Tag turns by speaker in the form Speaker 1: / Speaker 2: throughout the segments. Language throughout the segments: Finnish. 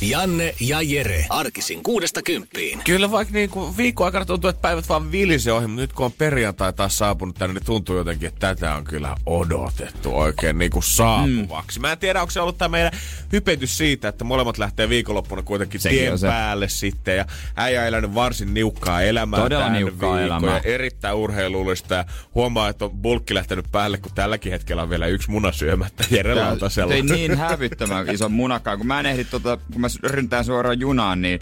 Speaker 1: Janne ja Jere. Arkisin kuudesta kymppiin.
Speaker 2: Kyllä vaikka niinku viikon aikana tuntuu, että päivät vaan vilisi ohi, mutta nyt kun on perjantai taas saapunut tänne, niin tuntuu jotenkin, että tätä on kyllä odotettu oikein niinku saapuvaksi. Mm. Mä en tiedä, onko se ollut tämä meidän hypetys siitä, että molemmat lähtee viikonloppuna kuitenkin
Speaker 3: Sekin
Speaker 2: tien
Speaker 3: on se.
Speaker 2: päälle sitten. Ja äijä on elänyt varsin niukkaa elämää.
Speaker 3: Todella niukkaa
Speaker 2: viikon
Speaker 3: elämää.
Speaker 2: Erittäin urheilullista ja huomaa, että on bulkki lähtenyt päälle, kun tälläkin hetkellä on vielä yksi muna syömättä Jere Lautasella.
Speaker 3: Tein niin hävyttömän ison munakkaan. Kun mä en ehdi, tota, kun mä ryntään suoraan junaan, niin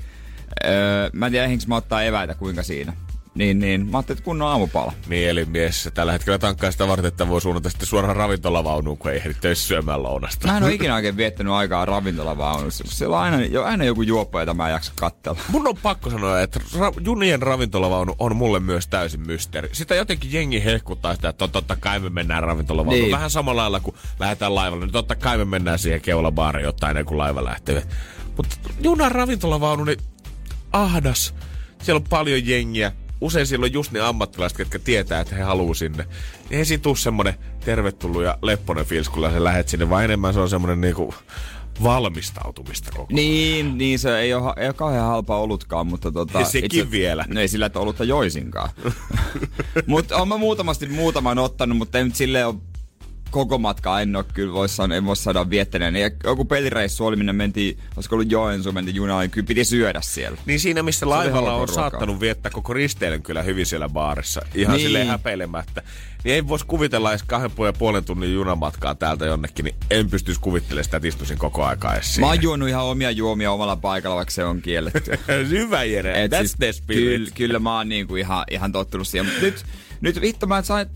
Speaker 3: öö, mä en tiedä, mä ottaa eväitä kuinka siinä. Niin, niin. Mä ajattelin, että kunnon aamupala.
Speaker 2: Mielimies. Tällä hetkellä tankkaa sitä varten, että voi suunnata sitten suoraan ravintolavaunuun, kun ei ehdi töissä syömään lounasta.
Speaker 3: Mä en ole ikinä oikein viettänyt aikaa ravintolavaunussa. kun Siellä on aina, jo, aina joku juoppo, jota mä en jaksa katsella.
Speaker 2: Mun on pakko sanoa, että ra- junien ravintolavaunu on mulle myös täysin mysteeri. Sitä jotenkin jengi hehkuttaa sitä, että totta kai me mennään ravintolavaunuun.
Speaker 3: Niin.
Speaker 2: Vähän samalla lailla kuin lähdetään laivalle, niin totta kai me mennään siihen keulabaariin jotain ennen kuin laiva lähtee. Mutta junan ravintolavaunu, niin ahdas. Siellä on paljon jengiä. Usein siellä on just ne ammattilaiset, ketkä tietää, että he haluaa sinne. Niin ei siinä tuu semmonen tervetullut ja lepponen fiilis, kun sä lähet sinne, vaan enemmän se on semmonen niinku valmistautumista koko ajan.
Speaker 3: Niin, niin se ei ole, ei ole kauhean halpa olutkaan, mutta tota...
Speaker 2: Ja sekin
Speaker 3: itse-
Speaker 2: vielä.
Speaker 3: No ei sillä, että olutta joisinkaan. mutta on mä muutamasti muutaman ottanut, mutta ei nyt silleen ole koko matka en ole kyllä vois sanoa, en voi sanoa viettäneen. Ja joku pelireissu oli, minne mentiin, olisiko ollut Joensuu, mentiin junaan, niin kyllä piti syödä siellä.
Speaker 2: Niin siinä, missä laivalla on
Speaker 3: ruokaa.
Speaker 2: saattanut viettää koko risteilyn kyllä hyvin siellä baarissa, ihan niin. Silleen häpeilemättä. Niin ei voisi kuvitella edes kahden ja puolen tunnin junamatkaa täältä jonnekin, niin en pystyisi kuvittelemaan sitä, että istuisin koko aikaa edes
Speaker 3: Mä
Speaker 2: siinä.
Speaker 3: oon juonut ihan omia juomia omalla paikalla, vaikka se on kielletty.
Speaker 2: Hyvä Jere,
Speaker 3: Et
Speaker 2: that's
Speaker 3: siis
Speaker 2: the spirit.
Speaker 3: Kyllä, kyllä mä oon niinku ihan, ihan tottunut siihen. Nyt, nyt vittu mä sain,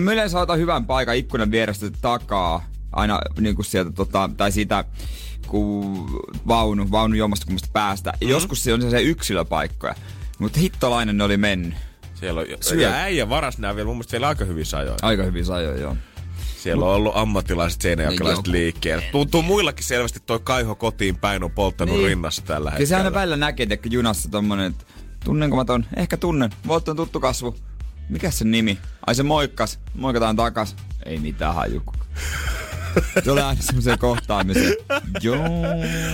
Speaker 3: mä yleensä otan hyvän paikan ikkunan vierestä takaa, aina niinku sieltä tota, tai siitä kun vaunu, vaunu jommasta kummasta päästä. Mm-hmm. Joskus se on se yksilöpaikkoja. Mutta hittolainen ne oli mennyt.
Speaker 2: Siellä on,
Speaker 3: Syö.
Speaker 2: ja äijä varas nää vielä, mun mielestä siellä aika hyvin ajoin.
Speaker 3: Aika hyvin sajoja, joo.
Speaker 2: Siellä on ollut ammattilaiset seinäjokkalaiset
Speaker 3: Niin,
Speaker 2: liikkeellä. Tuntuu muillakin selvästi toi kaiho kotiin päin on polttanut
Speaker 3: Niin.
Speaker 2: rinnassa tällä
Speaker 3: Kyllä se
Speaker 2: hetkellä.
Speaker 3: aina välillä näkee, että junassa tommonen, että tunnenko mä ton? Ehkä tunnen. Volt on tuttu kasvu. Mikä sen nimi? Ai se moikkas. Moikataan takas. Ei mitään haju. Tulee aina semmoiseen kohtaamiseen. Joo.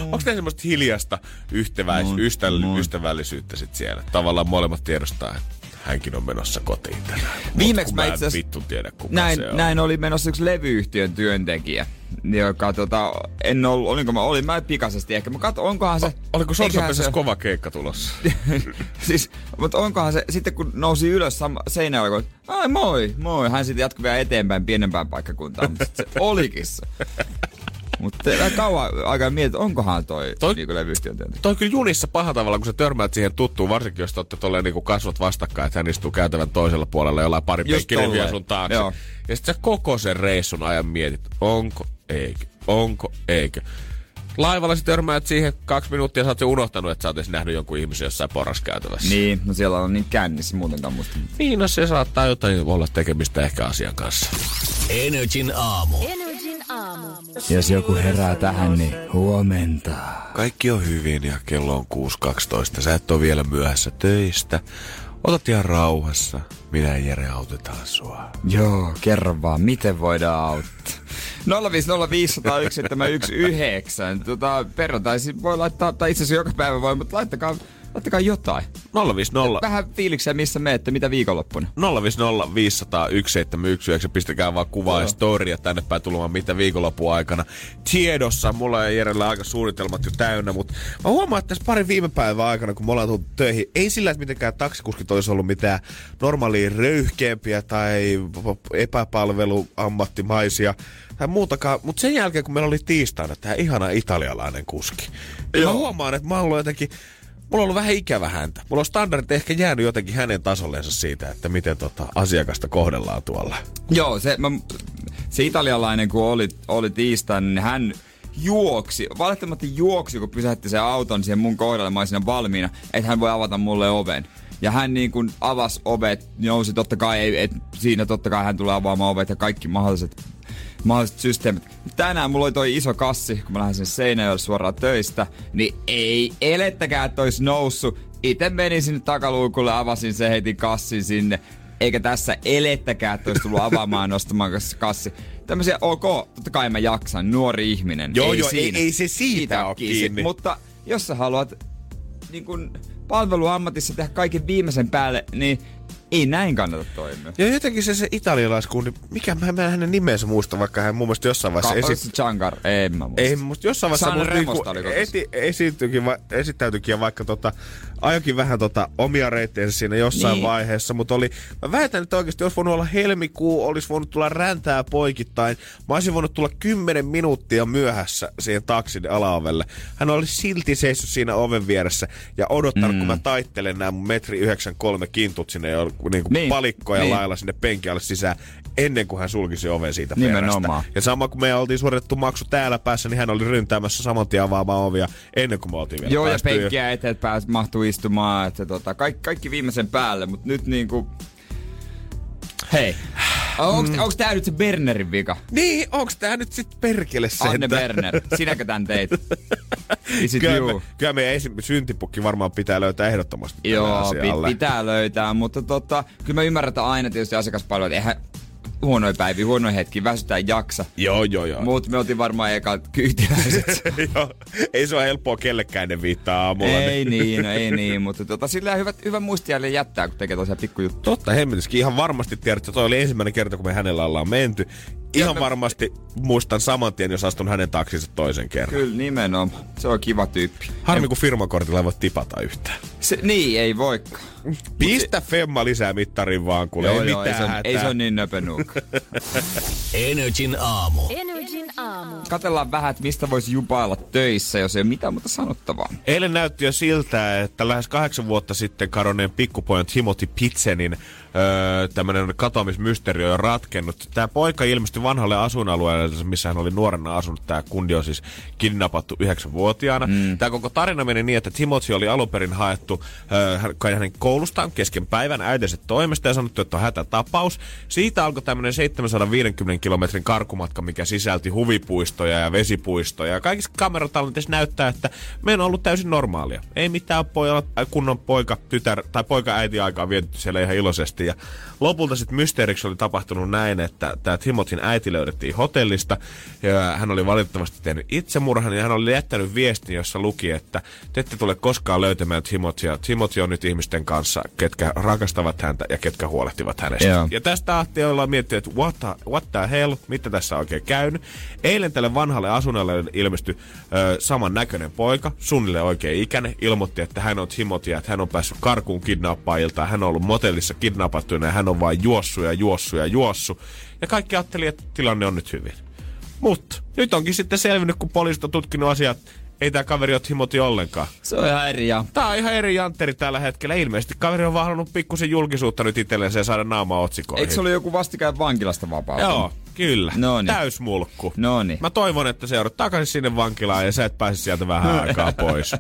Speaker 2: Onko teillä semmoista hiljasta ystäl,
Speaker 3: moi.
Speaker 2: ystävällisyyttä sit siellä? Tavallaan molemmat tiedostaa, että hänkin on menossa kotiin tänään.
Speaker 3: Viimeksi mä itse
Speaker 2: vittu tiedä, kuka
Speaker 3: Näin,
Speaker 2: se on.
Speaker 3: näin oli menossa yksi levyyhtiön työntekijä, joka tota, en ollut, olinko mä, olin mä pikaisesti ehkä, mä katson, onkohan se...
Speaker 2: Oliko
Speaker 3: eiköhän
Speaker 2: Sorsapesessä
Speaker 3: se-
Speaker 2: kova keikka tulossa?
Speaker 3: siis, mutta onkohan se, sitten kun nousi ylös sama, seinällä, kun, ai moi, moi, hän sitten jatkoi vielä eteenpäin pienempään paikkakuntaan, mutta se olikin se. Mutta kauan aikaa mietin, että onkohan toi,
Speaker 2: Toi-
Speaker 3: niin levyyhtiön työntekijä.
Speaker 2: Toi kyllä junissa paha tavalla, kun sä törmäät siihen tuttuun, varsinkin jos te olette tolleen niin kasvot vastakkain, että hän istuu käytävän toisella puolella jollain pari
Speaker 3: tolleen.
Speaker 2: sun taakse.
Speaker 3: Joo.
Speaker 2: Ja sit sä koko sen reissun ajan mietit, onko, eikö, onko, eikö. Laivalla sä törmäät siihen kaksi minuuttia, sä oot jo unohtanut, että sä oot edes nähnyt jonkun ihmisen jossain porraskäytävässä.
Speaker 3: Niin, no siellä on niin kännissä muutenkaan musta.
Speaker 2: Niin, no se saattaa jotain olla tekemistä ehkä asian kanssa.
Speaker 1: Energin aamu.
Speaker 4: Energin aamu.
Speaker 3: Jos joku herää tähän, niin huomenta.
Speaker 2: Kaikki on hyvin ja kello on 6.12. Sä et ole vielä myöhässä töistä. Otat ihan rauhassa. Minä ja Jere autetaan sua.
Speaker 3: Joo, kerro vaan, miten voidaan auttaa. 050501719. Tota, perjantaisin voi laittaa, tai itse asiassa joka päivä voi, mutta laittakaa, laittakaa jotain.
Speaker 2: 050
Speaker 3: Vähän fiiliksiä, missä menette, mitä viikonloppuna.
Speaker 2: 050 500 1719. Pistäkää vaan kuvaa ja
Speaker 3: Joo.
Speaker 2: storia tänne päin tulemaan mitä viikonlopun aikana. Tiedossa, mulla ja Jerellä aika suunnitelmat jo täynnä, mutta mä huomaan, että tässä parin viime päivän aikana, kun me ollaan tullut töihin, ei sillä, että mitenkään taksikuskit olisi ollut mitään normaalia röyhkeämpiä tai epäpalveluammattimaisia tai muutakaan, mutta sen jälkeen, kun meillä oli tiistaina tämä ihana italialainen kuski, niin mä huomaan, että mä oon ollut jotenkin Mulla on ollut vähän ikävä häntä. Mulla on standardit ehkä jäänyt jotenkin hänen tasollensa siitä, että miten tota asiakasta kohdellaan tuolla.
Speaker 3: Joo, se, mä, se italialainen kun oli, oli tiistaina, niin hän juoksi, valitettavasti juoksi, kun pysähti sen auton siihen mun kohdalle, mä siinä valmiina, että hän voi avata mulle oven. Ja hän niin kuin avasi ovet, nousi totta kai, ei, et, siinä totta kai hän tulee avaamaan ovet ja kaikki mahdolliset mahdolliset systeemit. Tänään mulla oli toi iso kassi, kun mä lähdin sen Seinäjoelle suoraan töistä, niin ei elettäkään, että olisi noussut. Itse menin sinne takaluukulle, avasin se, heitin kassin sinne. Eikä tässä elettäkään, että olisi tullut avaamaan nostamaan kassi. Tämmöisiä, ok, totta kai mä jaksan, nuori ihminen.
Speaker 2: Joo,
Speaker 3: ei
Speaker 2: joo,
Speaker 3: siinä.
Speaker 2: ei, ei se siitä ole kiinni.
Speaker 3: Mutta jos sä haluat niin kun palveluammatissa tehdä kaiken viimeisen päälle, niin ei näin kannata toimia.
Speaker 2: Ja jotenkin se, se italialaiskundi, mikä mä en hänen nimensä muista, vaikka hän mun mielestä jossain vaiheessa
Speaker 3: Ka- esi- Changar, ei mä muista.
Speaker 2: Ei, mutta jossain vaiheessa
Speaker 3: San tässä?
Speaker 2: eti, esiintyikin, va, esittäytyikin ja vaikka tota, ajokin vähän tota, omia reittejä siinä jossain
Speaker 3: Niin.
Speaker 2: vaiheessa, mutta oli, mä väitän, että oikeasti olisi voinut olla helmikuu, olisi voinut tulla räntää poikittain. Mä olisin voinut tulla 10 minuuttia myöhässä siihen taksin alaovelle. Hän oli silti seissyt siinä oven vieressä ja odottanut, mm. kun mä taittelen nämä mun metri 93 kintut sinne niin kuin
Speaker 3: Niin,
Speaker 2: niin. palikkoja
Speaker 3: niin.
Speaker 2: niin. lailla sinne penkialle sisään ennen kuin hän sulkisi oven siitä
Speaker 3: Nimenomaan.
Speaker 2: perästä. Ja sama kun me oltiin suoritettu maksu täällä päässä, niin hän oli ryntäämässä saman tien avaamaan ovia ennen kuin me oltiin vielä
Speaker 3: Joo, ja penkkiä eteen, että pääs, mahtuu istumaan, että tota, kaikki, kaikki viimeisen päälle, mutta nyt niinku... Hei, onks, onks tää nyt se Bernerin vika?
Speaker 2: Niin, onks tää nyt sit perkele sen?
Speaker 3: Anne Berner, sinäkö tän teit? Is it
Speaker 2: Kyllä,
Speaker 3: you?
Speaker 2: me, kyllä meidän esim. syntipukki varmaan pitää löytää ehdottomasti
Speaker 3: Joo, pit, pitää löytää, mutta tota, kyllä mä ymmärrän, että aina tietysti asiakaspalvelut, eihän huonoja päiviä, huonoja hetkiä, väsytään jaksa.
Speaker 2: Joo, joo, joo.
Speaker 3: Mutta me oltiin varmaan ekat kyytiläiset.
Speaker 2: joo. Ei se ole helppoa kellekään ne viittaa aamulla.
Speaker 3: ei niin, no ei niin, mutta tota, sillä hyvä, hyvä muistiaille jättää, kun tekee tosiaan pikkujuttuja.
Speaker 2: Totta hemmetiskin. Ihan varmasti tiedät, että toi oli ensimmäinen kerta, kun me hänellä ollaan menty. Ihan
Speaker 3: me-
Speaker 2: varmasti muistan saman tien, jos astun hänen taksinsa toisen kerran.
Speaker 3: Kyllä, nimenomaan. Se on kiva tyyppi.
Speaker 2: Harmi, kun firmakortilla ei voi tipata yhtään.
Speaker 3: Se, niin, ei voikaan.
Speaker 2: Pistä Femma lisää mittariin vaan, kuule.
Speaker 3: Joo,
Speaker 2: ei
Speaker 3: joo, ei, se on, ei se ole niin nöpönuuk.
Speaker 1: Energin aamu.
Speaker 4: Energin aamu.
Speaker 3: Katellaan vähän, että mistä voisi jupailla töissä, jos ei ole mitään muuta sanottavaa.
Speaker 2: Eilen näytti jo siltä, että lähes kahdeksan vuotta sitten kadonneen pikkupojan Timothy Pitsenin öö, tämmöinen katoamismysteeri on ratkennut. Tämä poika ilmestyi vanhalle asuinalueelle, missä hän oli nuorena asunut. Tämä kundi on siis kidnappattu yhdeksänvuotiaana. Mm. Tämä koko tarina meni niin, että Timothy oli alun perin haettu öö, kai hänen koulustaan kesken päivän äitinsä toimesta ja sanottu, että on hätätapaus. Siitä alkoi tämmöinen 750 kilometrin karkumatka, mikä sisälti huvipuistoja ja vesipuistoja. Ja kaikissa kameratallenteissa näyttää, että meillä on ollut täysin normaalia. Ei mitään pojalla, kunnon poika, tytär tai poika äiti aikaa vietetty siellä ihan iloisesti. Ja lopulta sitten mysteeriksi oli tapahtunut näin, että tämä Timotin äiti löydettiin hotellista. Ja hän oli valitettavasti tehnyt itsemurhan ja hän oli jättänyt viestin, jossa luki, että te ette tule koskaan löytämään Timotia. Timothy on nyt ihmisten kanssa, ketkä rakastavat häntä ja ketkä huolehtivat hänestä.
Speaker 3: Joo.
Speaker 2: Ja tästä asti ollaan miettinyt, että what the, what the hell, mitä tässä on oikein käynyt. Eilen tälle vanhalle asunnolle ilmestyi ö, saman näköinen poika, suunnilleen oikein ikäinen, ilmoitti, että hän on Timothy, että hän on päässyt karkuun kidnappaajilta, hän on ollut motellissa kidnappattuna ja hän on vain juossut ja juossut ja juossut. Ja kaikki ajatteli, että tilanne on nyt hyvin. Mutta nyt onkin sitten selvinnyt, kun poliisit on tutkinut asiat, ei tämä kaveri ole Timothy ollenkaan.
Speaker 3: Se on ihan eri ja
Speaker 2: Tää on ihan eri jantteri tällä hetkellä. Ilmeisesti kaveri on vaan pikkusen julkisuutta nyt itsellensä ja saada naamaa otsikoihin.
Speaker 3: eikö se ollut joku vastikään vankilasta vapautunut?
Speaker 2: Joo, kyllä.
Speaker 3: Noniin.
Speaker 2: Täysmulkku.
Speaker 3: Noniin.
Speaker 2: Mä toivon, että se joudut takaisin sinne vankilaan ja sä et pääse sieltä vähän aikaa pois.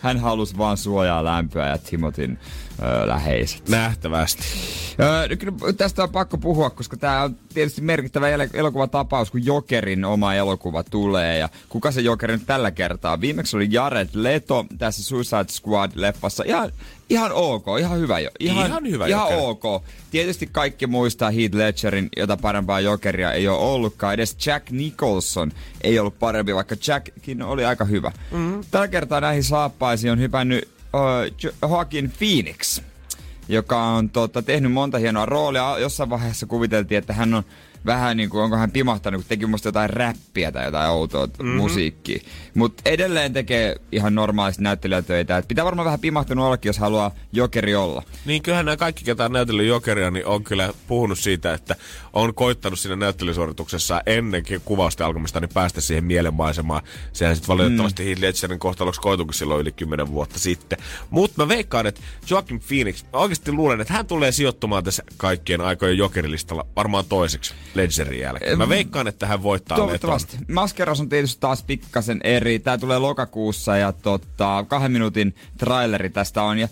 Speaker 3: Hän halusi vaan suojaa lämpöä ja Timotin ö, läheiset.
Speaker 2: Nähtävästi.
Speaker 3: Öö, kyllä tästä on pakko puhua, koska tämä on tietysti merkittävä el- elokuvatapaus, kun Jokerin oma elokuva tulee. Ja kuka se Jokeri nyt tällä kertaa? Viimeksi oli Jared Leto tässä Suicide Squad-leffassa. Ihan, ihan ok, ihan hyvä jo.
Speaker 2: Ihan hyvä
Speaker 3: Ihan
Speaker 2: Jokeri.
Speaker 3: ok. Tietysti kaikki muistaa Heath Ledgerin, jota parempaa Jokeria ei ole ollutkaan. Edes Jack Nicholson ei ollut parempi, vaikka Jackkin oli aika hyvä. Mm-hmm. Tällä kertaa näihin saappaisiin on hypännyt uh, Joaquin Phoenix joka on tota, tehnyt monta hienoa roolia. Jossain vaiheessa kuviteltiin, että hän on vähän niin kuin, onko hän pimahtanut, kun teki musta jotain räppiä tai jotain outoa mm-hmm. musiikkia. Mutta edelleen tekee ihan normaalisti näyttelijätöitä. Et pitää varmaan vähän pimahtunut ollakin, jos haluaa jokeri olla.
Speaker 2: Niin kyllähän nämä kaikki, ketä on näytellyt Jokeria, niin on kyllä puhunut siitä, että on koittanut siinä näyttelysuorituksessa ennenkin kuvausten alkamista niin päästä siihen mielenmaisemaan. Sehän sitten valitettavasti mm. Heath Ledgerin kohtaloksi koitukin silloin yli 10 vuotta sitten. Mutta mä veikkaan, että Joaquin Phoenix, mä oikeasti luulen, että hän tulee sijoittumaan tässä kaikkien aikojen Jokerilistalla varmaan toiseksi. Ledgerin jälkeen. Mä veikkaan, että hän voittaa
Speaker 3: Toivottavasti.
Speaker 2: Leton.
Speaker 3: Maskeras on tietysti taas pikkasen eri. Tää tulee lokakuussa ja tota, kahden minuutin traileri tästä on. Ja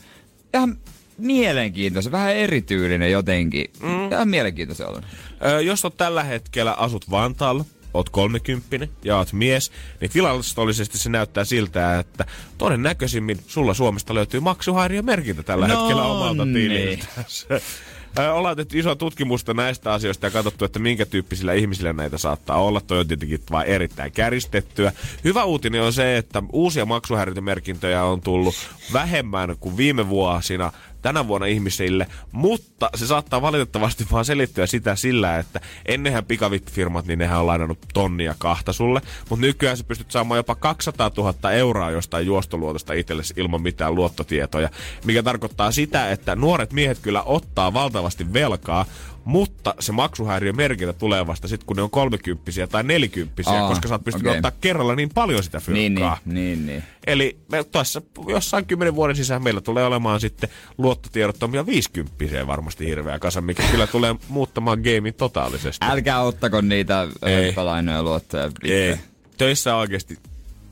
Speaker 3: ihan mielenkiintoinen, vähän erityylinen jotenkin. Mm. Ihan mielenkiintoinen ollut.
Speaker 2: Ö, jos on tällä hetkellä asut Vantaalla, oot 30 ja oot mies, niin tilastollisesti se näyttää siltä, että todennäköisimmin sulla Suomesta löytyy maksuhäiriömerkintä tällä
Speaker 3: No
Speaker 2: hetkellä omalta
Speaker 3: niin.
Speaker 2: tililtä. Ollaan tehty isoa tutkimusta näistä asioista ja katsottu, että minkä tyyppisillä ihmisillä näitä saattaa olla. Toi on tietenkin vaan erittäin käristettyä. Hyvä uutinen on se, että uusia maksuhäiriömerkintöjä on tullut vähemmän kuin viime vuosina tänä vuonna ihmisille, mutta se saattaa valitettavasti vaan selittyä sitä sillä, että ennenhän pikavippifirmat, niin nehän on lainannut tonnia kahta sulle, mutta nykyään sä pystyt saamaan jopa 200 000 euroa jostain juostoluotosta itsellesi ilman mitään luottotietoja, mikä tarkoittaa sitä, että nuoret miehet kyllä ottaa valtavasti velkaa, mutta se maksuhäiriömerkintä tulee vasta sitten, kun ne on kolmekymppisiä tai nelikymppisiä,
Speaker 3: Aa,
Speaker 2: koska sä oot pystynyt
Speaker 3: okei.
Speaker 2: ottaa kerralla niin paljon sitä
Speaker 3: Niin,
Speaker 2: fyrkkaa.
Speaker 3: niin, niin, niin.
Speaker 2: Eli me tuossa jossain kymmenen vuoden sisään meillä tulee olemaan sitten luottotiedottomia viisikymppisiä varmasti hirveä kasa, mikä kyllä tulee muuttamaan gamein totaalisesti.
Speaker 3: Älkää ottako niitä
Speaker 2: Ei.
Speaker 3: hömppälainoja luottoja.
Speaker 2: Ei. Töissä oikeasti.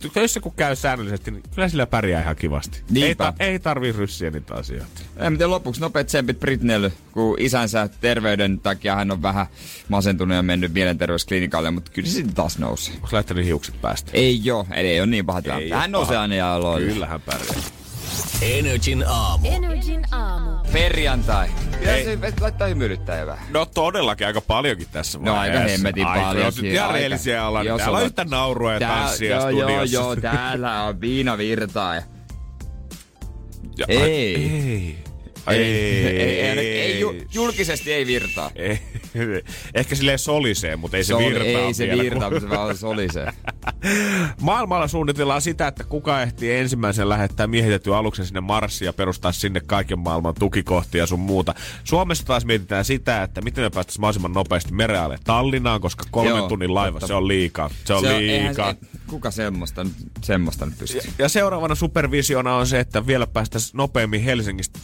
Speaker 2: Töissä kun käy säännöllisesti, niin kyllä sillä pärjää ihan kivasti. Ei,
Speaker 3: Niinpä.
Speaker 2: ta- ei tarvii ryssiä niitä asioita.
Speaker 3: En tiedä lopuksi nopeat tsempit Britneylle, kun isänsä terveyden takia hän on vähän masentunut ja mennyt mielenterveysklinikalle, mutta kyllä se sitten taas nousee.
Speaker 2: Onko lähtenyt hiukset päästä?
Speaker 3: Ei joo, eli ei ole niin paha tilanne.
Speaker 2: Ei
Speaker 3: Hän nousee aina ja aloille.
Speaker 2: Kyllä hän pärjää.
Speaker 1: Energin aamu.
Speaker 4: Energin aamu.
Speaker 3: Perjantai. Se laittaa hymyilyttää jo vähän.
Speaker 2: No todellakin aika paljonkin tässä
Speaker 3: No aika hemmetin
Speaker 2: Aika,
Speaker 3: paljon.
Speaker 2: Jos nyt ihan
Speaker 3: aika.
Speaker 2: rehellisiä ollaan, niin täällä on yhtä naurua ja
Speaker 3: Tää-
Speaker 2: tanssia
Speaker 3: joo, joo,
Speaker 2: studiossa.
Speaker 3: joo, täällä on viinavirtaa. Ja...
Speaker 2: Ja-
Speaker 3: Ei.
Speaker 2: Ei.
Speaker 3: Ei, ei, ei, ei, ei, ju- julkisesti ei virtaa.
Speaker 2: Ei. Ehkä silleen solisee, mutta ei se,
Speaker 3: oli-
Speaker 2: virtaa
Speaker 3: Ei se
Speaker 2: vielä.
Speaker 3: virtaa, mutta se vaan solisee.
Speaker 2: Maailmalla suunnitellaan sitä, että kuka ehtii ensimmäisen lähettää miehitetyn aluksen sinne Marsiin ja perustaa sinne kaiken maailman tukikohtia ja sun muuta. Suomessa taas mietitään sitä, että miten me päästäisiin mahdollisimman nopeasti merealle Tallinnaan, koska kolmen
Speaker 3: Joo,
Speaker 2: tunnin laiva,
Speaker 3: totta.
Speaker 2: se on liikaa. Se on
Speaker 3: eihän
Speaker 2: liikaa.
Speaker 3: se- kuka semmoista, semmoista nyt pystyy?
Speaker 2: Ja seuraavana supervisiona on se, että vielä päästäisiin nopeammin Helsingistä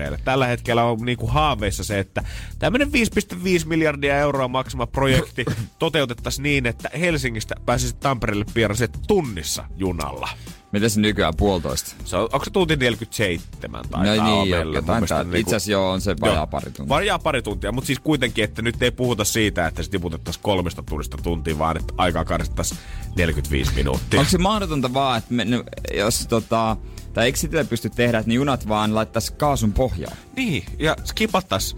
Speaker 2: Tampereelle. Tällä hetkellä on niinku haaveissa se, että tämmöinen 5,5 miljardia euroa maksama projekti toteutettaisiin niin, että Helsingistä pääsisi Tampereelle piiraset tunnissa junalla.
Speaker 3: Miten se nykyään puolitoista?
Speaker 2: Se on, onko se tunti 47 tai
Speaker 3: No niin, jo, jotain tää.
Speaker 2: niinku-
Speaker 3: Itse asiassa joo, on se vajaa pari tuntia.
Speaker 2: Vajaa pari tuntia, mutta siis kuitenkin, että nyt ei puhuta siitä, että se tiputettaisiin kolmesta tunnista tuntiin, vaan että aikaa karsittaisiin 45 minuuttia.
Speaker 3: Onko se mahdotonta vaan, että me, no, jos tota, tai eikö sitä pysty tehdä, että ne junat vaan laittaisi kaasun pohjaan?
Speaker 2: Niin, ja skipattais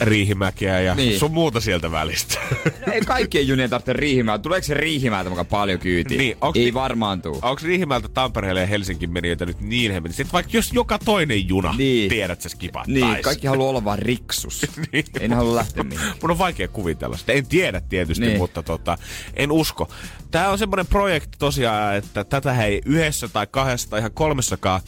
Speaker 2: Riihimäkeä ja
Speaker 3: Niin.
Speaker 2: sun muuta sieltä välistä.
Speaker 3: No, ei kaikkien junien tarvitse riihimään. Tuleeko se riihimäältä mukaan paljon kyytiä?
Speaker 2: Niin, onks
Speaker 3: ei
Speaker 2: ni-
Speaker 3: varmaan tuu.
Speaker 2: Onko Riihimäeltä Tampereelle ja Helsinkin menijöitä nyt niin hemmetin? Sitten vaikka jos joka toinen juna,
Speaker 3: Niin.
Speaker 2: tiedät, sä skipattais.
Speaker 3: Niin, kaikki haluaa olla vaan riksus.
Speaker 2: Niin.
Speaker 3: Ei ne halua lähteä mihinkään.
Speaker 2: Mun on vaikea kuvitella sitä. En tiedä tietysti,
Speaker 3: niin.
Speaker 2: mutta tota, en usko. Tämä on semmoinen projekti tosiaan, että tätä ei yhdessä tai kahdessa tai ihan kolmessakaan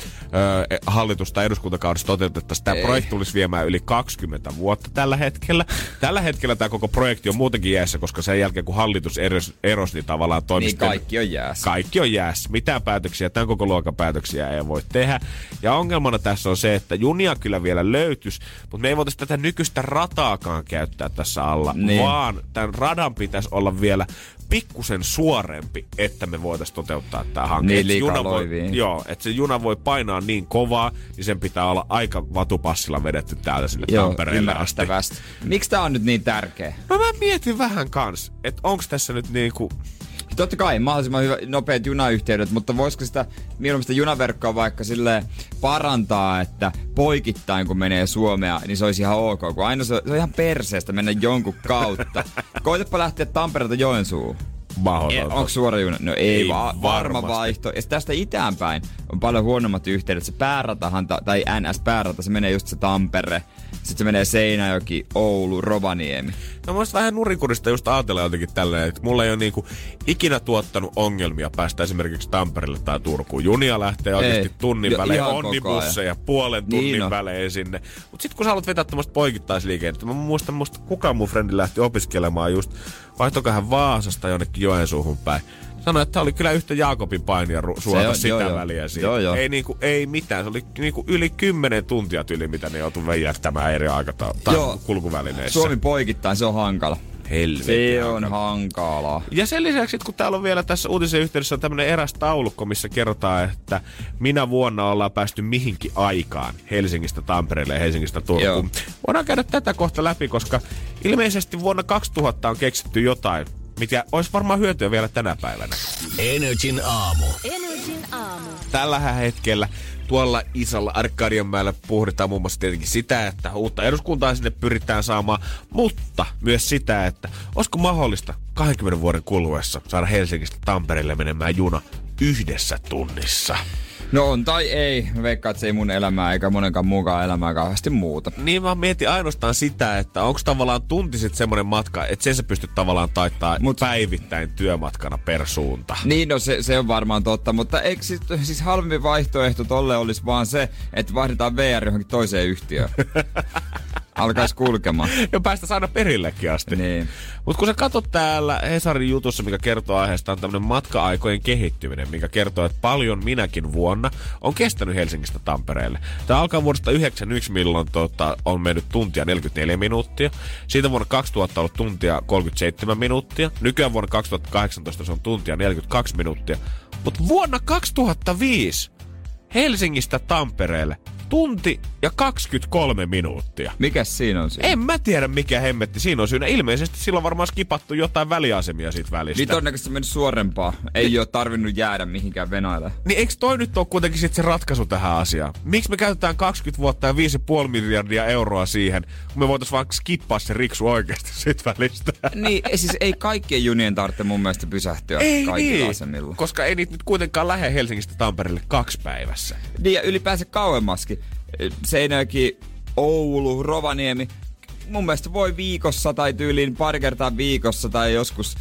Speaker 2: ö, hallitus- tai eduskuntakaudessa toteutettaisiin. Tämä
Speaker 3: Ei.
Speaker 2: projekti tulisi viemään yli 20 vuotta tällä hetkellä. Tällä hetkellä tämä koko projekti on muutenkin jäässä, koska sen jälkeen kun hallitus erosi, erosi niin tavallaan
Speaker 3: Niin
Speaker 2: toimiston...
Speaker 3: kaikki on jäässä.
Speaker 2: Kaikki on jäässä. Mitään päätöksiä, tämän koko luokan päätöksiä ei voi tehdä. Ja ongelmana tässä on se, että junia kyllä vielä löytyisi, mutta me ei voitaisiin tätä nykyistä rataakaan käyttää tässä alla,
Speaker 3: Niin.
Speaker 2: vaan tämän radan pitäisi olla vielä pikkusen suorempi, että me voitaisiin toteuttaa tämä hanke.
Speaker 3: Niin,
Speaker 2: juna voi. Joo, että se juna voi painaa niin kovaa, niin sen pitää olla aika vatupassilla vedetty täältä sinne
Speaker 3: Joo,
Speaker 2: Tampereelle asti.
Speaker 3: Miksi tää on nyt niin tärkeä?
Speaker 2: No mä mietin vähän kans, että onko tässä nyt niinku...
Speaker 3: Totta kai mahdollisimman hyvä, nopeat junayhteydet, mutta voisiko sitä mieluummin sitä junaverkkoa vaikka sille parantaa, että poikittain kun menee Suomea, niin se olisi ihan ok, kun aina se, se on ihan perseestä mennä jonkun kautta. Koitapa lähteä Tampereelta Joensuuhun.
Speaker 2: Mahdotonta.
Speaker 3: Onko suora juna? No ei,
Speaker 2: Ei
Speaker 3: ei va- varma vaihto. Ja tästä itäänpäin on paljon huonommat yhteydet. Se pääratahan, ta- tai NS-päärata, se menee just se Tampere. Sitten se menee Seinäjoki, Oulu, Rovaniemi.
Speaker 2: No musta vähän nurinkurista just ajatella jotenkin tälleen, että mulla ei ole niinku ikinä tuottanut ongelmia päästä esimerkiksi Tampereelle tai Turkuun. Junia lähtee oikeasti
Speaker 3: Ei.
Speaker 2: tunnin
Speaker 3: Jo-
Speaker 2: välein, onnibusseja, puolen
Speaker 3: Niin
Speaker 2: tunnin
Speaker 3: on.
Speaker 2: välein sinne. Mut sit kun sä haluat vetää tämmöistä poikittaisliikennettä, mä muistan musta kukaan mun frendi lähti opiskelemaan just, vaihtokohan Vaasasta jonnekin Joensuuhun päin. Sanoi, että oli kyllä yhtä Jaakobin painia ru- suota
Speaker 3: on-
Speaker 2: sitä
Speaker 3: joo, joo.
Speaker 2: väliä siitä.
Speaker 3: Joo, joo.
Speaker 2: Ei, niinku, ei mitään, se oli niinku yli kymmenen tuntia tyli, mitä ne joutui veijättämään eri aikataulussa
Speaker 3: Joo.
Speaker 2: kulkuvälineissä.
Speaker 3: Suomi poikittain, se on hankala.
Speaker 2: helvetin
Speaker 3: Se on
Speaker 2: hankala.
Speaker 3: hankalaa.
Speaker 2: Ja sen lisäksi, kun täällä on vielä tässä uutisen yhteydessä on tämmönen eräs taulukko, missä kerrotaan, että minä vuonna ollaan päästy mihinkin aikaan Helsingistä Tampereelle ja Helsingistä Turkuun.
Speaker 3: Joo.
Speaker 2: Voidaan käydä tätä kohta läpi, koska ilmeisesti vuonna 2000 on keksitty jotain, mikä olisi varmaan hyötyä vielä tänä päivänä.
Speaker 1: Energin aamu.
Speaker 4: Energin aamu.
Speaker 2: Tällä hetkellä tuolla isolla Arkadianmäellä pohditaan muun muassa tietenkin sitä, että uutta eduskuntaa sinne pyritään saamaan, mutta myös sitä, että olisiko mahdollista 20 vuoden kuluessa saada Helsingistä Tampereelle menemään juna yhdessä tunnissa.
Speaker 3: No on tai ei. Mä veikkaan, että se ei mun elämää eikä monenkaan muukaan elämää kauheasti muuta.
Speaker 2: Niin mä mietin ainoastaan sitä, että onko tavallaan tuntisit semmoinen matka, että sen sä pystyt tavallaan taittaa Mut...
Speaker 3: Mut-
Speaker 2: päivittäin työmatkana per suunta.
Speaker 3: Niin, no se, se on varmaan totta, mutta eikö siis, siis halvempi vaihtoehto tolle olisi vaan se, että vaihdetaan VR johonkin toiseen yhtiöön. Alkaisi kulkemaan.
Speaker 2: Ja päästä aina perillekin asti.
Speaker 3: Niin.
Speaker 2: Mutta kun sä katsot täällä Hesarin jutussa, mikä kertoo aiheesta, on tämmöinen matka-aikojen kehittyminen, mikä kertoo, että paljon minäkin vuonna on kestänyt Helsingistä Tampereelle. Tämä alkaa vuodesta 91, milloin tota, on mennyt tuntia 44 minuuttia. Siitä vuonna 2000 on ollut tuntia 37 minuuttia. Nykyään vuonna 2018 se on tuntia 42 minuuttia. Mutta vuonna 2005 Helsingistä Tampereelle tunti ja 23 minuuttia.
Speaker 3: Mikäs siinä on siinä?
Speaker 2: En mä tiedä mikä hemmetti siinä on syynä. Ilmeisesti silloin varmaan skipattu jotain väliasemia siitä välistä.
Speaker 3: Niin todennäköisesti mennyt suorempaa. Ei ole tarvinnut jäädä mihinkään Venäjälle.
Speaker 2: Niin eikö toi nyt ole kuitenkin sit se ratkaisu tähän asiaan? Miksi me käytetään 20 vuotta ja 5,5 miljardia euroa siihen, kun me voitais vaan skippaa se riksu oikeasti sit välistä?
Speaker 3: Niin, siis ei kaikkien junien tarvitse mun mielestä pysähtyä
Speaker 2: Ei
Speaker 3: kaikilla
Speaker 2: niin,
Speaker 3: asemilla.
Speaker 2: koska ei niitä nyt kuitenkaan lähde Helsingistä Tampereelle kaksi päivässä.
Speaker 3: Niin ja ylipäänsä kauemmaskin. Seinäjoki, Oulu, Rovaniemi. Mun mielestä voi viikossa tai tyyliin pari kertaa viikossa tai joskus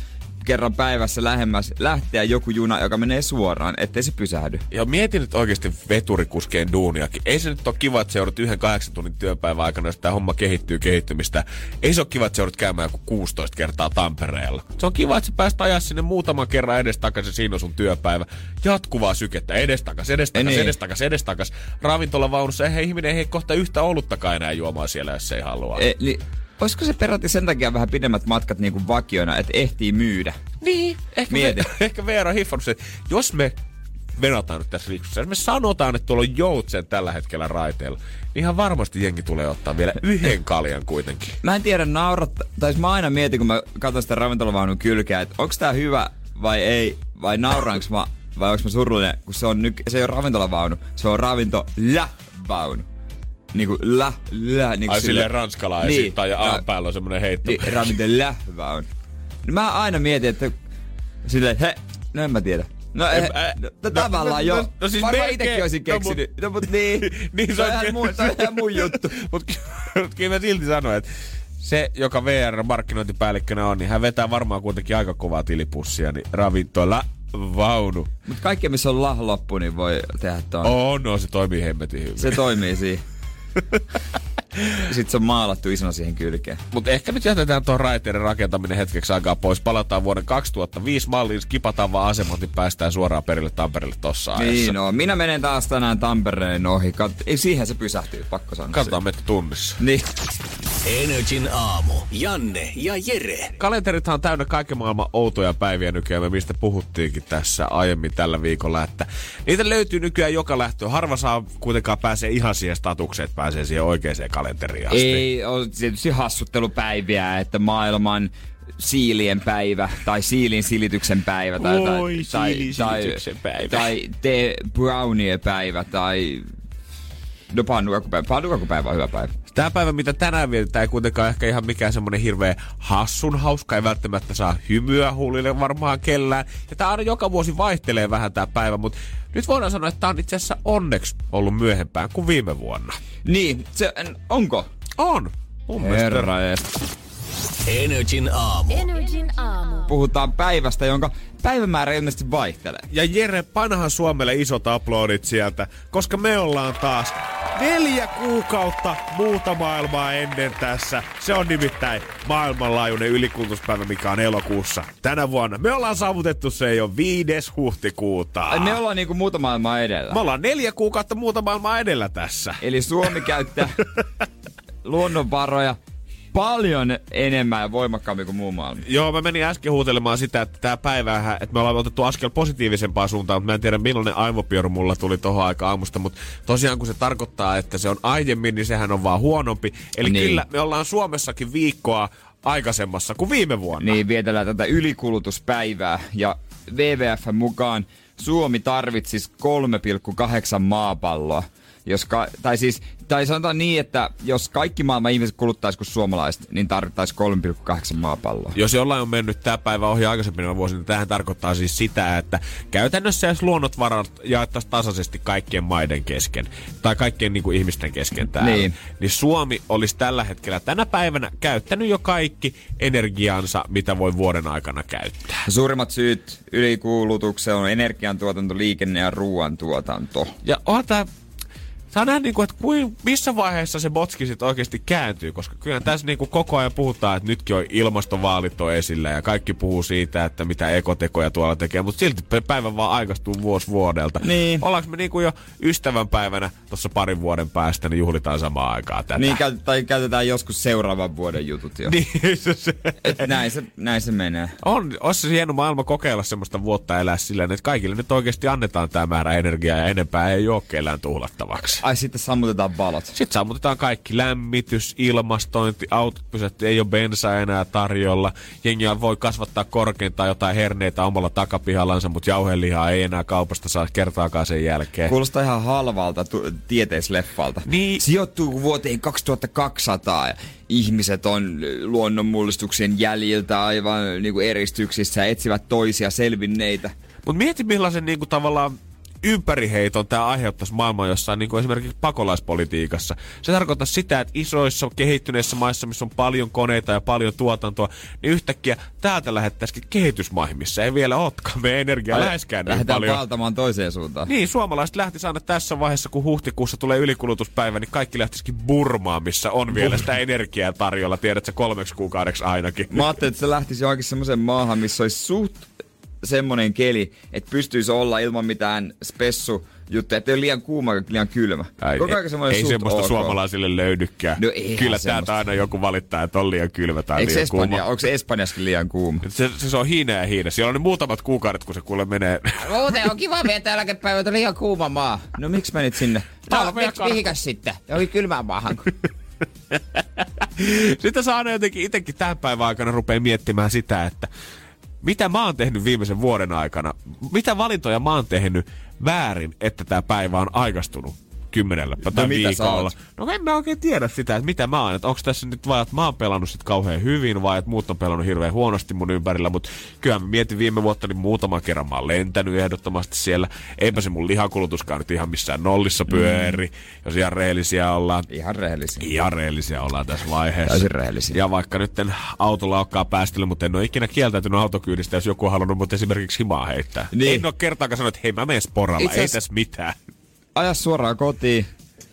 Speaker 3: kerran päivässä lähemmäs lähteä joku juna, joka menee suoraan, ettei se pysähdy.
Speaker 2: Ja mietin nyt oikeasti veturikuskeen duuniakin. Ei se nyt ole kiva, että seudut yhden kahdeksan tunnin työpäivän aikana, jos tämä homma kehittyy kehittymistä. Ei se ole kiva, että seudut käymään joku 16 kertaa Tampereella. Se on kiva, että sä pääst ajaa sinne muutaman kerran edestakaisin, siinä on sun työpäivä. Jatkuvaa sykettä, edestakas, edestakas,
Speaker 3: Niin.
Speaker 2: edestakas, edestakas. Ravintolavaunussa ei ihminen ei kohta yhtä oluttakaan enää juomaan siellä, jos ei halua.
Speaker 3: E, niin, olisiko se peräti sen takia vähän pidemmät matkat niin kuin vakiona, että ehtii myydä?
Speaker 2: Niin, ehkä,
Speaker 3: Mieti.
Speaker 2: Me, ehkä Veera hiffannut se, että jos me venataan nyt tässä riksussa, jos me sanotaan, että tuolla on joutsen tällä hetkellä raiteella, niin ihan varmasti jengi tulee ottaa vielä yhden kaljan kuitenkin.
Speaker 3: Mä en tiedä naurat, tai mä aina mietin, kun mä katson sitä ravintolavaunun kylkeä, että onko tää hyvä vai ei, vai nauraanko mä, vai onko mä surullinen, kun se, on nyky- se ei ole ravintolavaunu, se on ravintolävaunu. Niinku lä, lä, niinku
Speaker 2: Ai
Speaker 3: sille-
Speaker 2: silleen ranskalaisiin niin, tai A päällä on semmonen heitto.
Speaker 3: Niin, ravintolävaunu. Niin mä aina mietin, että silleen, he, no en mä tiedä. No,
Speaker 2: En-
Speaker 3: eh,
Speaker 2: ä-
Speaker 3: no,
Speaker 2: no-
Speaker 3: tavallaan
Speaker 2: no-
Speaker 3: jo.
Speaker 2: no- no siis
Speaker 3: Varmaan
Speaker 2: melkein.
Speaker 3: itekin olisin
Speaker 2: No, mut-
Speaker 3: keksinyt. No, mut niin.
Speaker 2: niin
Speaker 3: se on ihan mun, se on ihan mun juttu.
Speaker 2: Mutta kyllä mä silti sanoin, että se, joka VR-markkinointipäällikkönä on, niin hän vetää varmaan kuitenkin aika kovaa tilipussia, niin ravintola vaunu.
Speaker 3: Mut kaikki, missä on lah loppu, niin voi tehdä ton.
Speaker 2: On, no se toimii hemmetin hyvin.
Speaker 3: Se toimii siihen. Sitten se on maalattu isona siihen kylkeen.
Speaker 2: Mutta ehkä nyt jätetään tuon raiteiden rakentaminen hetkeksi aikaa pois. Palataan vuoden 2005 malliin, skipataan vaan asemat, niin päästään suoraan perille Tampereelle tossa ajassa.
Speaker 3: Niin no, minä menen taas tänään Tampereen ohi. Kat- ei, siihen se pysähtyy, pakko sanoa.
Speaker 2: Katsotaan meitä tunnissa.
Speaker 3: Niin.
Speaker 1: Energin aamu. Janne ja Jere.
Speaker 2: Kalenterithan on täynnä kaiken maailman outoja päiviä nykyään, me mistä puhuttiinkin tässä aiemmin tällä viikolla, että niitä löytyy nykyään joka lähtö. Harva saa kuitenkaan pääsee ihan siihen statukseen, että pääsee siihen oikeaan kalenteriin asti.
Speaker 3: Ei ole tietysti hassuttelupäiviä, että maailman siilien päivä tai siilin silityksen päivä tai, tai,
Speaker 2: Oi,
Speaker 3: tai, tai,
Speaker 2: silityksen päivä.
Speaker 3: tai te brownien päivä tai no pannukakupäivä. Pannukakupäivä on hyvä päivä.
Speaker 2: Tämä päivä, mitä tänään vietetään, ei kuitenkaan ehkä ihan mikään semmonen hirveä hassun hauska, ei välttämättä saa hymyä huulille varmaan kellään. Ja tää aina joka vuosi vaihtelee vähän tää päivä, mutta nyt voidaan sanoa, että tää on itse asiassa onneksi ollut myöhempään kuin viime vuonna.
Speaker 3: Niin, se, onko?
Speaker 2: On. Mun mielestä.
Speaker 3: Herra ees.
Speaker 1: Energin aamu.
Speaker 4: Energin aamu.
Speaker 3: Puhutaan päivästä, jonka päivämäärä ilmeisesti vaihtelee.
Speaker 2: Ja Jere, panhan Suomelle isot aplodit sieltä, koska me ollaan taas neljä kuukautta muuta maailmaa ennen tässä. Se on nimittäin maailmanlaajuinen ylikultuspäivä, mikä on elokuussa tänä vuonna. Me ollaan saavutettu se jo 5. huhtikuuta.
Speaker 3: Ai, me ollaan niinku muuta maailmaa edellä.
Speaker 2: Me ollaan neljä kuukautta muuta maailmaa edellä tässä.
Speaker 3: Eli Suomi käyttää luonnonvaroja paljon enemmän ja voimakkaammin kuin muu maailma.
Speaker 2: Joo, mä menin äsken huutelemaan sitä, että tämä päivä, että me ollaan otettu askel positiivisempaan suuntaan, mutta mä en tiedä millainen aivopioru mulla tuli tohon aika aamusta, mutta tosiaan kun se tarkoittaa, että se on aiemmin, niin sehän on vaan huonompi. Eli
Speaker 3: Niin.
Speaker 2: kyllä me ollaan Suomessakin viikkoa aikaisemmassa kuin viime vuonna.
Speaker 3: Niin, vietellään tätä ylikulutuspäivää. Ja WWF mukaan Suomi tarvitsisi 3,8 maapalloa. Jos ka- tai siis, tai sanotaan niin, että jos kaikki maailman ihmiset kuluttaisi kuin suomalaiset, niin tarvittaisiin 3,8 maapalloa.
Speaker 2: Jos jollain on mennyt tämä päivä ohi aikaisempina vuosina, niin tähän tarkoittaa siis sitä, että käytännössä jos luonnotvarat jaettaisiin tasaisesti kaikkien maiden kesken, tai kaikkien niin kuin ihmisten kesken täällä,
Speaker 3: Niin.
Speaker 2: niin Suomi olisi tällä hetkellä tänä päivänä käyttänyt jo kaikki energiansa, mitä voi vuoden aikana käyttää.
Speaker 3: Suurimmat syyt ylikulutukseen on energiantuotanto, liikenne ja ruoantuotanto.
Speaker 2: Ja onhan tää, Saa nähdä, niin kuin, että kuin, missä vaiheessa se botski sitten oikeasti kääntyy, koska kyllä tässä niin kuin koko ajan puhutaan, että nytkin on ilmastovaalit on esillä ja kaikki puhuu siitä, että mitä ekotekoja tuolla tekee, mutta silti päivä vaan aikaistuu vuosi vuodelta.
Speaker 3: Niin.
Speaker 2: Ollaanko me niin kuin jo ystävänpäivänä tuossa parin vuoden päästä, niin juhlitaan samaan aikaan tätä.
Speaker 3: Niin, tai käytetään joskus seuraavan vuoden jutut jo.
Speaker 2: Niin, se, se.
Speaker 3: Et näin, se, näin se menee.
Speaker 2: On, olisi se hieno maailma kokeilla semmoista vuotta elää silleen, että kaikille nyt oikeasti annetaan tämä määrä energiaa ja enempää ei ole kellään tuhlattavaksi.
Speaker 3: Ai sitten sammutetaan valot.
Speaker 2: Sitten sammutetaan kaikki lämmitys, ilmastointi, autot pysähtyy, ei ole bensaa enää tarjolla. Jengi voi kasvattaa korkeintaan jotain herneitä omalla takapihallansa, mutta jauhelihaa ei enää kaupasta saa kertaakaan sen jälkeen.
Speaker 3: Kuulostaa ihan halvalta tu- tieteisleffalta.
Speaker 2: Niin.
Speaker 3: Sijoittuu vuoteen 2200 ja ihmiset on luonnonmullistuksien jäljiltä aivan niin kuin eristyksissä ja etsivät toisia selvinneitä.
Speaker 2: Mutta mieti millaisen niinku tavallaan ympäriheiton tämä aiheuttaisi maailman jossain niin kuin esimerkiksi pakolaispolitiikassa. Se tarkoittaa sitä, että isoissa kehittyneissä maissa, missä on paljon koneita ja paljon tuotantoa, niin yhtäkkiä täältä lähettäisikin kehitysmaihin, missä ei vielä olekaan meidän energiaa läheskään niin
Speaker 3: Lähdetään
Speaker 2: paljon.
Speaker 3: valtamaan toiseen suuntaan.
Speaker 2: Niin, suomalaiset lähti aina tässä vaiheessa, kun huhtikuussa tulee ylikulutuspäivä, niin kaikki lähtisikin Burmaan, missä on vielä sitä energiaa tarjolla, tiedätkö, kolmeksi kuukaudeksi ainakin.
Speaker 3: Mä ajattelin, että se lähtisi johonkin semmoiseen maahan, missä olisi suht semmonen keli, että pystyisi olla ilman mitään spessu juttuja, että ei ole liian kuuma eikä liian kylmä.
Speaker 2: Ai,
Speaker 3: Koko ajan
Speaker 2: ei,
Speaker 3: semmoinen
Speaker 2: ei semmoista
Speaker 3: ok.
Speaker 2: suomalaisille löydykään.
Speaker 3: No
Speaker 2: Kyllä
Speaker 3: semmoista.
Speaker 2: täältä aina joku valittaa, että on liian kylmä tai
Speaker 3: Eikö
Speaker 2: liian
Speaker 3: Espanja,
Speaker 2: kuuma.
Speaker 3: onko se Espanjaskin liian kuuma?
Speaker 2: Se, se, se, on hiina ja hiina. Siellä on ne muutamat kuukaudet, kun se kuule menee.
Speaker 5: Muuten on kiva viettää eläkepäivät, oli ihan kuuma maa.
Speaker 3: No miksi menit sinne?
Speaker 5: No,
Speaker 2: Talvea
Speaker 5: miksi
Speaker 2: karhu.
Speaker 5: mihikäs sitten? Johonkin kylmään maahan.
Speaker 2: Sitten saa aina jotenkin itsekin tämän päivän aikana rupeaa miettimään sitä, että mitä mä oon tehnyt viimeisen vuoden aikana. Mitä valintoja mä oon tehnyt väärin, että tämä päivä on aikaistunut kymmenellä tai
Speaker 3: sä
Speaker 2: viikolla. No en mä oikein tiedä sitä, että mitä mä oon. Että onko tässä nyt vaan, että mä oon pelannut sit kauhean hyvin vai että muut on pelannut hirveän huonosti mun ympärillä. Mutta kyllä mä mietin viime vuotta, niin muutaman kerran mä oon lentänyt ehdottomasti siellä. Eipä se mun lihakulutuskaan nyt ihan missään nollissa pyöri, mm. jos ihan rehellisiä ollaan.
Speaker 3: Ihan rehellisiä.
Speaker 2: Ihan rehellisiä ollaan tässä vaiheessa.
Speaker 3: Täysin rehellisiä.
Speaker 2: Ja vaikka nyt autolla olekaan päästely, mutta en ole ikinä kieltäytynyt autokyydistä, jos joku on halunnut mut esimerkiksi himaa heittää.
Speaker 3: Niin.
Speaker 2: En ole kertaakaan sanonut, että hei mä menen sporalla,
Speaker 3: Itse
Speaker 2: ei tässä mitään.
Speaker 3: Aja suoraan kotiin,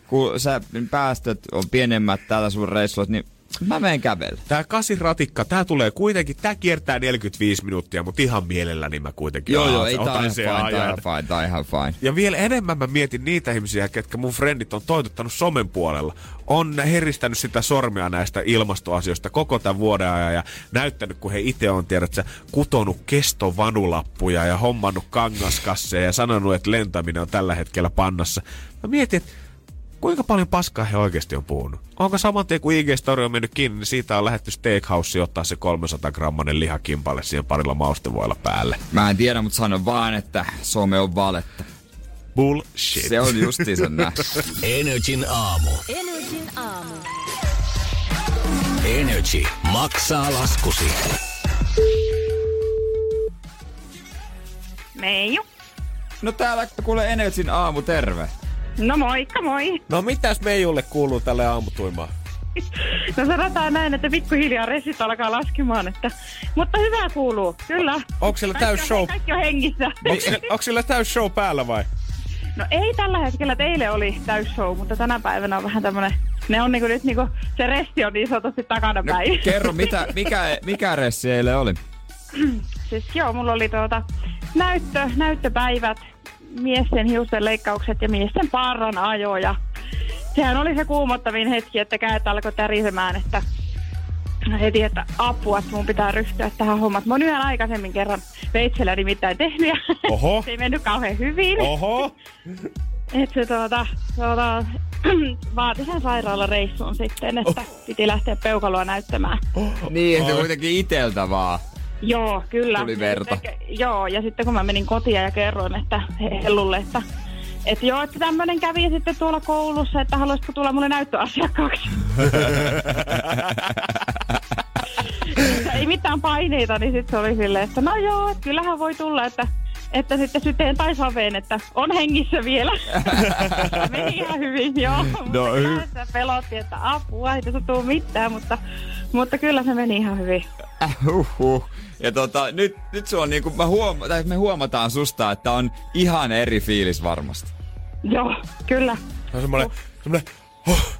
Speaker 3: kun sä päästöt on pienemmät täällä sun reissulla, niin mä menen kävellä.
Speaker 2: Tää kasiratikka, tää tulee kuitenkin, tää kiertää 45 minuuttia, mutta ihan mielelläni mä kuitenkin
Speaker 3: Joo, joo, ei tää ihan fine, tää ihan fine, tää ihan fine.
Speaker 2: Ja vielä enemmän mä mietin niitä ihmisiä, ketkä mun frendit on toitottanut somen puolella. On heristänyt sitä sormea näistä ilmastoasioista koko tämän vuoden ajan ja näyttänyt, kun he itse on, tiedätkö, kutonut kestovanulappuja ja hommannut kangaskasseja ja sanonut, että lentäminen on tällä hetkellä pannassa. Mä mietin, että kuinka paljon paskaa he oikeasti on puhunut. Onko saman tien, kun IG-story on mennyt kiinni, niin siitä on lähetty steakhouse ottaa se 300 grammanen lihakimpalle siihen parilla maustevoilla päälle.
Speaker 3: Mä en tiedä, mutta sanon vaan, että some on valetta.
Speaker 2: Bullshit.
Speaker 3: Se on justiinsa näin.
Speaker 1: Energin aamu.
Speaker 4: Energin aamu.
Speaker 1: Energy maksaa laskusi.
Speaker 6: Meiju.
Speaker 3: No täällä kuule Energin aamu, terve.
Speaker 6: No moikka moi.
Speaker 2: No mitäs Meijulle kuuluu tälle aamutuimaan?
Speaker 6: No sanotaan näin, että pikkuhiljaa resit alkaa laskemaan, että... Mutta hyvää kuuluu, kyllä.
Speaker 2: Onko siellä
Speaker 6: Kaikki
Speaker 2: täys show?
Speaker 6: Kaikki on hengissä.
Speaker 2: Onko onko siellä täys show päällä vai?
Speaker 6: No ei tällä hetkellä, teille oli täys show, mutta tänä päivänä on vähän tämmönen... Ne on niinku nyt niinku, se resti on niin sanotusti takana
Speaker 3: No,
Speaker 6: päin.
Speaker 3: kerro, mitä, mikä, mikä ressi eilen oli?
Speaker 6: siis joo, mulla oli tuota näyttö, näyttöpäivät, miesten hiusten leikkaukset ja miesten parran ajo ja sehän oli se kuumottavin hetki, että käet alkoi tärisemään, että heti, että apua, että mun pitää ryhtyä tähän hommaan. Mä oon yhden aikaisemmin kerran veitsellä nimittäin tehnyt ja
Speaker 2: Oho.
Speaker 6: se ei mennyt kauhean hyvin.
Speaker 2: Oho.
Speaker 6: Että se tuota, tuota, vaati sen sairaalareissuun sitten, että piti lähteä peukaloa näyttämään.
Speaker 3: Niin, että
Speaker 2: Ai.
Speaker 3: kuitenkin iteltä vaan.
Speaker 6: Joo, kyllä.
Speaker 3: Tuli verta.
Speaker 6: Ja sitten- joo, ja sitten kun mä menin kotiin ja kerroin, että he- Hellulle, että että joo, että tämmöinen kävi sitten tuolla koulussa, että haluaisitko tulla mulle näyttöasiakkaaksi. Ei mitään paineita, niin sitten se oli silleen, että no joo, että kyllähän voi tulla, että, että sitten syteen tai saveen, että on hengissä vielä. Meni ihan hyvin, joo.
Speaker 3: No,
Speaker 6: mutta
Speaker 3: hy-
Speaker 6: pelotti, että apua, ei tässä tule mitään, mutta, mutta kyllä se meni ihan hyvin.
Speaker 3: Äh, Huhhuh. Ja tota, nyt, nyt se on niinku, mä huoma- tai me huomataan susta, että on ihan eri fiilis varmasti.
Speaker 6: Joo, kyllä.
Speaker 2: Se on semmoinen, semmoinen huh,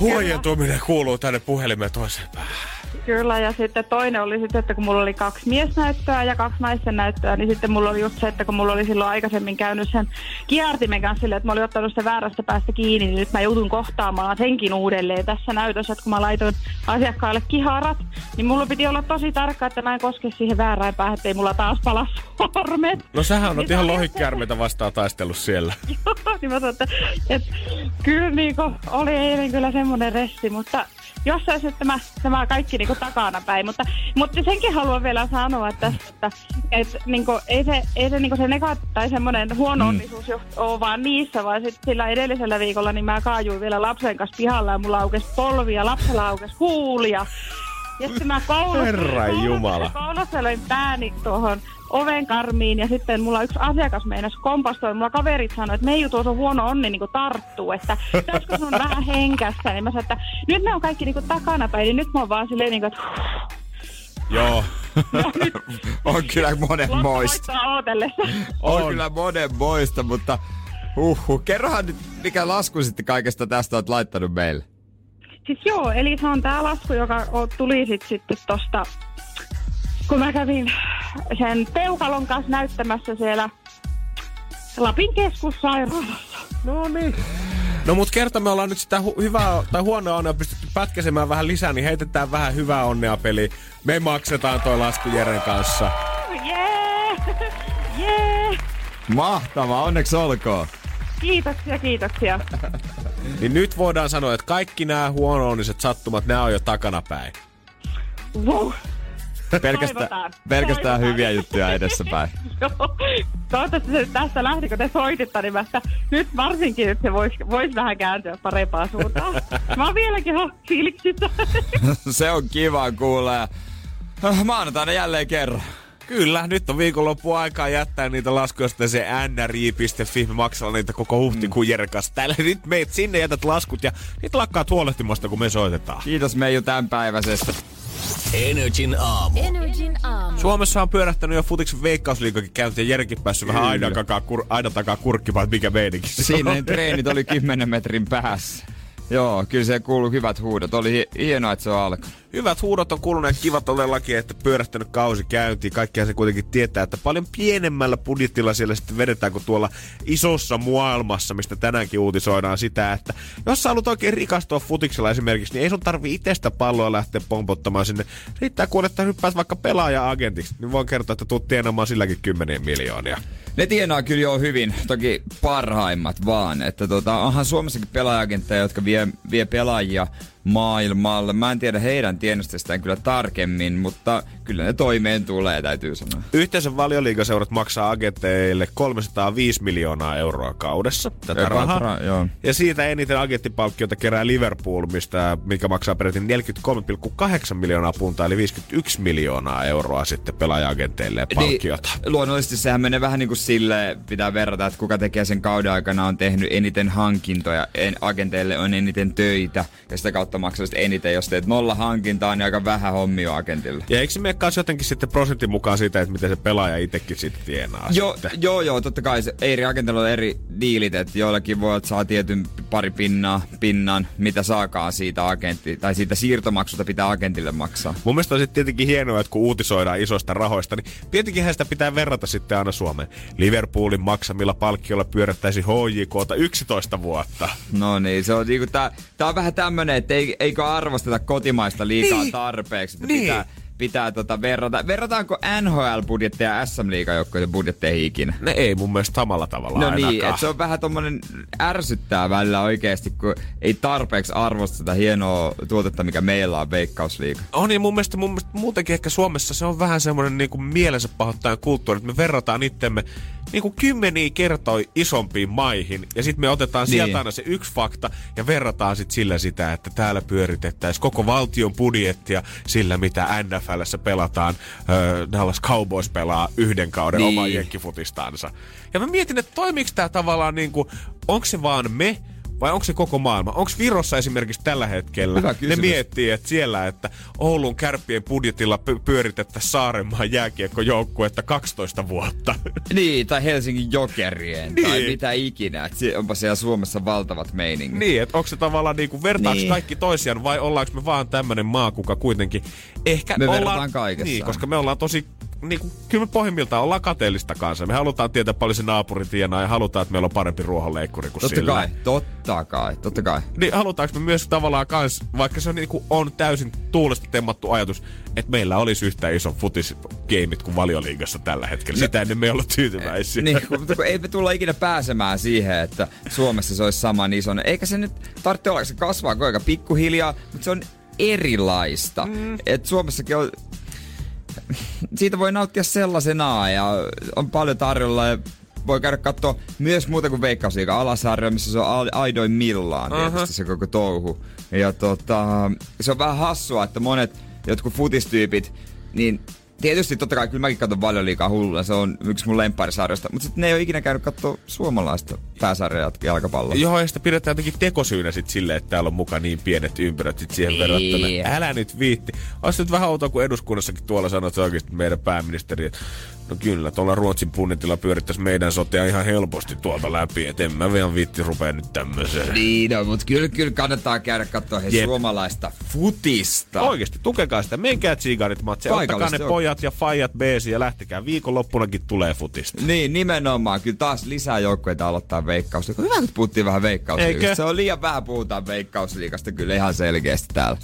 Speaker 2: huojentuminen kuuluu tänne puhelimeen toiseen päähän.
Speaker 6: Kyllä, ja sitten toinen oli sitten, että kun mulla oli kaksi miesnäyttöä ja kaksi naisten näyttöä, niin sitten mulla oli just se, että kun mulla oli silloin aikaisemmin käynyt sen kiartimen kanssa silleen, että mä olin ottanut sitä väärästä päästä kiinni, niin nyt mä joudun kohtaamaan senkin uudelleen tässä näytössä, että kun mä laitoin asiakkaalle kiharat, niin mulla piti olla tosi tarkka, että mä en koske siihen väärään päähän, ettei mulla taas pala sormet.
Speaker 2: No sähän on
Speaker 6: Niin
Speaker 2: ihan lohikärmeitä vastaan taistellut siellä.
Speaker 6: Joo, niin mä sanoin, että, että kyllä niinku oli eilen kyllä semmoinen ressi, mutta jos se tämä, tämä kaikki niinku takana päin. Mutta, mutta senkin haluan vielä sanoa, että, että, että niinku, ei se, ei se, niinku se nega, tai semmoinen huono onnisuus jo ole vaan niissä, vaan sit sillä edellisellä viikolla niin mä kaajuin vielä lapsen kanssa pihalla ja mulla aukesi polvi ja lapsella aukesi huulia. Ja sitten mä koulussa, koulussa-
Speaker 2: Jumala.
Speaker 6: koulussa löin pääni tuohon oven karmiin ja sitten mulla yksi asiakas meinas kompastoi. Mulla kaverit sanoi, että Meiju tuossa on huono onni niin tarttuu, että pitäisikö sun vähän henkästä. Niin mä sanoin, että nyt ne on kaikki niin takanapäin, niin nyt mä oon vaan silleen niin kuin, että
Speaker 2: Joo.
Speaker 3: On kyllä monen moista. On,
Speaker 2: On.
Speaker 3: kyllä monen moista, mutta huhhuh. Kerrohan nyt, mikä lasku sitten kaikesta tästä oot laittanut meille.
Speaker 6: Siis joo, eli se on tää lasku, joka tuli sit, sitten tosta, kun mä kävin sen peukalon kanssa näyttämässä siellä Lapin keskussairaalassa.
Speaker 2: No niin. No mut kerta me ollaan nyt sitä hu- hyvää tai huonoa onnea pystytty pätkäsemään vähän lisää, niin heitetään vähän hyvää onnea peli. Me maksetaan toi lasku Jeren kanssa.
Speaker 6: Jee! Jee!
Speaker 3: Mahtavaa, onneksi olkoon.
Speaker 6: Kiitoksia, kiitoksia.
Speaker 2: Niin nyt voidaan sanoa, että kaikki nämä huono-onniset sattumat, nämä on jo takanapäin.
Speaker 6: Wow.
Speaker 3: Pelkästään,
Speaker 6: Toivotaan.
Speaker 3: pelkästään
Speaker 6: Toivotaan.
Speaker 3: hyviä juttuja edessäpäin.
Speaker 6: Joo. Toivottavasti se tästä lähti, kun te soititte, niin mä sitä, nyt varsinkin, että se voisi vois vähän kääntyä parempaan suuntaan. Mä oon vieläkin ihan fiiliksissä.
Speaker 3: Se on kiva kuulla. Maanantaina jälleen kerran.
Speaker 2: Kyllä, nyt on viikonloppu aikaa jättää niitä laskuja sitten se nri.fi. Me maksaa niitä koko huhtikuun kanssa. Täällä nyt meet sinne jätät laskut ja niitä lakkaat huolehtimasta, kun me soitetaan.
Speaker 3: Kiitos Meiju tämänpäiväisestä.
Speaker 1: Energin aamu.
Speaker 4: Energin aamu.
Speaker 2: Suomessa on pyörähtänyt jo futiksen veikkausliikakin käynti ja Jerkin päässyt vähän aina takaa, kur, aina takaa kurkkimaan, mikä meininki. se
Speaker 3: Siinä treenit oli 10 metrin päässä. Joo, kyllä se kuuluu hyvät huudot. Oli hi- hienoa, että se on alkanut.
Speaker 2: Hyvät huudot on kuuluneet kiva todellakin, että pyörähtänyt kausi käyntiin. Kaikkihan se kuitenkin tietää, että paljon pienemmällä budjettilla siellä sitten vedetään kuin tuolla isossa maailmassa, mistä tänäänkin uutisoidaan sitä, että jos sä haluat oikein rikastua futiksella esimerkiksi, niin ei sun tarvii itsestä palloa lähteä pompottamaan sinne. Riittää kun että hyppäät vaikka pelaaja-agentiksi, niin voin kertoa, että tuut tienaamaan silläkin kymmeniä miljoonia.
Speaker 3: Ne tienaa kyllä jo hyvin, toki parhaimmat vaan. Että tota, onhan Suomessakin pelaajakentteja, jotka vie, vie pelaajia maailmalle. Mä en tiedä heidän tienestestään kyllä tarkemmin, mutta kyllä ne toimeen tulee, täytyy sanoa.
Speaker 2: Yhteensä valioliigaseurat maksaa agenteille 305 miljoonaa euroa kaudessa tätä
Speaker 3: Joka-
Speaker 2: rahaa.
Speaker 3: ra- joo.
Speaker 2: Ja siitä eniten agenttipalkkiota kerää Liverpool, mistä, mikä maksaa peräti 43,8 miljoonaa puntaa, eli 51 miljoonaa euroa sitten pelaaja-agenteille palkkiota.
Speaker 3: Niin, luonnollisesti sehän menee vähän niin kuin sille, pitää verrata, että kuka tekee sen kauden aikana on tehnyt eniten hankintoja, en, agenteille on eniten töitä ja sitä kautta maksaa sitten eniten, jos teet nolla hankintaa, niin aika vähän hommia agentille.
Speaker 2: Ja eikö se mene kanssa jotenkin sitten prosentin mukaan siitä, että miten se pelaaja itsekin sitten tienaa
Speaker 3: Joo,
Speaker 2: sitten?
Speaker 3: joo, joo, totta kai se eri agentilla on eri diilit, että joillakin voi että saa tietyn pari pinnaa, pinnan, mitä saakaan siitä agentti, tai siitä siirtomaksusta pitää agentille maksaa.
Speaker 2: Mun mielestä on sitten tietenkin hienoa, että kun uutisoidaan isoista rahoista, niin tietenkin sitä pitää verrata sitten aina Suomeen. Liverpoolin maksamilla palkkiolla pyörättäisi HJKta 11 vuotta.
Speaker 3: No niin, se on niinku tää, tää on vähän tämmönen, että ei, eikö arvosteta kotimaista liikaa
Speaker 2: Niin.
Speaker 3: tarpeeksi, että
Speaker 2: Niin.
Speaker 3: pitää, pitää tota verrata. Verrataanko NHL-budjetteja ja SM Liigajoukkojen budjetteihin ikinä?
Speaker 2: Ne ei mun mielestä samalla tavalla
Speaker 3: No
Speaker 2: ainakaan.
Speaker 3: niin, että se on vähän tommonen ärsyttää välillä oikeesti, kun ei tarpeeksi arvosta sitä hienoa tuotetta, mikä meillä on Veikkausliiga.
Speaker 2: On ja mun mielestä, mun mielestä muutenkin ehkä Suomessa se on vähän semmoinen niin kuin mielensä pahoittajan kulttuuri, että me verrataan itsemme niin kuin kymmeniä kertoja isompiin maihin ja sitten me otetaan sieltä
Speaker 3: Niin.
Speaker 2: aina se yksi fakta ja verrataan sitten sillä sitä, että täällä pyöritettäisiin koko valtion budjettia sillä, mitä NFLssä pelataan. Öö, Dallas Cowboys pelaa yhden kauden
Speaker 3: Niin.
Speaker 2: omaa jenkkifutistansa. Ja mä mietin, että toimiks tää tavallaan niin kuin, onko se vaan me vai onko se koko maailma? Onko Virossa esimerkiksi tällä hetkellä? Ne miettii, että siellä, että Oulun kärppien budjetilla py- pyöritettäisiin Saarenmaan jääkiekkojoukkuetta 12 vuotta.
Speaker 3: Niin, tai Helsingin Jokerien, niin. tai mitä ikinä. Se- onpa siellä Suomessa valtavat meiningit.
Speaker 2: niin, että onko se tavallaan niinku, vertaako
Speaker 3: Niin.
Speaker 2: kaikki toisiaan vai ollaanko me vaan tämmönen maa, kuka kuitenkin ehkä
Speaker 3: Me
Speaker 2: ollaan...
Speaker 3: kaikessa.
Speaker 2: Niin, koska me ollaan tosi niinku, kyllä me pohjimmiltaan ollaan kateellista kanssa. Me halutaan tietää paljon se naapuri tienaa ja halutaan, että meillä on parempi ruohonleikkuri kuin
Speaker 3: Totta
Speaker 2: sillä.
Speaker 3: kai, totta kai, totta kai.
Speaker 2: Niin halutaanko me myös tavallaan kans, vaikka se on, niinku, on täysin tuulesta temmattu ajatus, että meillä olisi yhtä iso futisgeimit kuin valioliigassa tällä hetkellä. Sitä ennen me ei olla tyytyväisiä.
Speaker 3: Niin, kun, kun ei me tulla ikinä pääsemään siihen, että Suomessa se olisi saman ison. Eikä se nyt tarvitse olla, se kasvaa koko ajan pikkuhiljaa, mutta se on erilaista. Mm. Et Suomessakin on, siitä voi nauttia sellaisenaan ja on paljon tarjolla ja voi käydä katsoa myös muuta kuin Veikkausliiga alasarja, missä se on aidoimmillaan tietysti
Speaker 2: Aha.
Speaker 3: se koko touhu. Ja tota, se on vähän hassua, että monet jotkut futistyypit, niin tietysti totta kai kyllä mäkin katson paljon liikaa hulluna, se on yksi mun lempparisarjoista, mutta sitten ne ei ole ikinä käynyt katsoa suomalaista pääsarjaa jalkapalloa.
Speaker 2: Joo, ja sitä pidetään jotenkin tekosyynä sit silleen, että täällä on mukaan niin pienet ympyrät sit siihen
Speaker 3: Niin.
Speaker 2: verrattuna. Älä nyt viitti. Olisi nyt vähän outoa, kun eduskunnassakin tuolla sanoo, että se oikeasti meidän pääministeri, että no kyllä, tuolla Ruotsin punnitilla pyörittäisi meidän sotea ihan helposti tuolta läpi, että en mä vielä viitti rupea nyt tämmöiseen.
Speaker 3: Niin, no, mutta kyllä, kyllä kannattaa käydä katsoa he
Speaker 2: Jep.
Speaker 3: suomalaista futista.
Speaker 2: Oikeesti, tukekaa sitä. Menkää tsigarit matseja. Ottakaa ne
Speaker 3: on.
Speaker 2: pojat ja faijat beesiin ja lähtekää. Viikonloppunakin tulee futista.
Speaker 3: Niin, nimenomaan. Kyllä taas lisää joukkueita aloittaa veikkausliiga. Hyvä, kun puhuttiin vähän veikkausliigasta.
Speaker 2: Eikö?
Speaker 3: Se on liian vähän puhutaan veikkausliigasta kyllä ihan selkeästi täällä.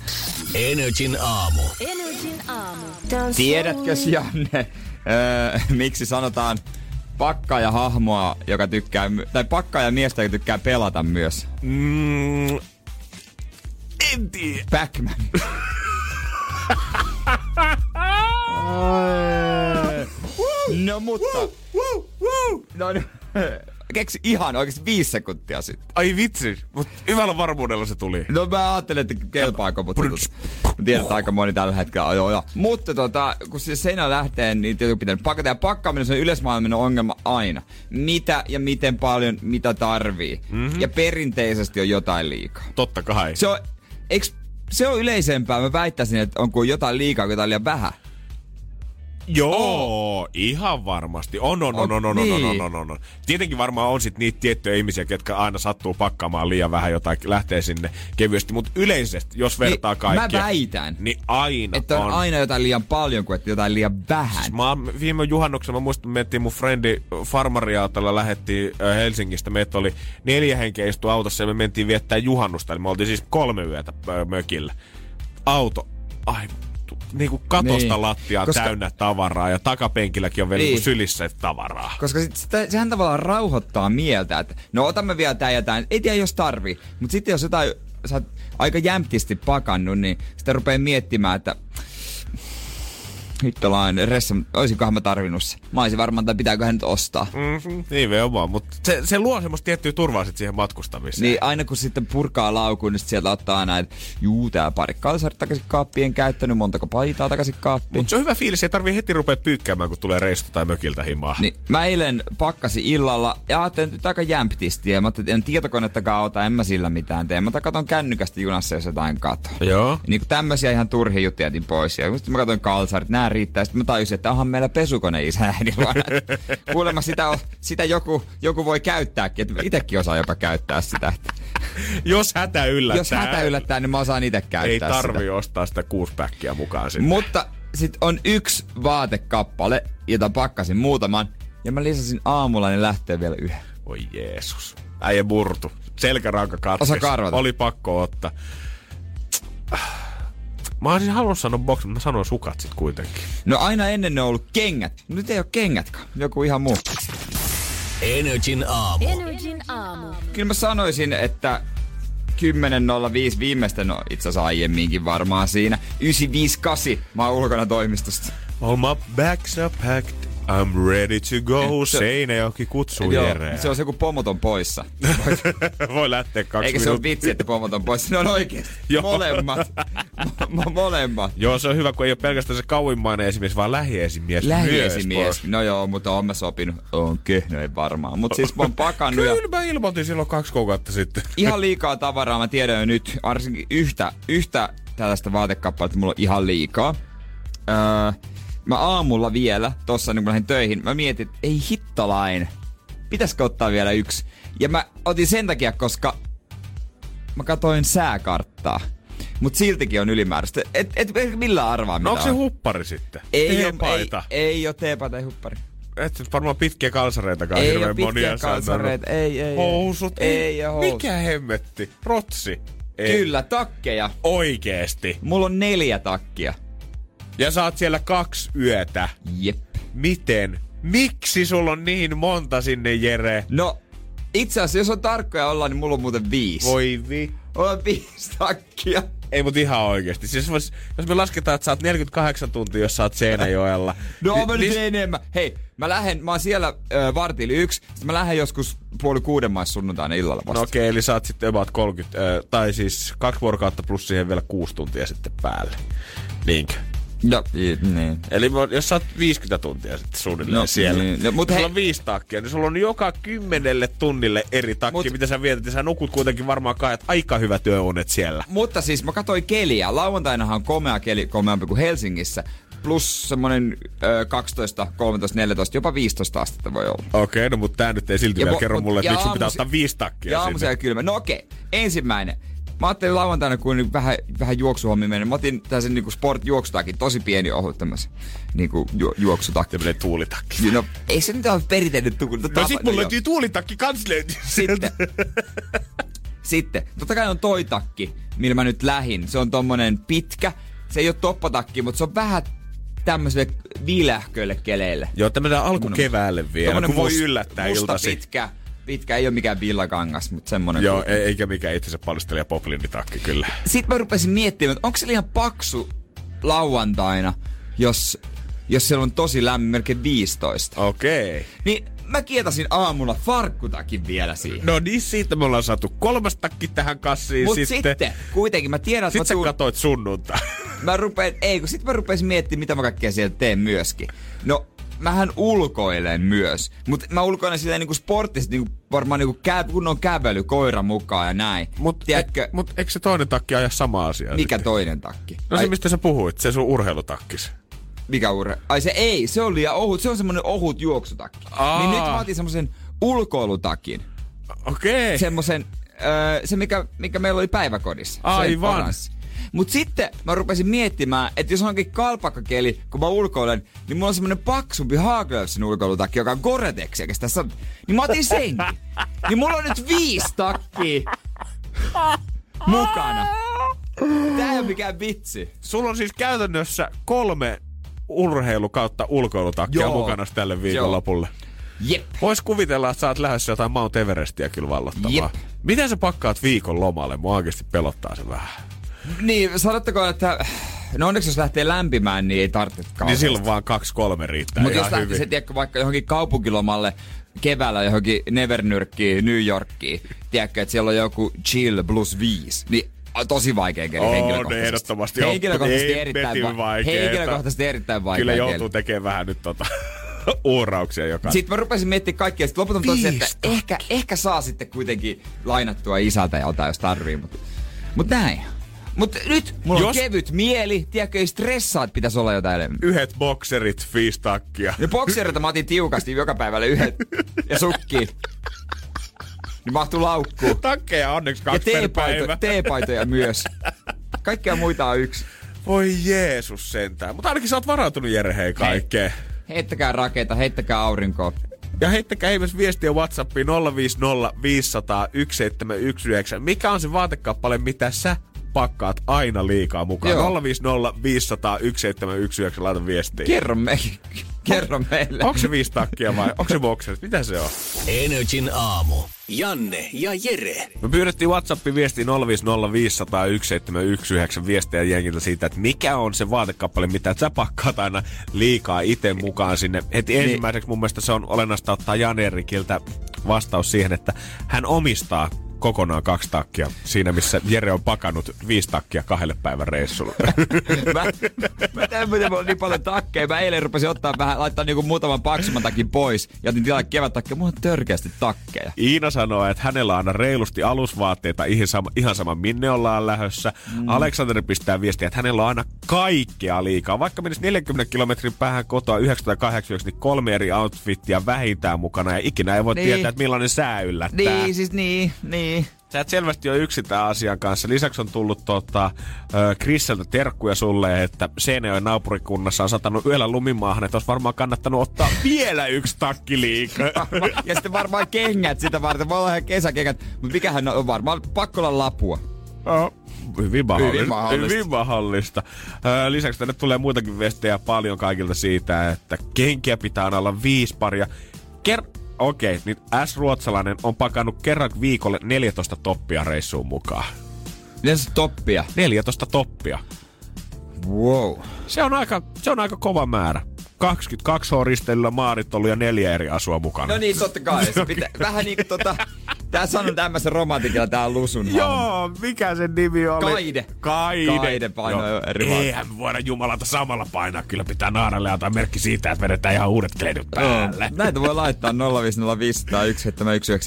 Speaker 1: Energin aamu.
Speaker 4: Energin aamu.
Speaker 3: Tiedätkö, Janne, öö, miksi sanotaan pakkaa ja hahmoa, joka tykkää, tai pakkaa ja miestä, joka tykkää pelata myös?
Speaker 2: Mm, en tiedä.
Speaker 3: Pac-Man. no mutta... No, no, keksi ihan oikeasti viisi sekuntia sitten.
Speaker 2: Ai vitsi, mutta hyvällä varmuudella se tuli.
Speaker 3: No mä ajattelin, että kelpaako, mutta tiedän, että aika moni tällä hetkellä ajoo. Ja. Mutta tota, kun se seinä lähtee, niin tietysti pitää pakata. Ja pakkaaminen se on yleismaailmallinen ongelma aina. Mitä ja miten paljon, mitä tarvii. Mm-hmm. Ja perinteisesti on jotain liikaa.
Speaker 2: Totta kai.
Speaker 3: Se on, eiks, se on yleisempää. Mä väittäisin, että on kuin jotain liikaa, jotain liian vähän.
Speaker 2: Joo, ihan varmasti. On, on, on, on, on, on, on,
Speaker 3: Niin.
Speaker 2: on, on, on. Tietenkin varmaan on sit niitä tiettyjä ihmisiä, ketkä aina sattuu pakkaamaan liian vähän jotain, lähtee sinne kevyesti. Mutta yleisesti, jos vertaa
Speaker 3: Niin,
Speaker 2: kaikkia,
Speaker 3: Mä väitän,
Speaker 2: niin aina
Speaker 3: että on,
Speaker 2: on.
Speaker 3: aina jotain liian paljon kuin että jotain liian vähän.
Speaker 2: Mä oon viime juhannuksena, mä muistan, me mentiin mun frendi farmariautolla, lähettiin äh, Helsingistä. Meitä oli neljä henkeä istu autossa ja me mentiin viettää juhannusta. Eli me oltiin siis kolme yötä mökillä. Auto, ai, niinku katosta
Speaker 3: Niin.
Speaker 2: lattiaan
Speaker 3: Koska-
Speaker 2: täynnä tavaraa ja takapenkilläkin on vielä
Speaker 3: Niin.
Speaker 2: niin. sylissä tavaraa.
Speaker 3: Koska sit sitä, sehän tavallaan rauhoittaa mieltä, että no otamme vielä tää ja tää. Ei tiedä jos tarvii. Mutta sitten jos jotain sä oot aika jämptisti pakannut, niin sitä rupeaa miettimään, että hittolainen ressa, oisinkohan mä tarvinnut se. Mä olisin varmaan, tai pitääköhän nyt ostaa.
Speaker 2: Mm-hmm, niin vaan, mutta se, se luo semmoista tiettyä turvaa sit siihen matkustamiseen.
Speaker 3: Niin aina kun sitten purkaa laukun, niin sieltä ottaa aina, että juu, tää pari kalsarit takaisin kaappiin en käyttänyt, montako paitaa takaisin kaappiin.
Speaker 2: Mutta se on hyvä fiilis, ei tarvii heti rupea pyykkäämään, kun tulee reissu tai mökiltä himaa.
Speaker 3: Niin, mä eilen pakkasin illalla ja ajattelin, että aika jämptisti. Ja mä ajattelin, että en tietokonettakaan ota, en mä sillä mitään tee. Mä katon kännykästä junassa, jos jotain kato.
Speaker 2: Joo.
Speaker 3: Niin kuin tämmöisiä ihan turhia juttuja jätin pois. Ja sitten mä katsoin kalsarit, nää riittää. Sitten mä tajusin, että onhan meillä pesukone isä äidin luona. Kuulemma sitä, on, sitä joku, joku voi käyttääkin. Että itekin osaa jopa käyttää sitä.
Speaker 2: Jos hätä yllättää.
Speaker 3: Jos hätä yllättää, niin mä osaan itse käyttää
Speaker 2: Ei tarvi
Speaker 3: sitä.
Speaker 2: ostaa sitä kuuspäkkiä mukaan sinne.
Speaker 3: Mutta sit on yksi vaatekappale, jota pakkasin muutaman. Ja mä lisäsin aamulla, niin lähtee vielä yhden.
Speaker 2: Voi Jeesus. Äijä murtu. Selkäranka katkesi. Oli pakko ottaa. Mä olisin halunnut sanoa box, mutta mä sanoin sukat sit kuitenkin.
Speaker 3: No aina ennen ne on ollut kengät. Nyt ei ole kengätkään. Joku ihan muu.
Speaker 1: Energin aamu.
Speaker 4: Energin aamu.
Speaker 3: Kyllä mä sanoisin, että 10.05 viimeisten, no itse asiassa aiemminkin varmaan siinä. 958, mä oon ulkona toimistosta.
Speaker 2: All my bags are packed. I'm ready to go.
Speaker 3: Se-
Speaker 2: Seinäjoki kutsuu
Speaker 3: Joo,
Speaker 2: Jereä.
Speaker 3: se on se kun pomot on poissa.
Speaker 2: Voi lähteä kaksi
Speaker 3: Eikä se ole vitsi, että pomot on poissa. Ne on oikeesti.
Speaker 2: Joo.
Speaker 3: Molemmat. Mo- molemmat.
Speaker 2: Joo, se on hyvä, kun ei ole pelkästään se kauimmainen esimies, vaan lähiesimies
Speaker 3: Lähiesimies.
Speaker 2: myös.
Speaker 3: No joo, mutta oon mä sopinut. On ei varmaan. Mutta siis mä oon pakannut ja
Speaker 2: Kyllä mä ilmoitin silloin kaksi kuukautta sitten.
Speaker 3: ihan liikaa tavaraa. Mä tiedän jo nyt, varsinkin yhtä, yhtä tällaista vaatekappaletta mulla on ihan liikaa. Öö, mä aamulla vielä, tossa niin kun lähdin töihin, mä mietin, että ei hittolain. Pitäisikö ottaa vielä yksi? Ja mä otin sen takia, koska mä katoin sääkarttaa. Mut siltikin on ylimääräistä. Et, et, et millään arvaa mitä
Speaker 2: No onko se
Speaker 3: on.
Speaker 2: huppari sitten?
Speaker 3: ei, oo- ei,
Speaker 2: Teepaita.
Speaker 3: ei ole teepaita, ei huppari.
Speaker 2: Et nyt varmaan pitkiä kalsareitakaan
Speaker 3: Ei
Speaker 2: hirveän
Speaker 3: pitkiä
Speaker 2: monia
Speaker 3: kalsareita, ei, ei, ei.
Speaker 2: Housut.
Speaker 3: Ei oo housut.
Speaker 2: Mikä hemmetti? Rotsi. Ei.
Speaker 3: Kyllä, takkeja.
Speaker 2: Oikeesti.
Speaker 3: Mulla on neljä takkia.
Speaker 2: Ja sä oot siellä kaksi yötä.
Speaker 3: Jep.
Speaker 2: Miten? Miksi sulla on niin monta sinne, Jere?
Speaker 3: No, itse asiassa, jos on tarkkoja olla, niin mulla on muuten viisi.
Speaker 2: Voi vi...
Speaker 3: On viisi takkia.
Speaker 2: Ei mut ihan oikeesti. Siis vois, jos me lasketaan, että sä oot 48 tuntia, jos sä oot Seinäjoella.
Speaker 3: No,
Speaker 2: Ni-
Speaker 3: mä nyt
Speaker 2: niin-
Speaker 3: enemmän. Hei, mä lähden, mä oon siellä ö, vartili yksi, sitten mä lähden joskus puoli kuuden maissa sunnuntaina illalla vasta.
Speaker 2: No okei, eli sä oot sitten about 30, ö, tai siis kaksi vuorokautta plus siihen vielä kuusi tuntia sitten päälle. Niinkö?
Speaker 3: No, i- niin.
Speaker 2: Eli jos sä oot 50 tuntia sitten suunnilleen
Speaker 3: No,
Speaker 2: siellä.
Speaker 3: niin. No, mut
Speaker 2: sulla on viisi takkia, niin sulla on joka kymmenelle tunnille eri takki,
Speaker 3: Mut-
Speaker 2: mitä sä vietät. Ja sä nukut kuitenkin varmaan kai, että aika hyvä työunet siellä.
Speaker 3: Mutta siis mä katsoin keliä. Lauantainahan on komea keli, komeampi kuin Helsingissä. Plus semmonen ö, 12, 13, 14, jopa 15 astetta voi olla.
Speaker 2: Okei, no mutta tää nyt ei silti vielä
Speaker 3: mo-
Speaker 2: kerro mulle, että
Speaker 3: ja
Speaker 2: miksi sun pitää
Speaker 3: aamusi-
Speaker 2: ottaa viisi takkia
Speaker 3: Ja
Speaker 2: sinne.
Speaker 3: kylmä. No okei, ensimmäinen. Mä ajattelin lauantaina, kun niin vähän, vähän juoksuhommi meni. Mä otin tällaisen niin sport-juoksutakin, tosi pieni ohut tämmösen niin ju, juoksutakki.
Speaker 2: Tämmönen tuulitakki.
Speaker 3: No ei se nyt ole perinteinen tukun.
Speaker 2: No sit mulla löytyy tuulitakki kans löytyy
Speaker 3: Sitten. Sitten, totta kai on toi takki, millä mä nyt lähin. Se on tommonen pitkä. Se ei ole toppatakki, mutta se on vähän tämmöiselle viilähköille keleille.
Speaker 2: Joo, tämmönen alkukeväälle vielä,
Speaker 3: Tommonen
Speaker 2: kun voi yllättää
Speaker 3: musta
Speaker 2: iltasi.
Speaker 3: pitkä. Pitkä, ei ole mikään villakangas, mutta semmonen.
Speaker 2: Joo,
Speaker 3: kuitenkin.
Speaker 2: ei, eikä mikään itsensä pallistelija poplinitakki kyllä.
Speaker 3: Sitten mä rupesin miettimään, että onko se liian paksu lauantaina, jos, jos siellä on tosi lämmin, melkein 15.
Speaker 2: Okei. Okay.
Speaker 3: Niin mä kietasin aamulla farkkutakin vielä siihen.
Speaker 2: No niin, siitä me ollaan saatu kolmas takki tähän kassiin
Speaker 3: Mut
Speaker 2: sitten.
Speaker 3: sitten, kuitenkin mä tiedän, että
Speaker 2: Sitten sä
Speaker 3: mä, tuun,
Speaker 2: katoit sunnuntai.
Speaker 3: mä rupean, ei kun sit mä rupesin miettimään, mitä mä kaikkea siellä teen myöskin. No, mähän ulkoilen myös, mutta mä ulkoilen silleen niinku sporttisesti, niinku varmaan niinku kä- kunnon kävely, koira mukaan ja näin.
Speaker 2: Mut,
Speaker 3: Tiedätkö,
Speaker 2: e, mut eikö se toinen takki aja sama asia?
Speaker 3: mikä
Speaker 2: sitten?
Speaker 3: toinen takki?
Speaker 2: No se, mistä sä puhuit, se sun urheilutakkis.
Speaker 3: Mikä urhe? Ai se ei, se on liian ohut, se on semmonen ohut juoksutakki.
Speaker 2: Aa.
Speaker 3: Niin nyt mä otin semmosen ulkoilutakin.
Speaker 2: Okei.
Speaker 3: Semmosen, öö, se mikä, mikä meillä oli päiväkodissa.
Speaker 2: Aivan.
Speaker 3: Mut sitten mä rupesin miettimään, että jos onkin kalpakkakeli, kun mä ulkoilen, niin mulla on semmonen paksumpi Haglöfsin ulkoilutakki, joka on Gore-Tex, eikä sitä saa... Niin mä otin senkin. niin mulla on nyt viisi takkia mukana. Tää ei ole mikään vitsi.
Speaker 2: Sulla on siis käytännössä kolme urheilu kautta ulkoilutakkia
Speaker 3: Joo.
Speaker 2: mukana tälle viikonlopulle.
Speaker 3: Jep.
Speaker 2: Vois kuvitella, että sä oot lähdössä jotain Mount Everestia kyllä vallottamaan.
Speaker 3: Jep.
Speaker 2: Miten sä pakkaat viikon lomalle? Mua oikeasti pelottaa se vähän.
Speaker 3: Niin, sanotteko, että... No onneksi jos lähtee lämpimään, niin ei tarvitse kauheasti.
Speaker 2: Niin silloin vaan kaksi kolme riittää
Speaker 3: Mutta jos lähtee se, tiedätkö, vaikka johonkin kaupunkilomalle keväällä johonkin Nevernyrkkiin, New Yorkiin, tiedätkö, että siellä on joku chill plus viisi, niin on tosi vaikea keli
Speaker 2: On,
Speaker 3: henkilökohtaisesti.
Speaker 2: ehdottomasti on.
Speaker 3: Henkilökohtaisesti
Speaker 2: Ei
Speaker 3: erittäin, va-
Speaker 2: vaikeeta.
Speaker 3: henkilökohtaisesti erittäin vaikea
Speaker 2: Kyllä
Speaker 3: keli.
Speaker 2: joutuu tekemään vähän nyt tota uurauksia joka.
Speaker 3: Sitten mä rupesin miettimään kaikkia. Sitten lopulta totesin, että ehkä, ehkä saa sitten kuitenkin lainattua isältä jotain, jos tarvii. Mutta mut näin. Mutta nyt mulla on
Speaker 2: Jos-
Speaker 3: kevyt mieli. Tiedätkö, ei stressaa, että pitäisi olla jotain enemmän.
Speaker 2: Yhdet bokserit, viisi takkia.
Speaker 3: Ja boksereita mä otin tiukasti joka päivälle yhdet ja sukki. Niin mahtuu laukkuun.
Speaker 2: Takkeja onneksi
Speaker 3: Ja
Speaker 2: kaksi per
Speaker 3: teepaito,
Speaker 2: päivä.
Speaker 3: teepaitoja myös. Kaikkea muita on yksi.
Speaker 2: Voi Jeesus sentään. Mutta ainakin sä oot varautunut Jere hei kaikkeen.
Speaker 3: Heittäkää rakeita, heittäkää aurinkoa.
Speaker 2: Ja heittäkää ihmeessä viestiä Whatsappiin 050 500 1719. Mikä on se vaatekappale, mitä sä pakkaat aina liikaa mukaan?
Speaker 3: Joo.
Speaker 2: 050 500 1719. Laita viestiä.
Speaker 3: Kerro, me, kerro meille.
Speaker 2: Onko se viisi takkia vai onko se bokserit? Mitä se on?
Speaker 1: Energin aamu. Janne ja Jere.
Speaker 2: Me pyydettiin WhatsAppin viestiin 050501719 viestejä jengiltä siitä, että mikä on se vaatekappale, mitä sä pakkaat aina liikaa itse mukaan sinne. Heti ensimmäiseksi mun mielestä se on olennaista ottaa Jan Erikiltä vastaus siihen, että hän omistaa kokonaan kaksi takkia siinä, missä Jere on pakannut viisi takkia kahdelle päivän reissulle.
Speaker 3: Mä, mä miten mulla on niin paljon takkeja. Mä eilen rupesin ottaa vähän, laittaa niinku muutaman paksumman takin pois. Ja otin tilaa kevät takkeja. Mulla on törkeästi takkeja.
Speaker 2: Iina sanoo, että hänellä on aina reilusti alusvaatteita ihan sama, ihan sama minne ollaan lähössä. Mm. Aleksander pistää viestiä, että hänellä on aina kaikkea liikaa. Vaikka menisi 40 kilometrin päähän kotoa 908, niin kolme eri outfittia vähintään mukana ja ikinä ei voi
Speaker 3: Niin.
Speaker 2: tietää, että millainen sää yllättää.
Speaker 3: Niin, siis niin, niin.
Speaker 2: Sä et selvästi ole yksin tämän asian kanssa. Lisäksi on tullut tota, ö, Krisseltä terkkuja sulle, että Seinäjoen naapurikunnassa on satanut yöllä lumimaahan, että olisi varmaan kannattanut ottaa vielä yksi takki liikaa.
Speaker 3: Ja sitten varmaan kengät sitä varten. Voi olla ihan kesäkengät. Mutta mikähän on varmaan pakko olla lapua.
Speaker 2: Oh, hyvin mahdollista.
Speaker 3: Hyvin mahdollista.
Speaker 2: Hyvin mahdollista. Lisäksi tänne tulee muitakin viestejä paljon kaikilta siitä, että kenkiä pitää olla viisi paria. Ker- Okei, niin S-ruotsalainen on pakannut kerran viikolle 14 toppia reissuun mukaan.
Speaker 3: Miten se toppia?
Speaker 2: 14 toppia.
Speaker 3: Wow.
Speaker 2: Se on aika, se on aika kova määrä. 22 on risteilyllä maarit ollut ja neljä eri asua mukana.
Speaker 3: No niin, totta kai. Se pitää, vähän niinku tota... Tää sanon tämmöisen romantikilla tää lusun.
Speaker 2: Joo, mikä sen nimi oli?
Speaker 3: Kaide.
Speaker 2: Kaide.
Speaker 3: Kaide painoi
Speaker 2: Joo.
Speaker 3: eri
Speaker 2: Eihän me voida jumalata samalla painaa. Kyllä pitää naaralle antaa merkki siitä, että vedetään ihan uudet kleidut päälle.
Speaker 3: Joo, Näitä voi laittaa 050501719.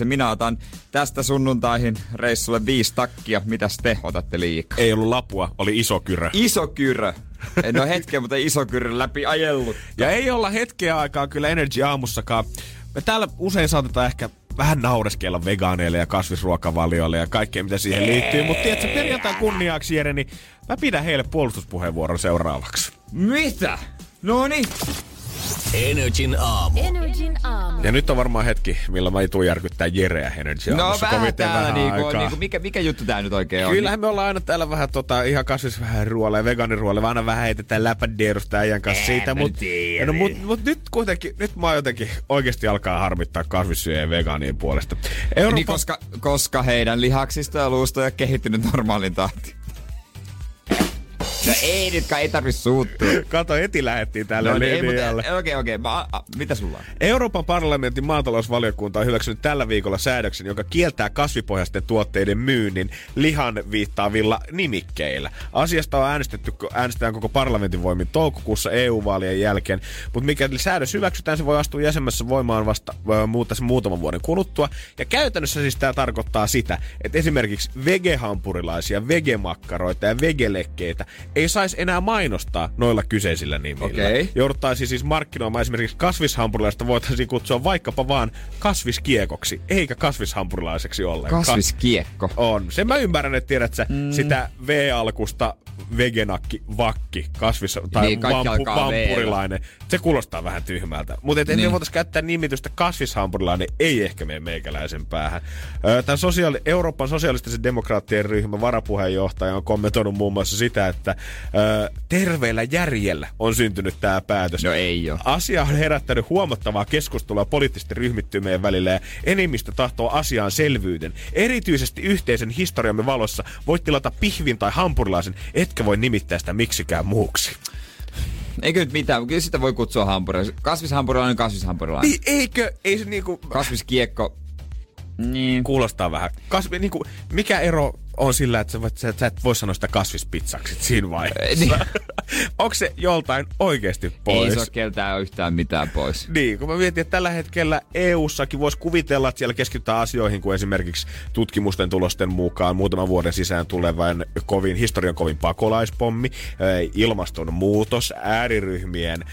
Speaker 3: Minä otan tästä sunnuntaihin reissulle viisi takkia. Mitäs te otatte liikaa?
Speaker 2: Ei ollut lapua, oli iso kyrö.
Speaker 3: Iso kyrö. En ole hetkeä, mutta iso kyrö läpi ajellut.
Speaker 2: Ja ei olla hetkeä aikaa kyllä Energy aamussakaan. Me täällä usein saatetaan ehkä vähän naureskella vegaaneille ja kasvisruokavalioille ja kaikkea mitä siihen liittyy. Mutta tiedätkö, perjantain kunniaksi Jere, niin mä pidän heille puolustuspuheenvuoron seuraavaksi.
Speaker 3: Mitä? No niin.
Speaker 1: Energin aamu.
Speaker 4: Energin aamu.
Speaker 2: Ja nyt on varmaan hetki, milloin mä tuun järkyttää Jereä Energy
Speaker 3: No
Speaker 2: aamussa
Speaker 3: vähän
Speaker 2: koviten
Speaker 3: täällä
Speaker 2: vähän
Speaker 3: niinku,
Speaker 2: aikaa.
Speaker 3: niinku, mikä, mikä juttu tää nyt oikein on?
Speaker 2: Kyllähän me ollaan aina täällä vähän tota, ihan kasvisruoalla ja vegaaniruoalla, aina vähän heitetään läpädierusta äijän kanssa siitä, mutta no, mut, mut, nyt kuitenkin, nyt mä jotenkin oikeasti alkaa harmittaa kasvissyöjien ja vegaanien puolesta. Euroopan,
Speaker 3: Niin koska, koska heidän lihaksista ja luusta ei ole kehittynyt normaalin tahtiin. No ei nyt, ei tarvi suuttua.
Speaker 2: Kato, heti lähettiin tälle
Speaker 3: No niin, okei, okei. mä- a- Mitä sulla on?
Speaker 2: Euroopan parlamentin maatalousvaliokunta on hyväksynyt tällä viikolla säädöksen, joka kieltää kasvipohjaisten tuotteiden myynnin lihan viittaavilla nimikkeillä. Asiasta on äänestetty, äänestetään koko parlamentin voimin toukokuussa EU-vaalien jälkeen, mutta mikäli säädös hyväksytään, se voi astua jäsenmässä voimaan vasta äh, muuta muutaman vuoden kuluttua. Ja käytännössä siis tämä tarkoittaa sitä, että esimerkiksi vegehampurilaisia, vegemakkaroita ja vegelekkeitä ei saisi enää mainostaa noilla kyseisillä nimillä.
Speaker 3: Okei.
Speaker 2: Jouduttaisiin siis markkinoimaan esimerkiksi kasvishampurilaista voitaisiin kutsua vaikkapa vaan kasviskiekoksi, eikä kasvishampurilaiseksi ollenkaan.
Speaker 3: Kasviskiekko.
Speaker 2: On. Sen mä ymmärrän, että tiedät sä, mm. sitä V-alkusta vegenakki, vakki, kasvis- tai
Speaker 3: Niin,
Speaker 2: vampu, vampurilainen. Se kuulostaa vähän tyhmältä. Mutta et, niin.
Speaker 3: Niin.
Speaker 2: me voitaisiin käyttää nimitystä kasvishampurilainen, ei ehkä mene meikäläisen päähän. Tämä sosiaali- Euroopan sosiaalistisen demokraattien ryhmän varapuheenjohtaja on kommentoinut muun muassa sitä, että ö, terveellä järjellä on syntynyt tämä päätös.
Speaker 3: No ei oo.
Speaker 2: Asia on herättänyt huomattavaa keskustelua poliittisten ryhmittymien välillä ja enemmistö tahtoo asiaan selvyyden. Erityisesti yhteisen historiamme valossa voit tilata pihvin tai hampurilaisen, etkä voi nimittää sitä miksikään muuksi.
Speaker 3: Eikö nyt mitään? Kyllä sitä voi kutsua hampurilaisen. Kasvishampurilainen on kasvishampurilainen.
Speaker 2: Niin, eikö? Ei se niinku...
Speaker 3: Kasviskiekko. Niin.
Speaker 2: Kuulostaa vähän. Kasvi, niinku, mikä ero on sillä, että sä, sä, sä et voi sanoa sitä kasvispizzaksi siinä vaiheessa?
Speaker 3: Niin.
Speaker 2: Onko se joltain oikeasti pois?
Speaker 3: Ei se ole keltään yhtään mitään pois.
Speaker 2: Niin, kun mä mietin, että tällä hetkellä EU-sakin voisi kuvitella, että siellä keskitytään asioihin kuin esimerkiksi tutkimusten tulosten mukaan muutaman vuoden sisään tulevan kovin, historian kovin pakolaispommi, ilmastonmuutos, ääriryhmien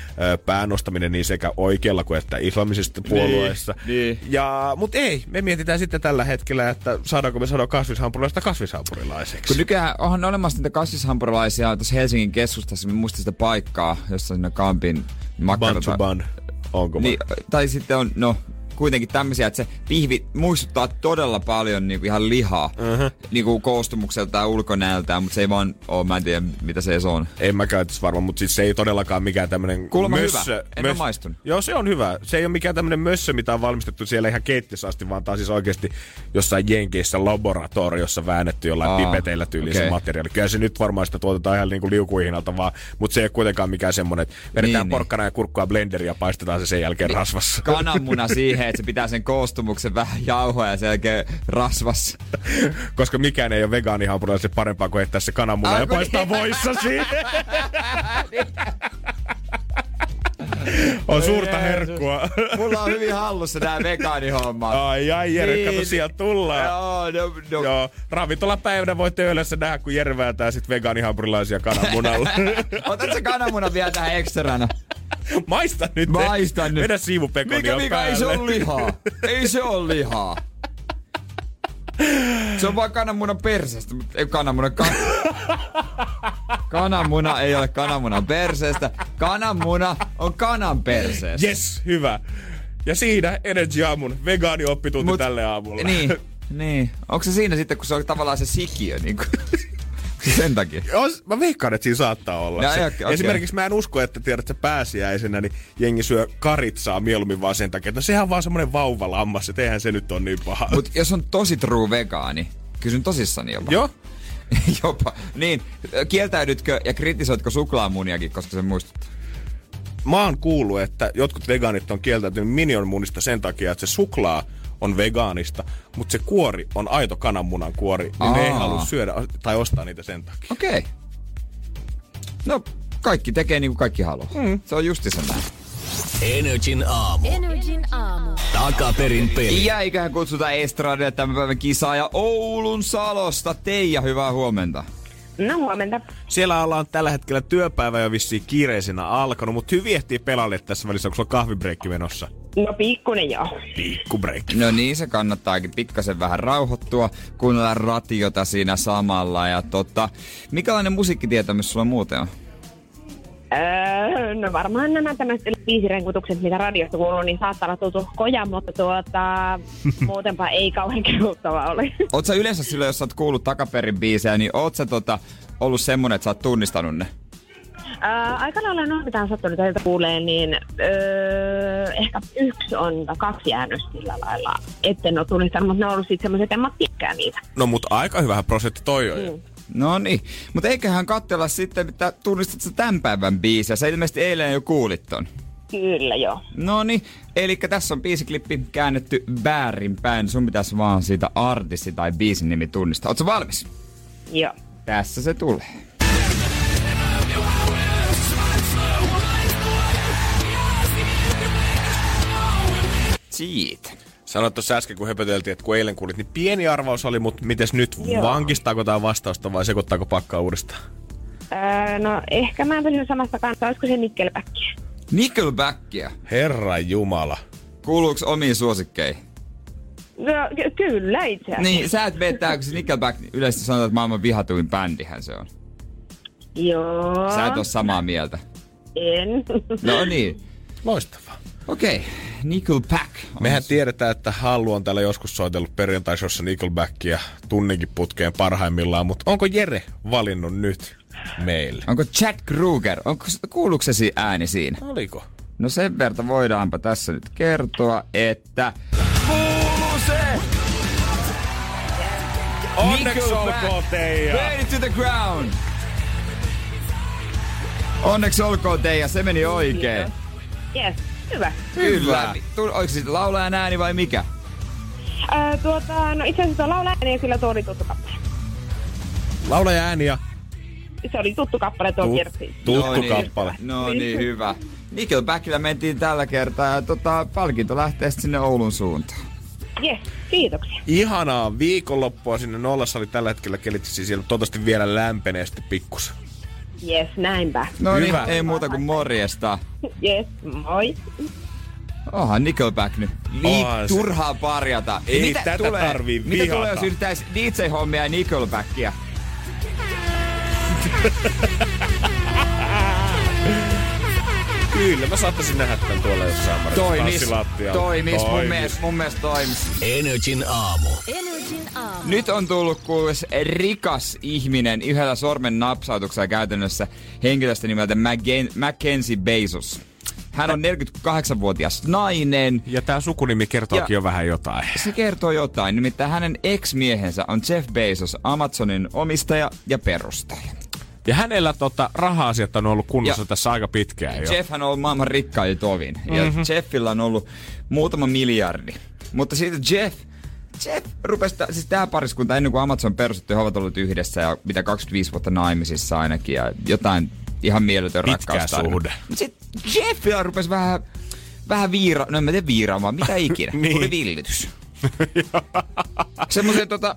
Speaker 2: päänostaminen niin sekä oikealla kuin että islamisista puolueissa.
Speaker 3: niin.
Speaker 2: Ja, mutta ei, me mietitään sitten tällä hetkellä, että saadaanko me sanoa kasvishampurilaista kasvishampurilaiseksi.
Speaker 3: Kun nykyään onhan olemassa niitä kasvishampurilaisia tuossa Helsingin keskustassa, mä muistan sitä paikkaa, jossa on siinä Kampin
Speaker 2: Bun
Speaker 3: makkarata.
Speaker 2: to bun. Onko
Speaker 3: Niin, tai sitten on, no, kuitenkin tämmöisiä, että se pihvi muistuttaa todella paljon niin ihan lihaa uh-huh. niin kuin koostumukselta ja ulkonäöltään, mutta se ei vaan ole, mä en tiedä mitä se edes on.
Speaker 2: En mä käytäisi varmaan, mutta siis se ei todellakaan mikään tämmönen
Speaker 3: Kuulemma
Speaker 2: mössö.
Speaker 3: hyvä. En oo maistunut.
Speaker 2: Joo, se on hyvä. Se ei ole mikään tämmönen mössö, mitä on valmistettu siellä ihan keittiössä asti, vaan on siis oikeasti jossain Jenkeissä laboratoriossa väännetty jollain
Speaker 3: Aa,
Speaker 2: pipeteillä tyyliin
Speaker 3: okei.
Speaker 2: se materiaali. Kyllä se nyt varmaan sitä tuotetaan ihan niinku liukuihinalta vaan, mutta se ei ole kuitenkaan mikään semmonen, että vedetään
Speaker 3: Niin,
Speaker 2: niin,
Speaker 3: niin.
Speaker 2: porkkana ja kurkkua blenderiin ja paistetaan se sen jälkeen niin. rasvassa.
Speaker 3: Kananmuna siihen, että se pitää sen koostumuksen vähän jauhoa ja sen jälkeen rasvassa.
Speaker 2: Koska mikään ei ole vegaanihampurilaiselle parempaa kuin heittää se kananmuna ja paistaa
Speaker 3: niin.
Speaker 2: voissa siihen. on suurta herkkua.
Speaker 3: Mulla on hyvin hallussa nää vegaanihommat.
Speaker 2: Ai ai Jere,
Speaker 3: Niin.
Speaker 2: kato sieltä tullaan.
Speaker 3: Joo, no, no.
Speaker 2: Joo, ravintolapäivänä voitte yleensä nähdä, kun Jere vääntää sit vegaanihampurilaisia kananmunalla.
Speaker 3: Otat se kananmunan vielä tähän ekstrana.
Speaker 2: Maista nyt.
Speaker 3: Maista nyt.
Speaker 2: Vedä siivupekonia
Speaker 3: Mikä, mikä,
Speaker 2: päälle.
Speaker 3: ei se ole lihaa. Ei se ole lihaa. Se on vaan kananmunan perseestä, mutta ei kananmunan kan... Kananmuna ei ole kananmunan perseestä. Kananmuna on kanan perseestä.
Speaker 2: Yes, hyvä. Ja siinä Energy Aamun vegaanioppitunnti
Speaker 3: Mut-
Speaker 2: tälle aamulle.
Speaker 3: Niin, niin. Onko se siinä sitten, kun se on tavallaan se sikiö, niin kuin, sen takia?
Speaker 2: Os, mä veikkaan, että siinä saattaa olla.
Speaker 3: Ja,
Speaker 2: se.
Speaker 3: okei, okei.
Speaker 2: Esimerkiksi mä en usko, että tiedät, että pääsiäisenä niin jengi syö karitsaa mieluummin vaan sen takia, että no sehän on vaan semmonen vauvalammas, että eihän se nyt ole niin paha.
Speaker 3: Mut jos on tosi true vegaani, kysyn tosissani jopa.
Speaker 2: Joo,
Speaker 3: jopa. Niin, kieltäydytkö ja kritisoitko suklaamuniakin, koska se muistuttaa?
Speaker 2: mä oon kuullut, että jotkut vegaanit on kieltäytynyt Minion munista sen takia, että se suklaa on vegaanista, mutta se kuori on aito kananmunan kuori, niin ne ei
Speaker 3: Aa.
Speaker 2: halua syödä tai ostaa niitä sen takia.
Speaker 3: Okei. Okay. No, kaikki tekee niin kuin kaikki haluaa. Mm. Se on justi sen näin.
Speaker 1: Energin aamu.
Speaker 4: Energin aamu.
Speaker 1: Takaperin peli.
Speaker 3: Ja eiköhän kutsuta Estradille tämän päivän kisaaja Oulun Salosta. Teija, hyvää huomenta.
Speaker 6: No huomenta.
Speaker 2: Siellä ollaan tällä hetkellä työpäivä jo vissiin kiireisenä alkanut, mutta hyvin ehtii pelalle tässä välissä, onko sulla kahvibreikki menossa?
Speaker 6: No pikkunen joo.
Speaker 2: Pikkubreikki.
Speaker 3: No niin, se kannattaakin pikkasen vähän rauhoittua, kuunnella ratiota siinä samalla. Ja tota, mikälainen musiikkitietämys sulla muuten on?
Speaker 6: Öö, no varmaan nämä tämmöiset biisirenkutukset, mitä radiosta kuuluu, niin saattaa olla tuttu koja, mutta tuota, muutenpa ei kauhean kehuttava ole.
Speaker 3: Oot sä yleensä sillä, jos sä oot kuullut takaperin biisejä, niin oot sä tota, ollut semmonen, että sä oot tunnistanut ne?
Speaker 6: Öö, aika lailla no, mitä on sattunut teiltä kuulee, niin öö, ehkä yksi on tai kaksi jäänyt sillä lailla, etten ole tunnistanut, mutta ne on ollut sitten semmoiset, että en mä tykkää niitä.
Speaker 2: No mutta aika hyvä prosentti toi on. Mm.
Speaker 3: No niin, mutta eiköhän katsella sitten, että tunnistat sä tämän päivän biisiä. Sä ilmeisesti eilen jo kuulit ton.
Speaker 6: Kyllä joo.
Speaker 3: No niin, eli tässä on biisiklippi käännetty väärinpäin. Sun pitäisi vaan siitä artisti tai biisin nimi tunnistaa. Ootko valmis?
Speaker 6: Joo.
Speaker 3: Tässä se tulee. Siitä.
Speaker 2: Sanoit tuossa äsken, kun höpöteltiin, että kun eilen kuulit, niin pieni arvaus oli, mutta mites nyt?
Speaker 6: Joo.
Speaker 2: Vankistaako tämä vastausta vai sekoittaako pakkaa uudestaan?
Speaker 6: Öö, no ehkä mä en pysynyt samasta kanssa, olisiko se Nickelback?
Speaker 3: Nickelbackia.
Speaker 2: Herran jumala.
Speaker 3: Kuuluuko omiin suosikkeihin?
Speaker 6: No, ky- kyllä itse asiassa.
Speaker 3: Niin, sä et mene tää, kun se Nickelback yleisesti sanotaan, että maailman vihatuin bändihän se on.
Speaker 6: Joo.
Speaker 3: Sä et oo samaa mieltä.
Speaker 6: En.
Speaker 3: No niin.
Speaker 2: Loistavaa.
Speaker 3: Okei, okay. Nickelback. on
Speaker 2: Mehän tiedetään, että Hallu on täällä joskus soitellut perjantaisossa Nickelbackia tunninkin putkeen parhaimmillaan, mutta onko Jere valinnut nyt meille?
Speaker 3: Onko Chad Kruger, onko, kuuluuko se ääni siinä?
Speaker 2: Oliko?
Speaker 3: No sen verta voidaanpa tässä nyt kertoa, että kuuluu se!
Speaker 2: Onneksi olkoon Teija!
Speaker 3: Burn to the ground! Onneksi olkoon Teija, se meni oikein.
Speaker 6: Yes, hyvä.
Speaker 3: Kyllä. Tu- Oliko se laulajan ääni vai mikä?
Speaker 6: Öö, tuota, no itse asiassa tuo laulaa ja kyllä tuo oli tuttu kappale.
Speaker 2: Laulaja ääni ja
Speaker 6: se oli tuttu kappale tuolla
Speaker 2: Tut- tuttu
Speaker 3: No niin.
Speaker 2: kappale.
Speaker 3: No niin, hyvä. Nickelbackilla mentiin tällä kertaa ja tota, palkinto lähtee sinne Oulun suuntaan.
Speaker 6: Yes, kiitoksia.
Speaker 2: Ihanaa viikonloppua sinne nollassa oli tällä hetkellä kelit siis siellä toivottavasti vielä lämpenee sitten pikkusen.
Speaker 6: Yes, näinpä.
Speaker 3: No niin,
Speaker 2: Hyvä.
Speaker 3: ei muuta kuin morjesta.
Speaker 6: Yes, moi.
Speaker 3: Onhan Nickelback nyt. Liik-
Speaker 2: Onhan se.
Speaker 3: turhaa parjata.
Speaker 2: Ei
Speaker 3: mitä
Speaker 2: tätä
Speaker 3: tulee,
Speaker 2: tarvii
Speaker 3: Mitä
Speaker 2: vihata.
Speaker 3: tulee, jos yrittäisi DJ-hommia ja Nickelbackia?
Speaker 2: Kyllä, mä saattaisin nähdä tän tuolla jossain määrin.
Speaker 3: Toimis, toimis, mun mielestä, mun mielestä toimis.
Speaker 1: Energin aamu.
Speaker 4: Energin aamu.
Speaker 3: Nyt on tullut kuules rikas ihminen yhdellä sormen napsautuksella käytännössä henkilöstä nimeltä Magen- Mackenzie Bezos. Hän on 48-vuotias nainen.
Speaker 2: Ja tää sukunimi kertookin jo vähän jotain.
Speaker 3: Se kertoo jotain, nimittäin hänen ex-miehensä on Jeff Bezos, Amazonin omistaja ja perustaja.
Speaker 2: Ja hänellä tota, raha-asiat on ollut kunnossa
Speaker 3: Ja-
Speaker 2: tässä aika pitkään jo.
Speaker 3: Jeff on ollut maailman rikkain tovin. Ja mm-hmm. Jeffillä on ollut muutama miljardi. Mutta siitä Jeff, Jeff rupesi, tä- siis tämä pariskunta ennen kuin Amazon perustettiin, he ovat olleet yhdessä ja mitä 25 vuotta naimisissa ainakin ja jotain ihan mieletön rakkaustarina.
Speaker 2: suhde.
Speaker 3: Sitten Jeffillä rupesi vähän, vähän viira, no en mä tiedä viiraamaan, mitä ikinä.
Speaker 2: Niin.
Speaker 3: Tuli villitys. Semmoisen tota,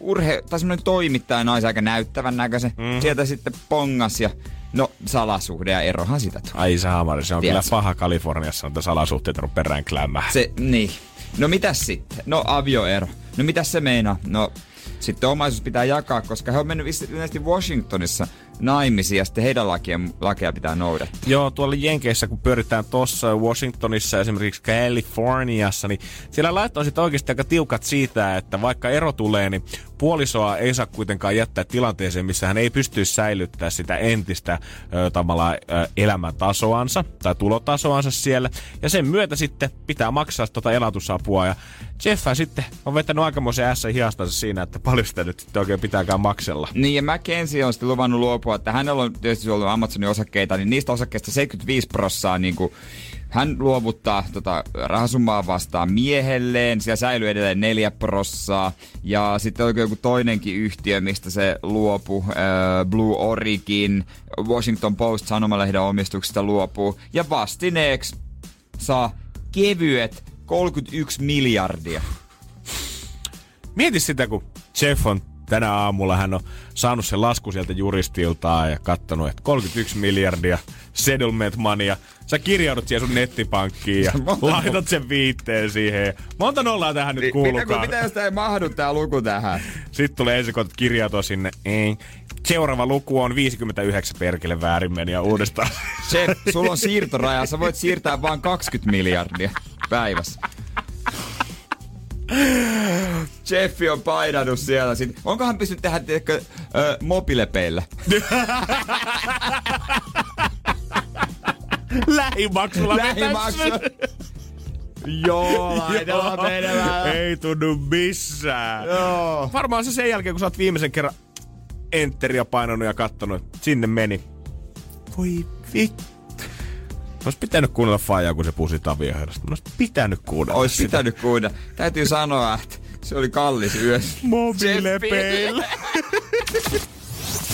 Speaker 3: urhe, tai semmoinen toimittaja naisen aika näyttävän näköisen. Mm. Sieltä sitten pongas ja no salasuhde ja erohan sitä tuli.
Speaker 2: Ai saamari, se on
Speaker 3: Tiedätkö?
Speaker 2: kyllä paha Kaliforniassa, on salasuhteet on perään klämää.
Speaker 3: Se, niin. No mitäs sitten? No avioero. No mitäs se meinaa? No sitten omaisuus pitää jakaa, koska he on mennyt ilmeisesti Washingtonissa naimisiin ja sitten heidän lakien, lakeja pitää noudattaa.
Speaker 2: Joo, tuolla Jenkeissä, kun pyöritään tuossa Washingtonissa, esimerkiksi Californiassa, niin siellä lait on sitten oikeasti aika tiukat siitä, että vaikka ero tulee, niin puolisoa ei saa kuitenkaan jättää tilanteeseen, missä hän ei pysty säilyttämään sitä entistä ö, tavallaan elämäntasoansa tai tulotasoansa siellä. Ja sen myötä sitten pitää maksaa tota elatusapua. Ja Jeff sitten on vetänyt aikamoisen ässä hiastansa siinä, että paljon sitä nyt sitten oikein pitääkään maksella.
Speaker 3: Niin ja Mackenzie on sitten luvannut luopua, että hänellä on tietysti ollut Amazonin osakkeita, niin niistä osakkeista 75 prossaa niin kuin hän luovuttaa tota, rahasummaa vastaan miehelleen, siellä säilyy edelleen 4 prossaa. Ja sitten on joku toinenkin yhtiö, mistä se luopuu, äh, Blue Origin, Washington Post sanomalehden omistuksista luopuu. Ja vastineeksi saa kevyet 31 miljardia.
Speaker 2: Mieti sitä, kun Jeff on tänä aamulla, hän on saanut sen lasku sieltä juristiltaan ja kattonut, että 31 miljardia settlement money. Sä kirjaudut siihen sun nettipankkiin ja laitat sen viitteen siihen. Monta nollaa tähän nyt
Speaker 3: Mitä,
Speaker 2: kuulukaan.
Speaker 3: mitä jos tää ei mahdu tää luku tähän?
Speaker 2: Sitten tulee ensin, kun kirjautua sinne. Ei. Seuraava luku on 59 perkele väärin meni ja uudestaan.
Speaker 3: Jeff, sulla on siirtoraja, sä voit siirtää vain 20 miljardia päivässä. Jeffi on painanut siellä. Sit. Onko hän pystynyt tehdä tiedätkö, ö, mobilepeillä?
Speaker 2: Lähimaksulla
Speaker 3: Lähimaksu. Joo, menemään.
Speaker 2: Ei tunnu missään.
Speaker 3: Joo.
Speaker 2: Varmaan se sen jälkeen, kun sä oot viimeisen kerran enteria painanut ja kattonut, sinne meni. Voi vittu. Ois pitänyt kuunnella Fajaa, kun se puhuisi avioehdosta. Ois pitänyt kuunnella sitä.
Speaker 3: pitänyt kuunnella. Täytyy sanoa, että se oli kallis yö.
Speaker 2: Mobilepeillä.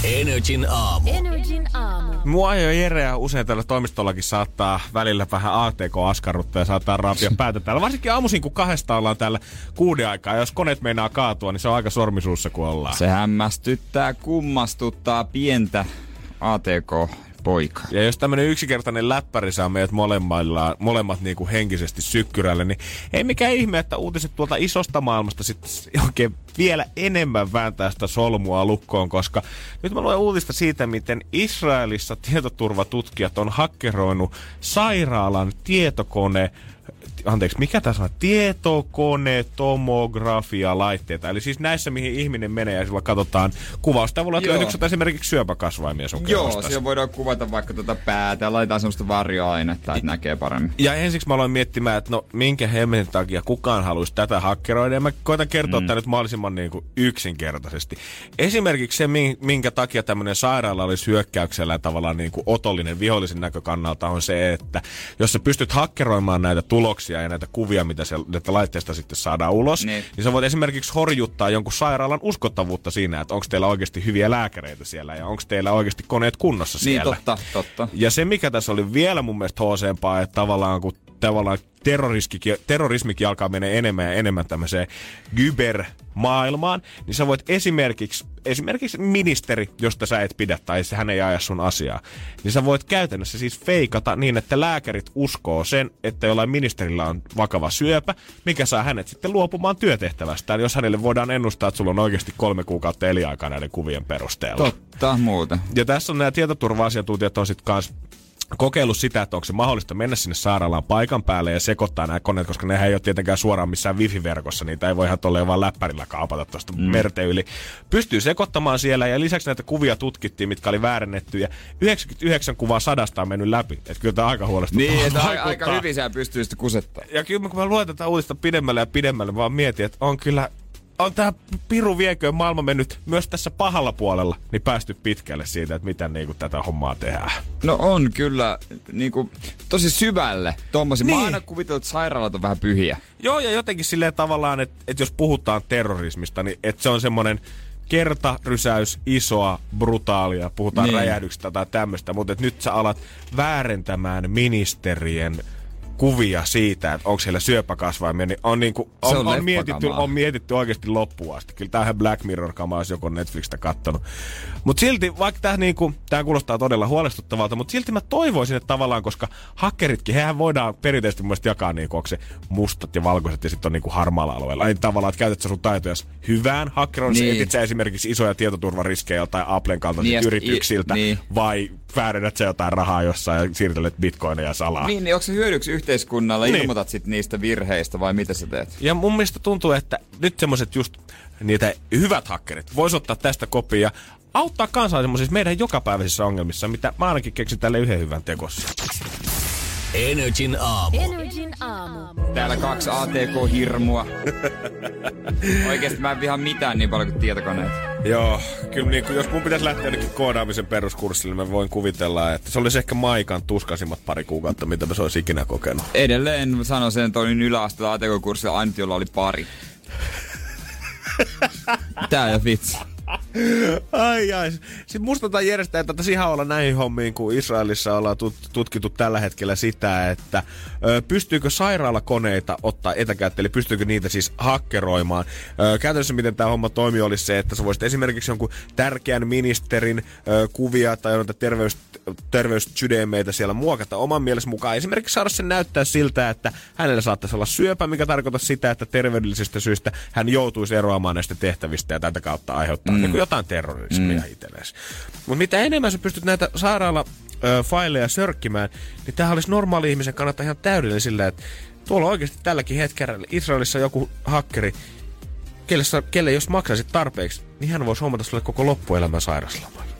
Speaker 1: Energin aamu.
Speaker 4: Energin aamu.
Speaker 2: Mua ja Jereä usein tällä toimistollakin saattaa välillä vähän ATK-askarruttaa ja saattaa raapia päätä täällä. Varsinkin aamuisin, kun kahdesta ollaan täällä kuuden aikaa. Ja jos koneet meinaa kaatua, niin se on aika sormisuussa, kun ollaan.
Speaker 3: Se hämmästyttää, kummastuttaa pientä ATK-poikaa.
Speaker 2: Ja jos tämmönen yksinkertainen läppäri saa meidät molemmilla, molemmat niinku henkisesti sykkyrälle, niin ei mikään ihme, että uutiset tuolta isosta maailmasta sitten oikein vielä enemmän vääntää sitä solmua lukkoon, koska nyt mä luen uutista siitä, miten Israelissa tietoturvatutkijat on hakkeroinut sairaalan tietokone anteeksi, mikä tässä on? Tietokone, tomografia, laitteita. Eli siis näissä, mihin ihminen menee ja sillä katsotaan kuvaustavulla, että
Speaker 3: Joo.
Speaker 2: löytyykö sieltä esimerkiksi syöpäkasvaimia sun
Speaker 3: Joo,
Speaker 2: kehosta.
Speaker 3: siellä voidaan kuvata vaikka tuota päätä ja laitetaan semmoista varjoainetta, että näkee paremmin.
Speaker 2: Ja ensiksi mä aloin miettimään, että no minkä hemmetin takia kukaan haluaisi tätä hakkeroida. Ja mä koitan kertoa mm. tämä nyt mahdollisimman niin kuin yksinkertaisesti. Esimerkiksi se, min- minkä takia tämmöinen sairaala olisi hyökkäyksellä tavallaan niin kuin otollinen vihollisen näkökannalta on se, että jos sä pystyt hakkeroimaan näitä tuloksia kuvauksia ja näitä kuvia, mitä se, näitä laitteista sitten saadaan ulos,
Speaker 3: Niin.
Speaker 2: niin. niin sä voit esimerkiksi horjuttaa jonkun sairaalan uskottavuutta siinä, että onko teillä oikeasti hyviä lääkäreitä siellä ja onko teillä oikeasti koneet kunnossa
Speaker 3: Niin,
Speaker 2: siellä.
Speaker 3: totta, totta.
Speaker 2: Ja se, mikä tässä oli vielä mun mielestä hooseempaa, että tavallaan kun tavallaan terrorismikin, terrorismikin alkaa mennä enemmän ja enemmän tämmöiseen kybermaailmaan, niin sä voit esimerkiksi, esimerkiksi ministeri, josta sä et pidä tai se hän ei aja sun asiaa, niin sä voit käytännössä siis feikata niin, että lääkärit uskoo sen, että jollain ministerillä on vakava syöpä, mikä saa hänet sitten luopumaan työtehtävästään, jos hänelle voidaan ennustaa, että sulla on oikeasti kolme kuukautta eliaikaa näiden kuvien perusteella.
Speaker 3: Totta, muuta.
Speaker 2: Ja tässä on nämä tietoturva-asiantuntijat on sitten kanssa kokeillut sitä, että onko se mahdollista mennä sinne sairaalaan paikan päälle ja sekoittaa nämä koneet, koska nehän ei ole tietenkään suoraan missään wifi-verkossa, niitä ei voi ihan tolleen vaan läppärillä kaapata tuosta mm. merten yli. Pystyy sekoittamaan siellä ja lisäksi näitä kuvia tutkittiin, mitkä oli väärennetty ja 99 kuvaa sadasta on mennyt läpi. Että kyllä tämä aika huolestuttavaa
Speaker 3: Niin, että aika hyvin sä pystyy sitten kusettaa.
Speaker 2: Ja kyllä kun mä luen tätä uutista pidemmälle ja pidemmälle, vaan mietin, että on kyllä on tämä piru vieköön maailma mennyt myös tässä pahalla puolella, niin päästy pitkälle siitä, että miten niinku tätä hommaa tehdään.
Speaker 3: No on kyllä niinku, tosi syvälle tommosia. Niin. Mä aina kuvitellut, että sairaalat on vähän pyhiä.
Speaker 2: Joo, ja jotenkin silleen tavallaan, että, että jos puhutaan terrorismista, niin että se on semmoinen kertarysäys, isoa, brutaalia, puhutaan
Speaker 3: Niin.
Speaker 2: räjähdyksestä tai tämmöistä, mutta että nyt sä alat väärentämään ministerien kuvia siitä, että onko siellä syöpäkasvaimia, niin on, niinku, on,
Speaker 3: on
Speaker 2: on, mietitty, on mietitty oikeasti loppuun asti. Kyllä tämähän Black Mirror-kamaa, jos joku on Netflixistä kattonut. Mutta silti, vaikka tämä niinku, tää kuulostaa todella huolestuttavalta, mutta silti mä toivoisin, että tavallaan, koska hakkeritkin, hehän voidaan perinteisesti mun jakaa niinku, onko se mustat ja valkoiset ja sitten on niinku harmaalla alueella. Eli tavallaan, että käytät sä sun taitoja hyvään hakkeroinnissa,
Speaker 3: Niin.
Speaker 2: etit sä esimerkiksi isoja tietoturvariskejä joltain Applen kaltaisilta
Speaker 3: Niin,
Speaker 2: yrityksiltä,
Speaker 3: i- niin.
Speaker 2: vai väärennät sä jotain rahaa jossain ja siirtelet bitcoineja salaa.
Speaker 3: Niin, niin onko se hyödyksi yhteiskunnalle?
Speaker 2: Niin.
Speaker 3: Ilmoitat sit niistä virheistä vai mitä sä teet?
Speaker 2: Ja mun mielestä tuntuu, että nyt semmoiset just niitä hyvät hakkerit vois ottaa tästä kopia ja auttaa kansaa semmoisissa meidän jokapäiväisissä ongelmissa, mitä mä ainakin keksin tälle yhden hyvän tekossa.
Speaker 1: Energin aamu.
Speaker 4: Energin aamu.
Speaker 3: Täällä kaksi ATK-hirmua. Oikeesti mä en vihaa mitään niin paljon kuin tietokoneet.
Speaker 2: Joo, kyllä niin, jos mun pitäisi lähteä jonnekin koodaamisen peruskurssille, niin mä voin kuvitella, että se olisi ehkä Maikan tuskasimmat pari kuukautta, mitä mä se olisi ikinä kokenut.
Speaker 3: Edelleen sanoisin, että olin yläasteella ATK-kurssilla ainut, jolla oli pari. Tää ja vitsi.
Speaker 2: Ai ai. Sitten musta tai järjestää, ihan olla näihin hommiin, kun Israelissa ollaan tut- tutkittu tällä hetkellä sitä, että ö, pystyykö sairaalakoneita ottaa etäkäyttöön, eli pystyykö niitä siis hakkeroimaan. Ö, käytännössä miten tämä homma toimii olisi se, että sä voisit esimerkiksi jonkun tärkeän ministerin ö, kuvia tai noita terveys, terveyssydämeitä siellä muokata oman mielessä mukaan. Esimerkiksi saada sen näyttää siltä, että hänellä saattaisi olla syöpä, mikä tarkoittaa sitä, että terveydellisistä syistä hän joutuisi eroamaan näistä tehtävistä ja tätä kautta aiheuttaa mm. niin jotain terrorismia mm. itsellesi. Mutta mitä enemmän sä pystyt näitä sairaala ö, faileja sörkkimään, niin tämä olisi normaali ihmisen kannalta ihan täydellinen sillä, että tuolla oikeasti tälläkin hetkellä Israelissa joku hakkeri, kelle, kelle jos maksaisit tarpeeksi, niin hän voisi hommata sulle koko loppuelämän sairasloman.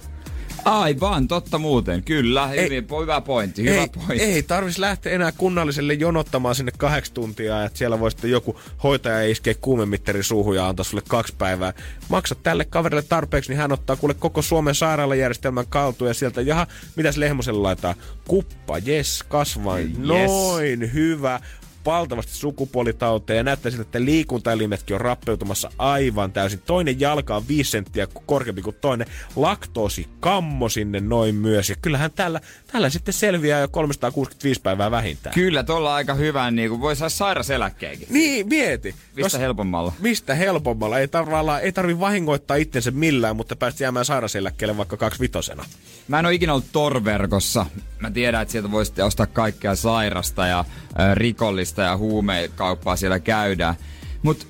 Speaker 3: Aivan, totta muuten. Kyllä, hyvin, hyvä pointti, hyvä
Speaker 2: ei,
Speaker 3: pointti.
Speaker 2: ei tarvitsisi lähteä enää kunnalliselle jonottamaan sinne kahdeksan tuntia, että siellä voi sitten joku hoitaja iskeä kuumemitteri suuhun ja antaa sulle kaksi päivää. Maksat tälle kaverille tarpeeksi, niin hän ottaa kuule koko Suomen sairaalajärjestelmän kaltuun ja sieltä, jaha, mitäs Lehmoselle laittaa? Kuppa, jes, kasvain,
Speaker 3: Yes.
Speaker 2: noin, hyvä valtavasti sukupuolitauteja ja näyttää siltä, että liikuntaelimetkin on rappeutumassa aivan täysin. Toinen jalka on viisi senttiä korkeampi kuin toinen. Laktoosi kammo sinne noin myös. Ja kyllähän tällä, tällä sitten selviää jo 365 päivää vähintään.
Speaker 3: Kyllä, tuolla aika hyvä, niin kuin voi saada sairaseläkkeenkin.
Speaker 2: niin, mieti.
Speaker 3: Mistä helpommalla?
Speaker 2: Mistä helpommalla? Ei, tavallaan, ei tarvi vahingoittaa itsensä millään, mutta päästä jäämään sairaseläkkeelle vaikka kaksi vitosena.
Speaker 3: Mä en ole ikinä ollut Tor-verkossa. Mä tiedän, että sieltä voisitte ostaa kaikkea sairasta ja äh, rikollista ja huumekauppaa siellä käydään. Mut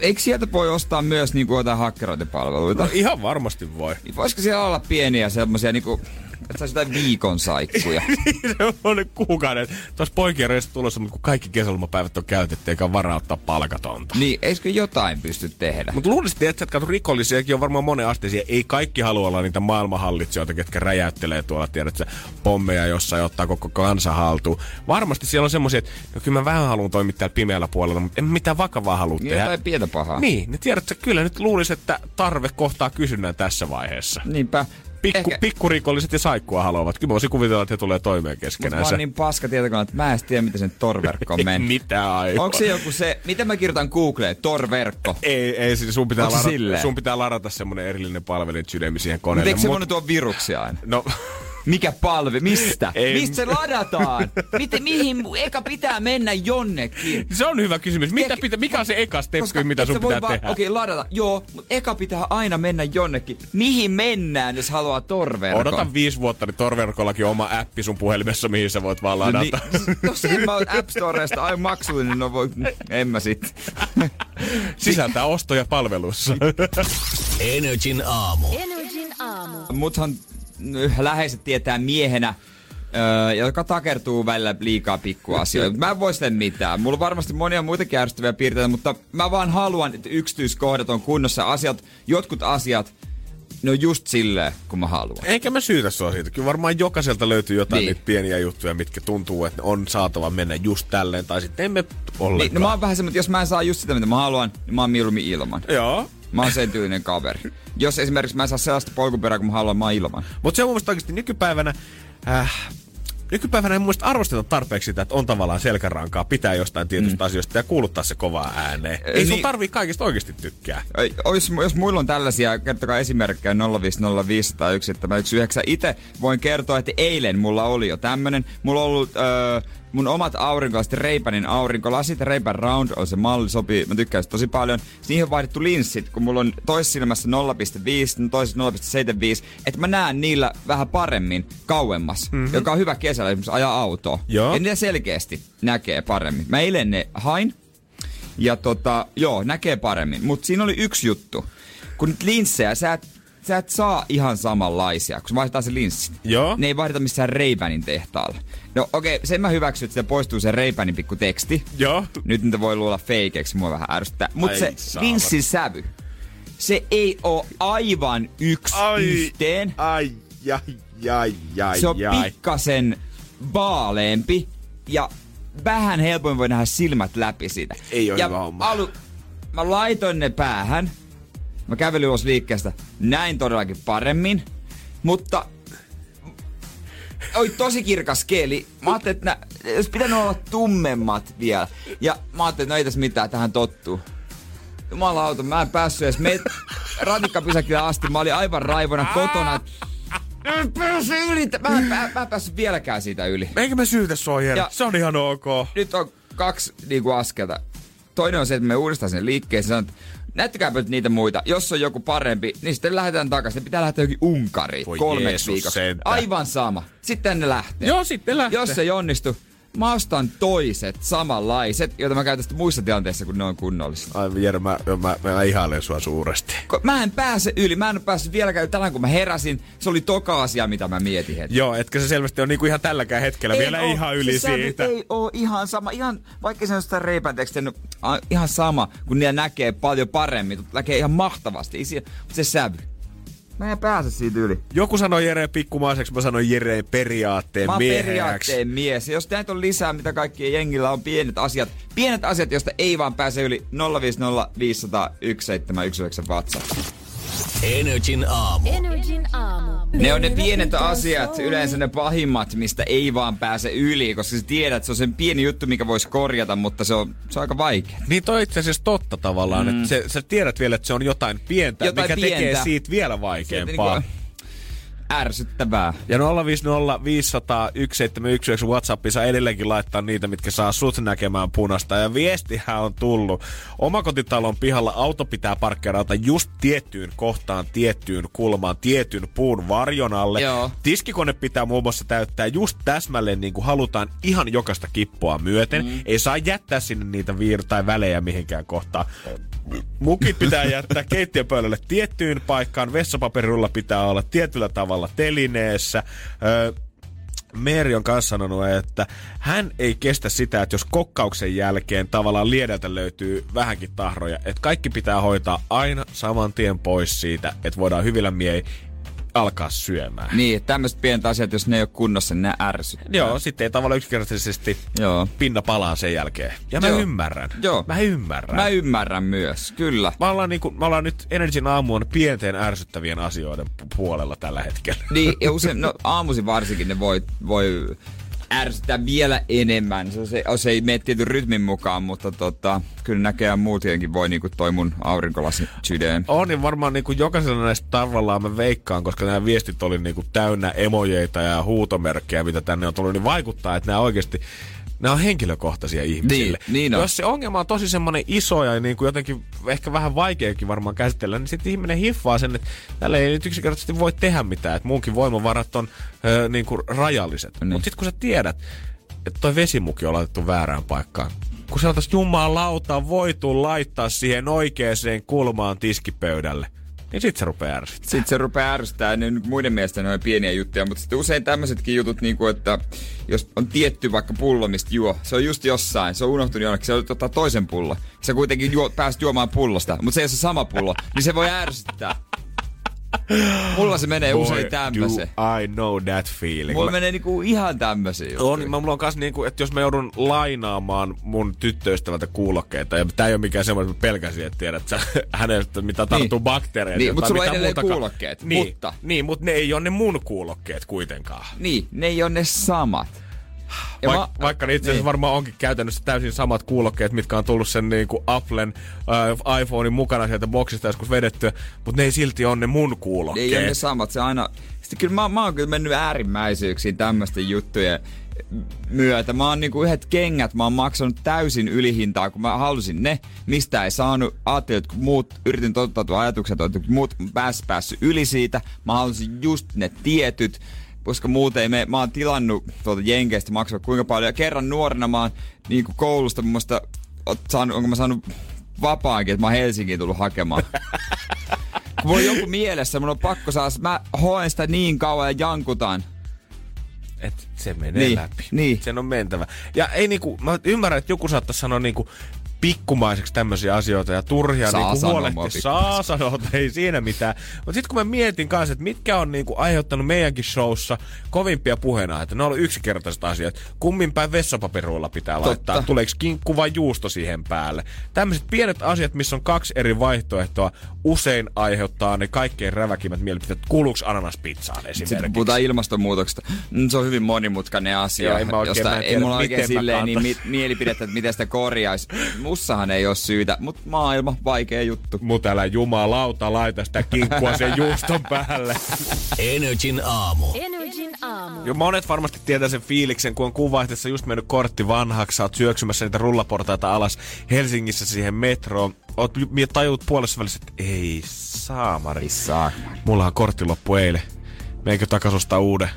Speaker 3: eikö sieltä voi ostaa myös niinku jotain hakkerointipalveluita?
Speaker 2: No ihan varmasti voi.
Speaker 3: Niin voisiko siellä olla pieniä semmosia niinku, että saisi jotain viikon saikkuja?
Speaker 2: Semmoinen kuukauden. Tuossa poikien reissu tulossa, mutta kun kaikki kesälomapäivät on käytetty, eikä varaa ottaa palkatonta.
Speaker 3: niin, eikö jotain pysty tehdä?
Speaker 2: Mutta luulisin, että kato, rikollisiakin on varmaan monen asteisia. Ei kaikki halua olla niitä maailmanhallitsijoita, ketkä räjäyttelee tuolla, tiedätkö, pommeja jossain ottaa koko kansa haltuun. Varmasti siellä on semmoisia, että no kyllä mä vähän haluan toimia täällä pimeällä puolella, mutta en mitään vakavaa halua tehdä.
Speaker 3: Jotain pientä pahaa.
Speaker 2: Niin, niin tiedätkö, kyllä nyt luulisin, että tarve kohtaa kysynnän tässä vaiheessa.
Speaker 3: Niinpä.
Speaker 2: Pikku,
Speaker 3: Ehkä-
Speaker 2: pikkurikolliset ja saikkua haluavat. Kyllä mä voisin kuvitella, että he tulee toimeen
Speaker 3: Mutta mä
Speaker 2: keskenään.
Speaker 3: oon niin paska tietokone, että mä en tiedä, miten sen torverkkoon mennyt.
Speaker 2: Mitä aivan?
Speaker 3: Onko se joku se, miten mä kirjoitan Googleen, torverkko?
Speaker 2: Ei, ei, siis sun pitää, ladata,
Speaker 3: silleen?
Speaker 2: sun pitää ladata semmonen erillinen palvelin sydämi siihen
Speaker 3: Mutta
Speaker 2: koneelle.
Speaker 3: eikö se voinut tuoda viruksia aina?
Speaker 2: No,
Speaker 3: Mikä palve? Mistä?
Speaker 2: Ei.
Speaker 3: Mistä se ladataan? Miten, mihin eka pitää mennä jonnekin?
Speaker 2: se on hyvä kysymys. Mitä
Speaker 3: Tiedätkö-
Speaker 2: pitä, mikä on se eka steppi, mitä sun pitää
Speaker 3: vaan-
Speaker 2: tehdä?
Speaker 3: Okei, ladata. Joo, mutta eka pitää aina mennä jonnekin. Mihin mennään, jos haluaa torverkon?
Speaker 2: Odota viisi vuotta, niin Torverkollakin on oma appi sun puhelimessa, mihin sä voit vaan
Speaker 3: No,
Speaker 2: ladata.
Speaker 3: niin, no sen mä oon App Storesta aina maksullinen, no voi, en mä sit.
Speaker 2: Sisältää ostoja palvelussa.
Speaker 1: Energin aamu.
Speaker 4: Energin aamu.
Speaker 3: Muthan läheiset tietää miehenä, Öö, joka takertuu välillä liikaa pikkuasioita. Mä en voi sille mitään. Mulla on varmasti monia muitakin ärsyttäviä piirteitä, mutta mä vaan haluan, että yksityiskohdat on kunnossa. Asiat, jotkut asiat, ne on just silleen, kun mä haluan.
Speaker 2: Eikä mä syytä sua siitä. Kyllä varmaan jokaiselta löytyy jotain
Speaker 3: niin.
Speaker 2: niitä pieniä juttuja, mitkä tuntuu, että on saatava mennä just tälleen, tai sitten emme ollenkaan.
Speaker 3: Niin, no mä oon vähän semmoinen, että jos mä en saa just sitä, mitä mä haluan, niin mä oon mieluummin ilman.
Speaker 2: Joo.
Speaker 3: Mä oon sen tyylinen kaveri. Jos esimerkiksi mä en saa sellaista polkuperää, kun mä haluan, mä oon ilman.
Speaker 2: Mutta se on mun mielestä oikeasti nykypäivänä... Äh, Nykypäivänä ei mun mielestä arvosteta tarpeeksi sitä, että on tavallaan selkärankaa pitää jostain tietystä mm. asioista ja kuuluttaa se kovaa ääneen. Ei sun
Speaker 3: niin-
Speaker 2: tarvii kaikista oikeasti tykkää.
Speaker 3: Ois, jos muilla on tällaisia, kertokaa esimerkkejä 050501719. Itse voin kertoa, että eilen mulla oli jo tämmönen. Mulla on ollut öö, mun omat aurinkolasit, Reipänin aurinkolasit. Reipän Round on se malli, sopii, mä tykkään sitä tosi paljon. Siihen on vaihdettu linssit, kun mulla on toisessa silmässä 0,5, toisessa 0,75, että mä näen niillä vähän paremmin kauemmas, mm-hmm. joka on hyvä kesällä esimerkiksi ajaa autoa.
Speaker 2: Joo.
Speaker 3: Ja niillä selkeästi näkee paremmin. Mä eilen ne hain, ja tota, joo, näkee paremmin. Mutta siinä oli yksi juttu. Kun nyt linssejä, sä et, sä et saa ihan samanlaisia, kun vaihdetaan se linssi.
Speaker 2: Joo.
Speaker 3: Ne ei vaihdeta missään Reipänin tehtaalla. No okei, okay, sen mä hyväksyn, että siitä poistuu se Reipänin pikku teksti.
Speaker 2: Joo.
Speaker 3: Nyt niitä voi luulla feikeiksi, mua vähän ärsyttää. Mutta
Speaker 2: Ai
Speaker 3: se
Speaker 2: saavat.
Speaker 3: linssin sävy, se ei oo aivan yksi
Speaker 2: Ai,
Speaker 3: yhteen.
Speaker 2: ai, jai, jai, jai,
Speaker 3: Se on
Speaker 2: jai.
Speaker 3: pikkasen vaaleempi ja vähän helpoin voi nähdä silmät läpi siitä.
Speaker 2: Ei oo
Speaker 3: ja
Speaker 2: hyvä homma.
Speaker 3: Alu, mä laitoin ne päähän. Mä kävelin ulos liikkeestä. Näin todellakin paremmin. Mutta oli tosi kirkas keli. Mä ajattelin, että nä, jos pitänyt olla tummemmat vielä. Ja mä ajattelin, että no ei tässä mitään, tähän tottuu. Jumalauta, mä en päässyt edes met ratikkapysäkille asti. Mä olin aivan raivona kotona. Mä en päässyt yli. Mä en, mä, mä en päässyt vieläkään siitä yli.
Speaker 2: Eikä mä syytä sua, Se on ihan ok.
Speaker 3: Nyt on kaksi niinku askelta. Toinen on se, että me uudestaan sen liikkeeseen. Sanon, että näyttäkääpä nyt niitä muita. Jos on joku parempi, niin sitten lähdetään takaisin. Pitää lähteä jokin Unkariin
Speaker 2: Voi
Speaker 3: kolmeksi
Speaker 2: Jeesus
Speaker 3: viikoksi.
Speaker 2: sentään.
Speaker 3: Aivan sama. Sitten ne lähtee.
Speaker 2: Joo, sitten lähtee.
Speaker 3: Jos se ei onnistu, mä ostan toiset, samanlaiset, joita mä käytän sitten muissa tilanteissa, kun ne on kunnolliset.
Speaker 2: Ai Jere, mä, mä, mä ihailen sua suuresti.
Speaker 3: Ko- Mä en pääse yli. Mä en ole päässyt vieläkään. Tänään kun mä heräsin, se oli toka asia, mitä mä mietin heti.
Speaker 2: Joo, etkä se selvästi on niinku ihan tälläkään hetkellä ei vielä
Speaker 3: oo.
Speaker 2: ihan yli
Speaker 3: se
Speaker 2: siitä.
Speaker 3: ei oo ihan sama. Ihan, vaikka se on sitä reipän tekstiä, no, a- ihan sama, kun niillä näkee paljon paremmin. Näkee ihan mahtavasti. Ei Mutta se sävy. Mä en pääse siitä yli.
Speaker 2: Joku sanoi Jereen pikkumaiseksi, mä sanoin Jereen periaatteen
Speaker 3: Mä
Speaker 2: mieheksi.
Speaker 3: periaatteen mies. Jos näitä on lisää, mitä kaikkien jengillä on pienet asiat, pienet asiat, joista ei vaan pääse yli 050 500 1719 WhatsApp.
Speaker 1: Energin aamu.
Speaker 4: Energin aamu.
Speaker 3: Ne on ne pienet asiat, yleensä ne pahimmat, mistä ei vaan pääse yli, koska sä tiedät, että se on sen pieni juttu, mikä voisi korjata, mutta se on, se on aika vaikea.
Speaker 2: Niin toi itse asiassa totta tavallaan, mm. että se, sä tiedät vielä, että se on jotain pientä,
Speaker 3: Jotain
Speaker 2: mikä
Speaker 3: pientä.
Speaker 2: tekee siitä vielä vaikeampaa.
Speaker 3: Sieltä Ärsyttävää.
Speaker 2: Ja 050 500 1719 WhatsAppissa saa edelleenkin laittaa niitä, mitkä saa sut näkemään punasta. Ja viestihän on tullut. Omakotitalon pihalla auto pitää parkkeerata just tiettyyn kohtaan, tiettyyn kulmaan, tietyn puun varjon alle.
Speaker 3: Joo.
Speaker 2: Tiskikone pitää muun muassa täyttää just täsmälleen niin kuin halutaan ihan jokaista kippoa myöten. Mm. Ei saa jättää sinne niitä viir- tai välejä mihinkään kohtaan. Mukit pitää jättää keittiöpöydälle tiettyyn paikkaan. Vessapaperirulla pitää olla tietyllä tavalla telineessä. Öö, Meeri on kanssa sanonut, että hän ei kestä sitä, että jos kokkauksen jälkeen tavallaan liedeltä löytyy vähänkin tahroja, että kaikki pitää hoitaa aina saman tien pois siitä, että voidaan hyvillä miei alkaa syömään.
Speaker 3: Niin, tämmöiset pienet asiat, jos ne ei ole kunnossa, niin ne ärsyttää.
Speaker 2: Joo, sitten ei tavallaan yksinkertaisesti
Speaker 3: Joo.
Speaker 2: pinna palaa sen jälkeen. Ja mä
Speaker 3: Joo.
Speaker 2: ymmärrän.
Speaker 3: Joo.
Speaker 2: Mä ymmärrän.
Speaker 3: Mä ymmärrän myös, kyllä.
Speaker 2: Mä ollaan, niinku, mä ollaan nyt Energyn aamuun pienten ärsyttävien asioiden pu- puolella tällä hetkellä.
Speaker 3: Niin, ja usein, no aamuisin varsinkin ne voi, voi ärsyttää vielä enemmän. Se, se, se ei mene tietyn rytmin mukaan, mutta tota, kyllä näköjään muutenkin voi niinku toi mun aurinkolasi sydän.
Speaker 2: On, niin varmaan niinku jokaisella näistä tavallaan mä veikkaan, koska nämä viestit oli niinku täynnä emojeita ja huutomerkkejä, mitä tänne on tullut, niin vaikuttaa, että nämä oikeasti nämä on henkilökohtaisia ihmisille.
Speaker 3: Niin, niin on.
Speaker 2: Jos se ongelma on tosi semmoinen iso ja niin kuin jotenkin ehkä vähän vaikeakin varmaan käsitellä, niin sitten ihminen hiffaa sen, että tällä ei nyt yksinkertaisesti voi tehdä mitään, että munkin voimavarat on ö, niin kuin rajalliset.
Speaker 3: Niin.
Speaker 2: Mutta sitten kun sä tiedät, että toi vesimuki on laitettu väärään paikkaan, kun se oltaisiin jumalauta voitu laittaa siihen oikeaan kulmaan tiskipöydälle, niin sit se rupeaa ärsyttämään.
Speaker 3: Sitten se rupeaa ärsyttää ne nyt muiden mielestä ne on pieniä juttuja, mutta sitten usein tämmöisetkin jutut, niin kuin, että jos on tietty vaikka pullo, mistä juo, se on just jossain, se on unohtunut jonnekin, se ottaa toisen pullo. Sä kuitenkin juo, pääst juomaan pullosta, mutta se ei ole se sama pullo, niin se voi ärsyttää. Mulla se menee usein tämmöiseen.
Speaker 2: I know that feeling.
Speaker 3: Mulla menee niinku ihan tämmöisiä juttuja.
Speaker 2: On, mä, mulla on kans niinku, että jos mä joudun lainaamaan mun tyttöystävältä kuulokkeita, ja tää ei ole mikään semmoinen, että mä pelkäsin, että tiedät sä hänestä, mitä tarttuu bakteereita.
Speaker 3: Niin, mut
Speaker 2: tai
Speaker 3: sulla on edelleen
Speaker 2: muutakaan.
Speaker 3: kuulokkeet,
Speaker 2: niin,
Speaker 3: mutta-
Speaker 2: Niin, mutta ne ei ole ne mun kuulokkeet kuitenkaan.
Speaker 3: Niin, ne ei ole ne samat. Ja
Speaker 2: Vaik,
Speaker 3: mä-
Speaker 2: vaikka itse asiassa
Speaker 3: niin.
Speaker 2: varmaan onkin käytännössä täysin samat kuulokkeet, mitkä on tullut sen niin kuin Applen äh, iPhonein mukana sieltä boksista joskus vedettyä, mutta ne ei silti ole ne mun kuulokkeet.
Speaker 3: ei ole ne samat, se aina... Sitten kyllä mä, mä oon kyllä mennyt äärimmäisyyksiin tämmöisten juttujen myötä. Mä oon niinku yhdet kengät, mä oon maksanut täysin ylihintaa, kun mä halusin ne, mistä ei saanut. Ajattelin, että kun muut, yritin toteuttaa ajatukset, että muut pääs päässyt yli siitä. Mä halusin just ne tietyt, koska muuten ei me, mä oon tilannut tuolta Jenkeistä maksaa kuinka paljon. Ja kerran nuorena mä oon niin kuin koulusta mun mielestä, oot saanut, onko mä saanut vapaankin, että mä oon Helsinkiin tullut hakemaan. Kun mulla on joku mielessä, mun on pakko saada, mä hoen sitä niin kauan ja jankutan.
Speaker 2: että se menee
Speaker 3: Niin,
Speaker 2: läpi.
Speaker 3: niin.
Speaker 2: Sen on mentävä. Ja ei niinku, mä ymmärrän, että joku saattaisi sanoa niinku pikkumaiseksi tämmöisiä asioita ja turhia
Speaker 3: Saa
Speaker 2: niinku
Speaker 3: sanoa
Speaker 2: huolehtia. Saa sanoa, että ei siinä mitään. Mutta sitten kun mä mietin kanssa, että mitkä on niinku aiheuttanut meidänkin showssa kovimpia puheenaiheita, ne on ollut yksinkertaiset asiat. Kummin päin vessapaperuilla pitää laittaa?
Speaker 3: Totta.
Speaker 2: Tuleeko kinkku vai juusto siihen päälle? Tämmöiset pienet asiat, missä on kaksi eri vaihtoehtoa, usein aiheuttaa ne kaikkein räväkimmät mielipiteet. Kuuluuko ananas pizzaan
Speaker 3: Sitten
Speaker 2: esimerkiksi?
Speaker 3: kun puhutaan ilmastonmuutoksesta, mm, se on hyvin monimutkainen asia,
Speaker 2: Joo, en mä oikein-
Speaker 3: josta
Speaker 2: mä en
Speaker 3: ei mulla oikein silleen niin mi- mielipidettä, että miten sitä korjaisi. Mussahan ei ole syytä, mutta maailma, vaikea juttu.
Speaker 2: Mutta älä jumalauta laita sitä kinkkua sen juuston päälle.
Speaker 1: Energin aamu.
Speaker 4: Energin aamu.
Speaker 2: Jo monet varmasti tietää sen fiiliksen, kun on kuvaihteessa just mennyt kortti vanhaksi, sä oot syöksymässä niitä rullaportaita alas Helsingissä siihen metroon. Oot tajut puolessa välissä, että ei saamari.
Speaker 3: Ei saa.
Speaker 2: Mullahan kortti loppu eilen. Meinkö takas ostaa uuden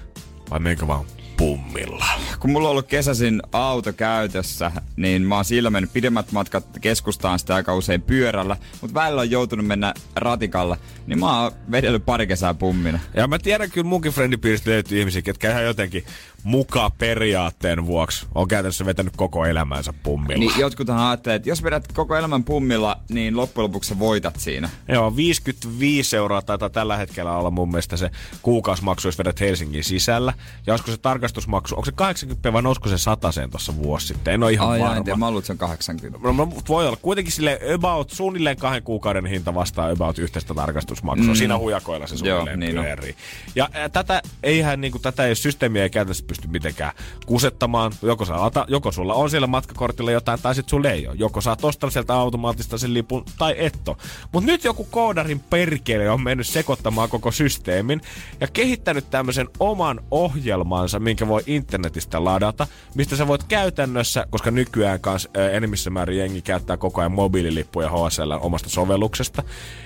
Speaker 2: vai meinkö vaan pummilla?
Speaker 3: Kun mulla on ollut kesäisin auto käytössä, niin mä oon sillä mennyt pidemmät matkat keskustaan sitä aika usein pyörällä, mutta välillä on joutunut mennä ratikalla, niin mä oon vedellyt pari kesää pummina.
Speaker 2: Ja mä tiedän kyllä munkin friendipiiristä löytyy ihmisiä, ketkä ihan jotenkin muka periaatteen vuoksi on käytännössä vetänyt koko elämänsä pummilla.
Speaker 3: Niin jotkuthan ajattelee, että jos vedät koko elämän pummilla, niin loppujen lopuksi voitat siinä.
Speaker 2: Joo, 55 euroa taitaa tällä hetkellä olla mun mielestä se kuukausimaksu, jos vedät Helsingin sisällä. Ja olisiko se tarkastusmaksu, onko se 80 vai nousko se 100 sen tuossa vuosi sitten? En ole ihan
Speaker 3: Ai, ai, en
Speaker 2: varma.
Speaker 3: tiedä, mä luulen, se on 80.
Speaker 2: No, no, voi olla. Kuitenkin sille about, suunnilleen kahden kuukauden hinta vastaa about yhteistä tarkastusmaksua. Mm. Siinä hujakoilla se suunnilleen
Speaker 3: Joo, niin
Speaker 2: pyörii. Ja ää, tätä, eihän, niinku, tätä ei systeemiä ei käytännössä pysty mitenkään kusettamaan. Joko, lata, joko sulla on siellä matkakortilla jotain, tai sitten sulla ei ole. Joko saat ostaa sieltä automaattista sen lipun, tai etto. Mutta nyt joku koodarin perkele on mennyt sekoittamaan koko systeemin ja kehittänyt tämmöisen oman ohjelmansa, minkä voi internetistä ladata, mistä sä voit käytännössä, koska nykyään kanssa enemmissä määrin jengi käyttää koko ajan mobiililippuja HSL omasta sovelluksesta,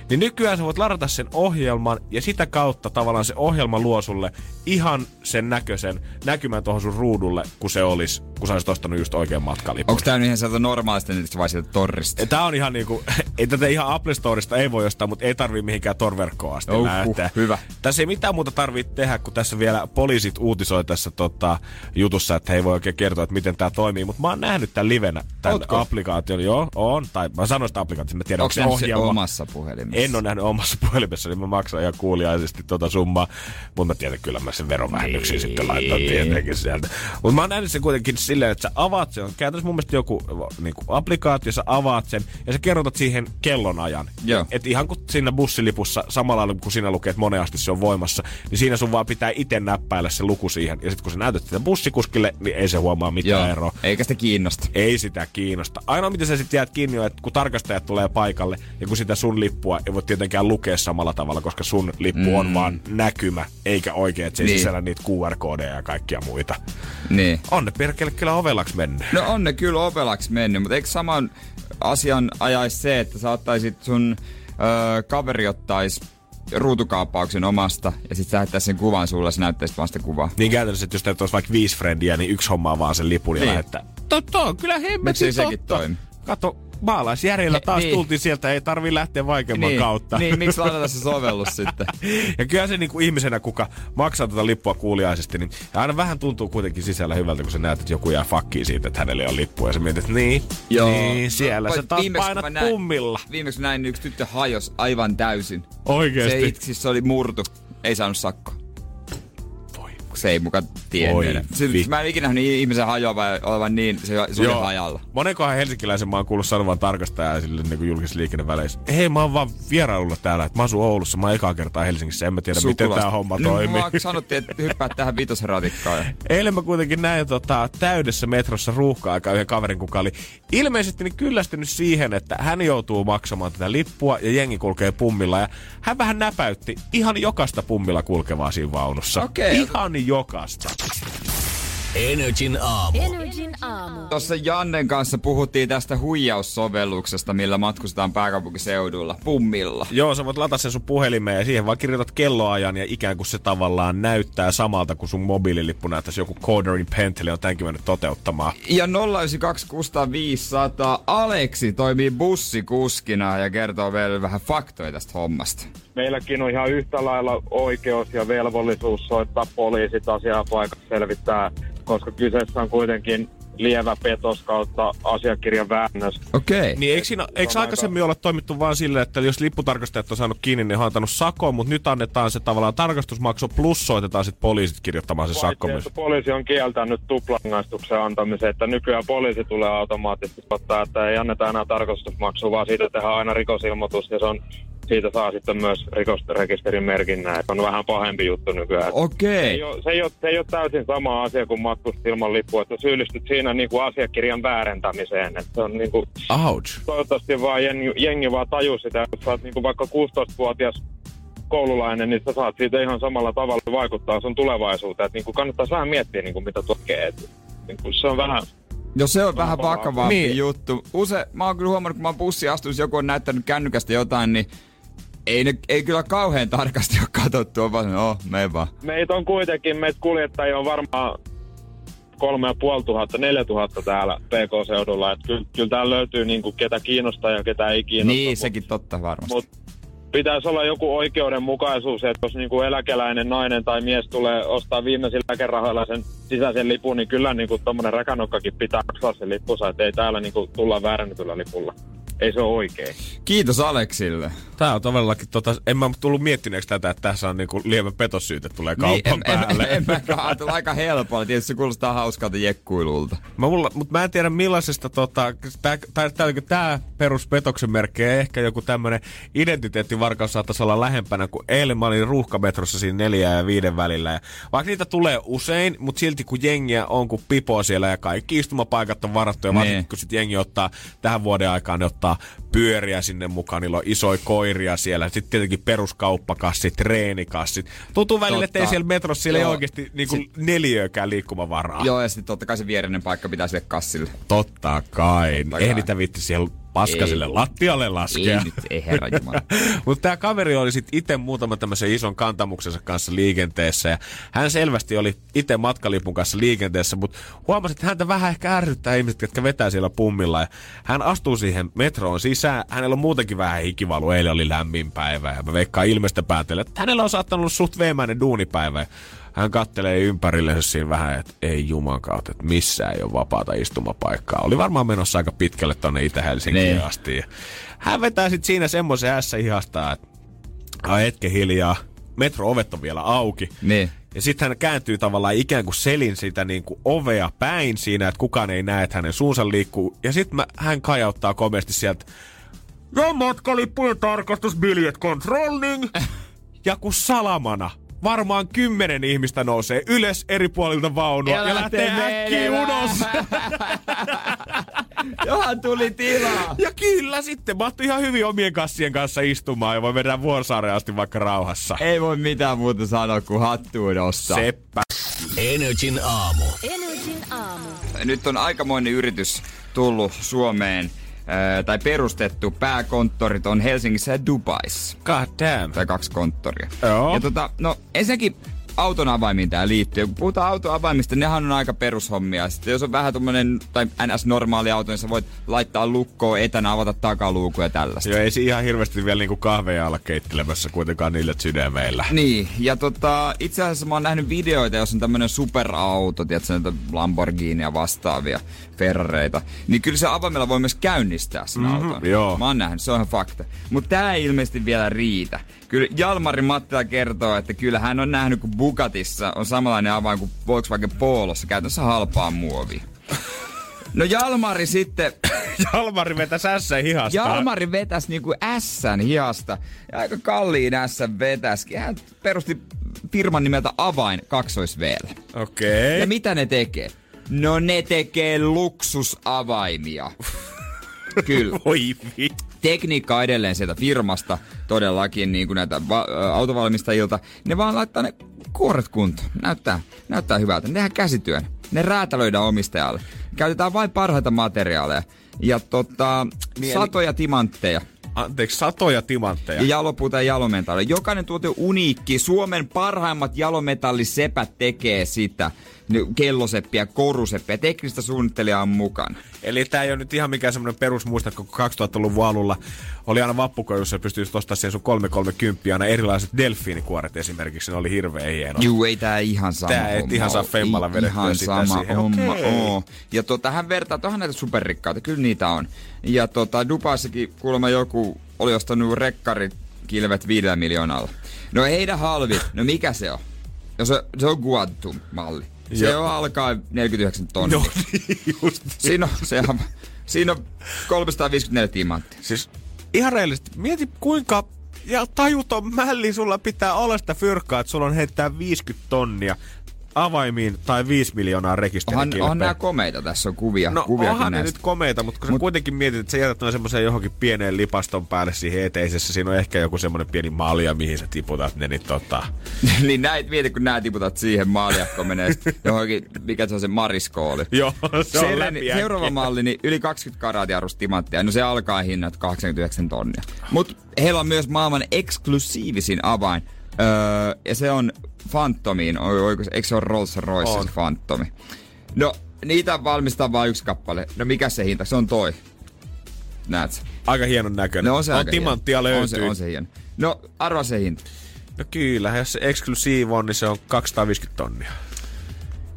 Speaker 2: niin nykyään sä voit ladata sen ohjelman ja sitä kautta tavallaan se ohjelma luo sulle ihan sen näköisen näkymän tuohon sun ruudulle, kun se olisi, kun sä olisit ostanut just oikein matkalipun.
Speaker 3: Onko tää nyt ihan sieltä normaalista netistä vai sieltä torrista?
Speaker 2: Tää on ihan niinku, ei tätä ihan Apple Storesta ei voi ostaa, mutta ei tarvii mihinkään torverkkoon asti
Speaker 3: Uhuh,
Speaker 2: lähteä.
Speaker 3: hyvä.
Speaker 2: Tässä ei mitään muuta tarvitse tehdä, kun tässä vielä poliisit uutisoi tässä tota, jutussa, että he ei voi oikein kertoa, että miten tämä toimii. Mutta mä oon nähnyt tämän livenä, tämän
Speaker 3: Ootko?
Speaker 2: applikaation. Joo, on. Tai mä sanoin sitä applikaatiosta, mä tiedän,
Speaker 3: Onko
Speaker 2: se ohjelma.
Speaker 3: omassa puhelimessa?
Speaker 2: En ole nähnyt omassa puhelimessa, niin mä maksan ihan kuuliaisesti tota summaa. Mutta mä tiedän, kyllä mä sen verovähennyksiä
Speaker 3: Niin.
Speaker 2: sitten laitan tietenkin sieltä. Mutta mä oon nähnyt sen kuitenkin silleen, että sä avaat sen. On käytännössä mun mielestä joku niin kuin applikaatio, sä avaat sen ja sä kerrotat siihen kellonajan.
Speaker 3: Joo.
Speaker 2: Et ihan kuin siinä bussilipussa, samalla lailla kun siinä lukee, että moneasti se on voimassa, niin siinä sun vaan pitää itse näppäillä se luku siihen. Ja sitten kun sä näytät sitä bussikuskille, niin ei se huomaa mitään
Speaker 3: Joo,
Speaker 2: eroa.
Speaker 3: eikä sitä kiinnosta.
Speaker 2: Ei sitä kiinnosta. Ainoa, mitä sä sitten jäät kiinni on, että kun tarkastajat tulee paikalle ja kun sitä sun lippua ei voi tietenkään lukea samalla tavalla, koska sun lippu mm. on vaan näkymä, eikä oikein, että se ei
Speaker 3: Niin.
Speaker 2: sisällä niitä QR-koodeja ja kaikkia muita.
Speaker 3: Niin.
Speaker 2: On ne perkele kyllä ovelaksi mennyt.
Speaker 3: No on ne kyllä ovelaksi mennyt, mutta eikö saman asian ajaisi se, että sä ottaisit sun öö, kaveri ottais ruutukaappauksen omasta ja sit sä lähettäis sen kuvan sulle ja sä näyttäisit sitä kuvaa.
Speaker 2: Niin käytännössä, että jos teillä olisi vaikka viisi frendiä, niin yksi hommaa vaan sen lipun ja
Speaker 3: Niin.
Speaker 2: lähettää. Totta, kyllä hemmetin
Speaker 3: sekin
Speaker 2: totta.
Speaker 3: toimi?
Speaker 2: Kato, maalaisjärjellä taas
Speaker 3: Niin.
Speaker 2: tultiin sieltä, ei tarvi lähteä vaikeamman
Speaker 3: niin,
Speaker 2: kautta.
Speaker 3: niin, miksi ladata se sovellus sitten?
Speaker 2: Ja kyllä se niinku ihmisenä, kuka maksaa tätä lippua kuuliaisesti, niin aina vähän tuntuu kuitenkin sisällä hyvältä, kun sä näet, että joku jää fakkiin siitä, että hänelle on lippu. Ja sä mietit, niin, niin siellä
Speaker 3: No,
Speaker 2: sä taas
Speaker 3: viimeksi
Speaker 2: painat
Speaker 3: näin-
Speaker 2: pummilla.
Speaker 3: Viimeksi näin, niin yksi tyttö hajos aivan täysin.
Speaker 2: Oikeesti.
Speaker 3: Se itse siis se oli murtu. Ei saanut sakkoa. Se ei muka tiennyt.
Speaker 2: Vi-
Speaker 3: mä en ikinä nähnyt ihmisen hajoavan olevan niin, se, se oli hajalla.
Speaker 2: Monenkohan helsinkiläisen mä oon kuullut sanovan tarkastaja sille niin julkisessa liikenneväleissä. Hei, mä oon vaan vierailulla täällä, että mä asun Oulussa, mä oon ekaa kertaa Helsingissä, en mä tiedä, miten
Speaker 3: Sukulasta.
Speaker 2: tää homma
Speaker 3: no,
Speaker 2: toimii.
Speaker 3: Mä sanottiin, että hyppää tähän vitosratikkaan.
Speaker 2: Eilen mä kuitenkin näin tota, täydessä metrossa ruuhka-aikaa yhden kaverin, kuka oli ilmeisesti niin kyllästynyt siihen, että hän joutuu maksamaan tätä lippua ja jengi kulkee pummilla. Ja hän vähän näpäytti ihan jokasta pummilla kulkevaa siinä vaunussa.
Speaker 3: Okei.
Speaker 2: Ihan jokasta.
Speaker 1: Energin aamu.
Speaker 4: Energin aamu.
Speaker 3: Tuossa Jannen kanssa puhuttiin tästä huijaussovelluksesta, millä matkustetaan pääkaupunkiseudulla, pummilla.
Speaker 2: Joo, sä voit latata sen sun puhelimeen ja siihen vaan kirjoitat kelloajan ja ikään kuin se tavallaan näyttää samalta kuin sun mobiililippu näyttäisi joku Corderin Pentley on tämänkin mennyt toteuttamaan.
Speaker 3: Ja 092 500 Aleksi toimii bussikuskina ja kertoo vielä vähän faktoja tästä hommasta.
Speaker 7: Meilläkin on ihan yhtä lailla oikeus ja velvollisuus soittaa poliisit asiaa paikassa selvittää, koska kyseessä on kuitenkin lievä petos kautta asiakirjan väännös.
Speaker 3: Okei.
Speaker 2: Niin eikö, siinä, eikö aikaisemmin ole toimittu vaan silleen, että jos lipputarkastajat on saanut kiinni, niin on antanut sakon, mutta nyt annetaan se tavallaan tarkastusmaksu plus soitetaan sitten poliisit kirjoittamaan se sakko myös.
Speaker 7: poliisi on kieltänyt tuplangaistuksen antamisen, että nykyään poliisi tulee automaattisesti ottaa, että ei anneta enää tarkastusmaksua, vaan siitä tehdään aina rikosilmoitus ja se on, siitä saa sitten myös rikosrekisterin merkinnän. Se on vähän pahempi juttu nykyään. Se
Speaker 3: Okei.
Speaker 7: ei, ole, se, ei ole, se ei ole täysin sama asia kuin matkustat ilman lippua, että syyllistyt siinä niin kuin asiakirjan väärentämiseen. Että se on niin kuin,
Speaker 2: Ouch.
Speaker 7: toivottavasti vaan jengi, jengi vaan tajuu sitä, että sä oot niin kuin vaikka 16-vuotias koululainen, niin sä saat siitä ihan samalla tavalla vaikuttaa sun tulevaisuuteen. Että niin kuin kannattaa vähän miettiä, niin kuin mitä tukee. Et, niin kuin se on vähän...
Speaker 3: No se on vähän vakavampi
Speaker 2: Niin.
Speaker 3: juttu. Use, mä oon kyllä huomannut, kun mä oon bussiin astunut, joku on näyttänyt kännykästä jotain, niin ei, ne, ei kyllä kauhean tarkasti ole katsottu, on vaan, no, me vaan.
Speaker 7: Meitä on kuitenkin, meitä kuljettajia on varmaan kolme ja puoli tuhatta, neljä tuhatta täällä PK-seudulla. Että kyllä, kyllä täällä löytyy niin kuin ketä kiinnostaa ja ketä ei kiinnosta.
Speaker 3: Niin,
Speaker 7: mut-
Speaker 3: sekin totta varmasti.
Speaker 7: Mut pitäisi olla joku oikeudenmukaisuus, että jos niinku eläkeläinen nainen tai mies tulee ostaa viimeisillä eläkerahoilla sen sisäisen lipun, niin kyllä niinku tommonen räkänokkakin pitää maksaa sen lippunsa, että ei täällä niinku tulla väärännetyllä lipulla. Ei se ole oikein.
Speaker 3: Kiitos Aleksille.
Speaker 2: Tää on todellakin, tota, en mä tullut miettineeksi tätä, että tässä on niinku lievä petossyyte tulee kaupan
Speaker 3: niin, en,
Speaker 2: päälle.
Speaker 3: en, en, en aika helpolla. Tietysti se kuulostaa hauskalta jekkuilulta.
Speaker 2: Mä mulla, mutta mä en tiedä millaisesta, tota, tää, tää, tää, tää peruspetoksen merkki ja ehkä joku tämmönen identiteettivarkaus saattaisi olla lähempänä, kun eilen mä olin ruuhkametrossa siinä neljä ja viiden välillä. Ja vaikka niitä tulee usein, mutta silti kun jengiä on kuin pipo siellä ja kaikki istumapaikat on varattu ja
Speaker 3: Niin.
Speaker 2: varsinkin kun sit jengi ottaa tähän vuoden aikaan, ne ottaa pyöriä sinne mukaan, niillä on isoja koiria siellä, sitten tietenkin peruskauppakassit, treenikassit. Tuntuu välillä, että ei
Speaker 3: Totta.
Speaker 2: siellä metrossa siellä ei
Speaker 3: Joo.
Speaker 2: oikeasti niinku
Speaker 3: Sit-
Speaker 2: neliökään liikkumavaraa.
Speaker 3: Joo, ja sitten totta kai se viereinen paikka pitää sille kassille.
Speaker 2: Totta kai.
Speaker 3: Totta kai.
Speaker 2: niitä vitti siellä paskaselle
Speaker 3: Ei.
Speaker 2: lattialle laskea.
Speaker 3: Ei nyt, ei herra.
Speaker 2: Mutta tämä kaveri oli sitten itse muutama tämmöisen ison kantamuksensa kanssa liikenteessä. Ja hän selvästi oli itse matkalipun kanssa liikenteessä, mutta huomasi, että häntä vähän ehkä ärsyttää ihmiset, jotka vetää siellä pummilla. Ja hän astuu siihen metroon sisään. Hänellä on muutenkin vähän hikivalu. Eilen oli lämmin päivä ja mä veikkaan ilmeistä päätellä, että hänellä on saattanut olla suht veemäinen duunipäivä. Hän kattelee ympärille siinä vähän, että ei juman kautta, että missään ei ole vapaata istumapaikkaa. Oli varmaan menossa aika pitkälle tonne Itä-Helsinkiin
Speaker 3: Niin.
Speaker 2: asti. Hän vetää sitten siinä semmoisen ässä ihastaa, että a, hetken hiljaa, metro-ovet on vielä auki.
Speaker 3: Niin.
Speaker 2: Ja sitten hän kääntyy tavallaan ikään kuin selin sitä niin kuin ovea päin siinä, että kukaan ei näe, että hänen suunsa liikkuu. Ja sitten hän kajauttaa komeasti sieltä, ja matkalippujen tarkastus, biljet controlling. ja kun salamana varmaan kymmenen ihmistä nousee ylös eri puolilta vaunua ja, ja lähtee äkkiä ulos.
Speaker 3: Johan tuli tilaa.
Speaker 2: Ja kyllä sitten mahtui ihan hyvin omien kassien kanssa istumaan ja voi mennä Vuorsaareen asti vaikka rauhassa.
Speaker 3: Ei voi mitään muuta sanoa kuin hattuun nostaa.
Speaker 2: Seppä.
Speaker 1: Energin aamu.
Speaker 4: Energin aamu.
Speaker 3: Nyt on aikamoinen yritys tullut Suomeen ää, tai perustettu. Pääkonttorit on Helsingissä ja Dubaissa.
Speaker 2: God damn.
Speaker 3: Tai kaksi konttoria.
Speaker 2: Joo.
Speaker 3: Ja tota, no ensinnäkin auton avaimiin tää liittyy. Kun puhutaan auton avaimista, nehän on aika perushommia. Sitten jos on vähän tommonen, tai NS-normaali auto, niin sä voit laittaa lukkoon etänä, avata takaluukun ja tällaista.
Speaker 2: Joo, ei se ihan hirveästi vielä niinku kahveja olla keittelemässä kuitenkaan niillä sydämeillä.
Speaker 3: Niin, ja tota, itse asiassa mä oon nähnyt videoita, jos on tämmönen superauto, tiedätkö, näitä Lamborghini ja vastaavia Ferrareita, niin kyllä se avaimella voi myös käynnistää sen
Speaker 2: Mhm,
Speaker 3: auton.
Speaker 2: joo.
Speaker 3: Mä oon nähnyt, se on ihan fakta. Mutta tää ei ilmeisesti vielä riitä. Kyllä Jalmari Mattila kertoo, että kyllä hän on nähnyt, kun Bugatissa on samanlainen avain kuin Volkswagen Polossa, käytännössä halpaa muovia. No Jalmari sitten
Speaker 2: Jalmari vetä sässä hihasta.
Speaker 3: Jalmari vetäs niinku ässän hiasta. Ja aika kalliin ässän vetäskin. Hän perusti firman nimeltä Avain 2 v
Speaker 2: Okei.
Speaker 3: Ja mitä ne tekee? No ne tekee luksusavaimia. Kyllä.
Speaker 2: Voi vi.
Speaker 3: Tekniikka edelleen sieltä firmasta, todellakin niin kuin näitä va- autovalmistajilta. Ne vaan laittaa ne kuoret kuntoon. Näyttää, näyttää hyvältä. Ne tehdään käsityön. Ne räätälöidään omistajalle. Käytetään vain parhaita materiaaleja. Ja tota,
Speaker 2: Niin, eli-
Speaker 3: satoja timantteja.
Speaker 2: Anteeksi, satoja timantteja.
Speaker 3: Ja jalopuuta ja jalometalli. Jokainen tuote on uniikki. Suomen parhaimmat jalometallisepät tekee sitä. Kelloseppiä, koruseppiä. Teknistä suunnittelijaa on mukana.
Speaker 2: Eli tää ei ole nyt ihan mikään semmoinen perusmuistatko, kun 2000-luvun alulla oli aina vappukojussa ja pystyisi ostamaan siihen sun 330 aina erilaiset delfiinikuoret esimerkiksi. Ne oli hirveän hieno.
Speaker 3: Juu, ei tää ihan sama
Speaker 2: Tää et
Speaker 3: homma
Speaker 2: ihan saa femmalla
Speaker 3: Ei
Speaker 2: vedettyä
Speaker 3: Ihan
Speaker 2: sitä
Speaker 3: sama
Speaker 2: siihen.
Speaker 3: homma
Speaker 2: Okei.
Speaker 3: oo. Ja tota, hän vertaa, että onhan näitä superrikkaita, kyllä niitä on. Ja tota, Dubaissakin kuulemma joku oli ostanut rekkarit kilvet viidellä miljoonalla. No heidän halvi, no mikä se on? No se, se on Guadtum-malli. Se on alkaa 49 tonnia.
Speaker 2: Joo, niin just.
Speaker 3: Siinä on, se on, siinä on 354 timanttia.
Speaker 2: Siis ihan reellisesti, mieti kuinka ja tajuton mälli sulla pitää olla sitä fyrkkaa, että sulla on heittää 50 tonnia avaimiin tai 5 miljoonaa rekisterikilpeä.
Speaker 3: onhan nämä komeita, tässä on kuvia.
Speaker 2: No
Speaker 3: kuvia
Speaker 2: onhan ne nyt komeita, mutta kun sä
Speaker 3: Mut-
Speaker 2: kuitenkin mietit, että sä jätät noin semmoisen johonkin pieneen lipaston päälle siihen eteisessä, siinä on ehkä joku semmoinen pieni malja, mihin sä tiputat ne, niin tota...
Speaker 3: niin näit, mieti, kun nää tiputat siihen maaliakko menee johonkin, mikä se on se mariskooli.
Speaker 2: Joo, se on äkkiä.
Speaker 3: seuraava malli, niin yli 20 karatia rustimanttia. No se alkaa hinnat 89 tonnia. Mutta heillä on myös maailman eksklusiivisin avain. Öö, ja se on Phantomiin. Eikö se ole Rolls Royce Phantomi? No, niitä valmistaa vain yksi kappale. No mikä se hinta? Se on toi. Näet?
Speaker 2: Aika hienon näköinen.
Speaker 3: No on se
Speaker 2: on timanttia
Speaker 3: hieno.
Speaker 2: löytyy.
Speaker 3: On se, on se hieno. No, arvaa se hinta.
Speaker 2: No kyllä, jos se eksklusiiv on, niin se on 250 tonnia.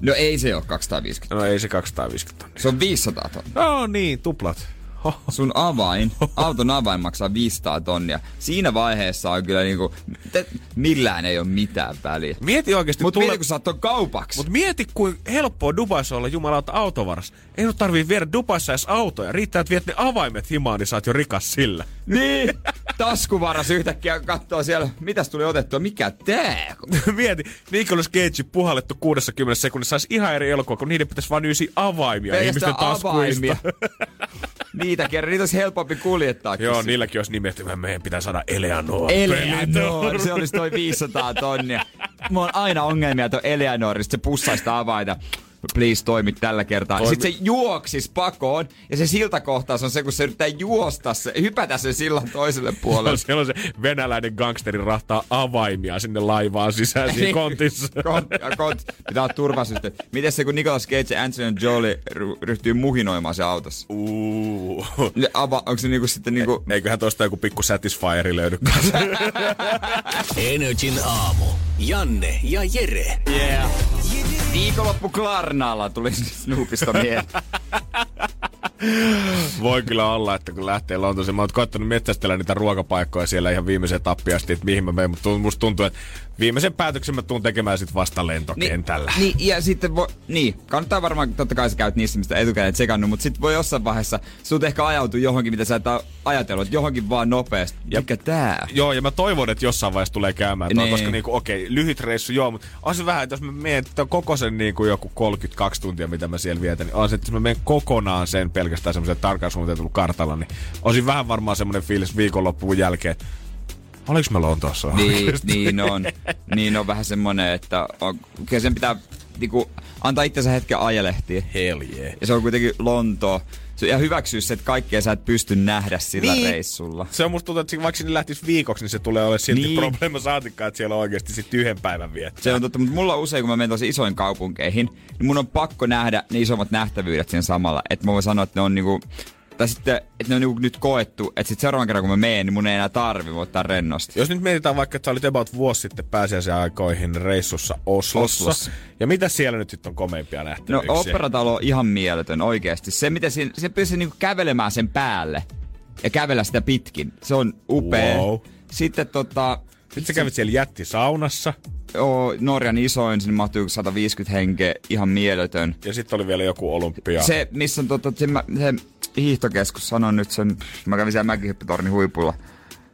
Speaker 3: No ei se ole 250.
Speaker 2: No ei se 250 tonnia.
Speaker 3: Se on 500 tonnia.
Speaker 2: No niin, tuplat.
Speaker 3: Sun avain, auton avain maksaa 500 tonnia. Siinä vaiheessa on kyllä niinku, te, millään ei ole mitään väliä.
Speaker 2: Mieti oikeasti,
Speaker 3: Mutta
Speaker 2: tule-
Speaker 3: mieti kun sä oot kaupaksi.
Speaker 2: Mut mieti, kuin helppoa Dubaissa olla jumalauta autovaras. Ei nyt tarvii viedä Dubaissa edes autoja. Riittää, että viet ne avaimet himaan, niin sä oot jo rikas sillä.
Speaker 3: Niin, taskuvaras yhtäkkiä katsoo siellä, mitäs tuli otettua, mikä tää?
Speaker 2: mieti, Nicolas Cage puhallettu 60 sekunnissa saisi ihan eri elokuva, kun niiden pitäisi vaan yysi avaimia ihmisten
Speaker 3: Pelkästään avaimia.
Speaker 2: taskuista.
Speaker 3: Niitä kerran, niitä olisi helpompi kuljettaa.
Speaker 2: Joo, niilläkin olisi nimet, että meidän pitää saada Eleanor.
Speaker 3: Eleanor, se olisi toi 500 tonnia. Mulla on aina ongelmia tuon Eleanorista, se pussaista avaita. Please toimi tällä kertaa.
Speaker 2: Toimi.
Speaker 3: Sitten se juoksis pakoon, ja se siltakohtaus on se, kun se yrittää juosta se, hypätä sen sillan toiselle puolelle.
Speaker 2: Siellä on se venäläinen gangsteri rahtaa avaimia sinne laivaan sisään siinä kontissa.
Speaker 3: Kont, ja kont, pitää olla turvasysteemi. Miten se, kun Nicolas Cage ja Angelina Jolie ry- ryhtyy muhinoimaan se autossa?
Speaker 2: Uuu.
Speaker 3: Ne Ava, onko se niinku sitten niinku...
Speaker 2: Eiköhän tosta joku pikku Satisfieri löydy.
Speaker 1: Energin aamu. Janne ja Jere.
Speaker 3: Yeah. Viikonloppu Klarnaalla tuli Snoopista mieleen.
Speaker 2: Voi kyllä olla, että kun lähtee Lontooseen, mä oon koittanut metsästellä niitä ruokapaikkoja siellä ihan viimeiseen tappiin asti, että mihin mä menen, mutta musta tuntuu, että viimeisen päätöksen mä tuun tekemään sit vasta lentokentällä.
Speaker 3: Niin, ja sitten voi, niin, kannattaa varmaan, totta kai sä käyt niissä, mistä etukäteen tsekannut, mutta sitten voi jossain vaiheessa, sut ehkä ajautuu johonkin, mitä sä et ajatellut, että johonkin vaan nopeasti.
Speaker 2: Ja-
Speaker 3: Mikä tää?
Speaker 2: Joo, ja mä toivon, että jossain vaiheessa tulee käymään
Speaker 3: Niin.
Speaker 2: koska niinku, okei, lyhyt reissu, joo, mutta on se vähän, että jos mä menen että koko sen niinku joku 32 tuntia, mitä mä siellä vietän, niin on se, että jos mä menen kokonaan sen pelkästään semmoisella tarkkaan suunniteltulla kartalla, niin olisin vähän varmaan semmoinen fiilis viikonloppuun jälkeen, Oliko mä Lontoossa?
Speaker 3: Niin, niin on. Niin on vähän semmonen, että on, kyllä sen pitää niinku, antaa itsensä hetken ajelehtiä.
Speaker 2: Hell yeah.
Speaker 3: Ja se on kuitenkin Lonto. Se, ja hyväksyä se, että kaikkea sä et pysty nähdä sillä
Speaker 2: Niin.
Speaker 3: reissulla.
Speaker 2: Se on musta tuntuu, että vaikka sinne lähtisi viikoksi, niin se tulee olemaan silti
Speaker 3: Niin.
Speaker 2: probleema saatikkaan, että siellä on oikeasti sit yhden päivän viettää.
Speaker 3: Se on totta, mutta mulla on usein, kun mä menen tosi isoin kaupunkeihin, niin mun on pakko nähdä ne isommat nähtävyydet siinä samalla. Että mä voin sanoa, että ne on niinku, tai sitten, että ne on niinku nyt koettu, että sitten seuraavan kerran kun mä menen, niin mun ei enää tarvi, ottaa rennosti.
Speaker 2: Jos nyt mietitään vaikka, että sä olit about vuosi sitten pääsiäisen aikoihin reissussa Oslossa.
Speaker 3: Oslossa.
Speaker 2: Ja mitä siellä nyt sitten on komeimpia
Speaker 3: No
Speaker 2: nähtävyyksiä?
Speaker 3: operatalo on ihan mieletön oikeesti. Se, miten siinä, se pystyy niinku kävelemään sen päälle ja kävellä sitä pitkin. Se on upea.
Speaker 2: Wow.
Speaker 3: Sitten tota,
Speaker 2: Sitten sä kävit siellä jättisaunassa.
Speaker 3: Oo, Norjan isoin, sinne mahtuu 150 henkeä, ihan mieletön.
Speaker 2: Ja sitten oli vielä joku olympia.
Speaker 3: Se, missä on tota, se, se hiihtokeskus, sanon nyt sen, mä kävin siellä mäkihyppytornin huipulla.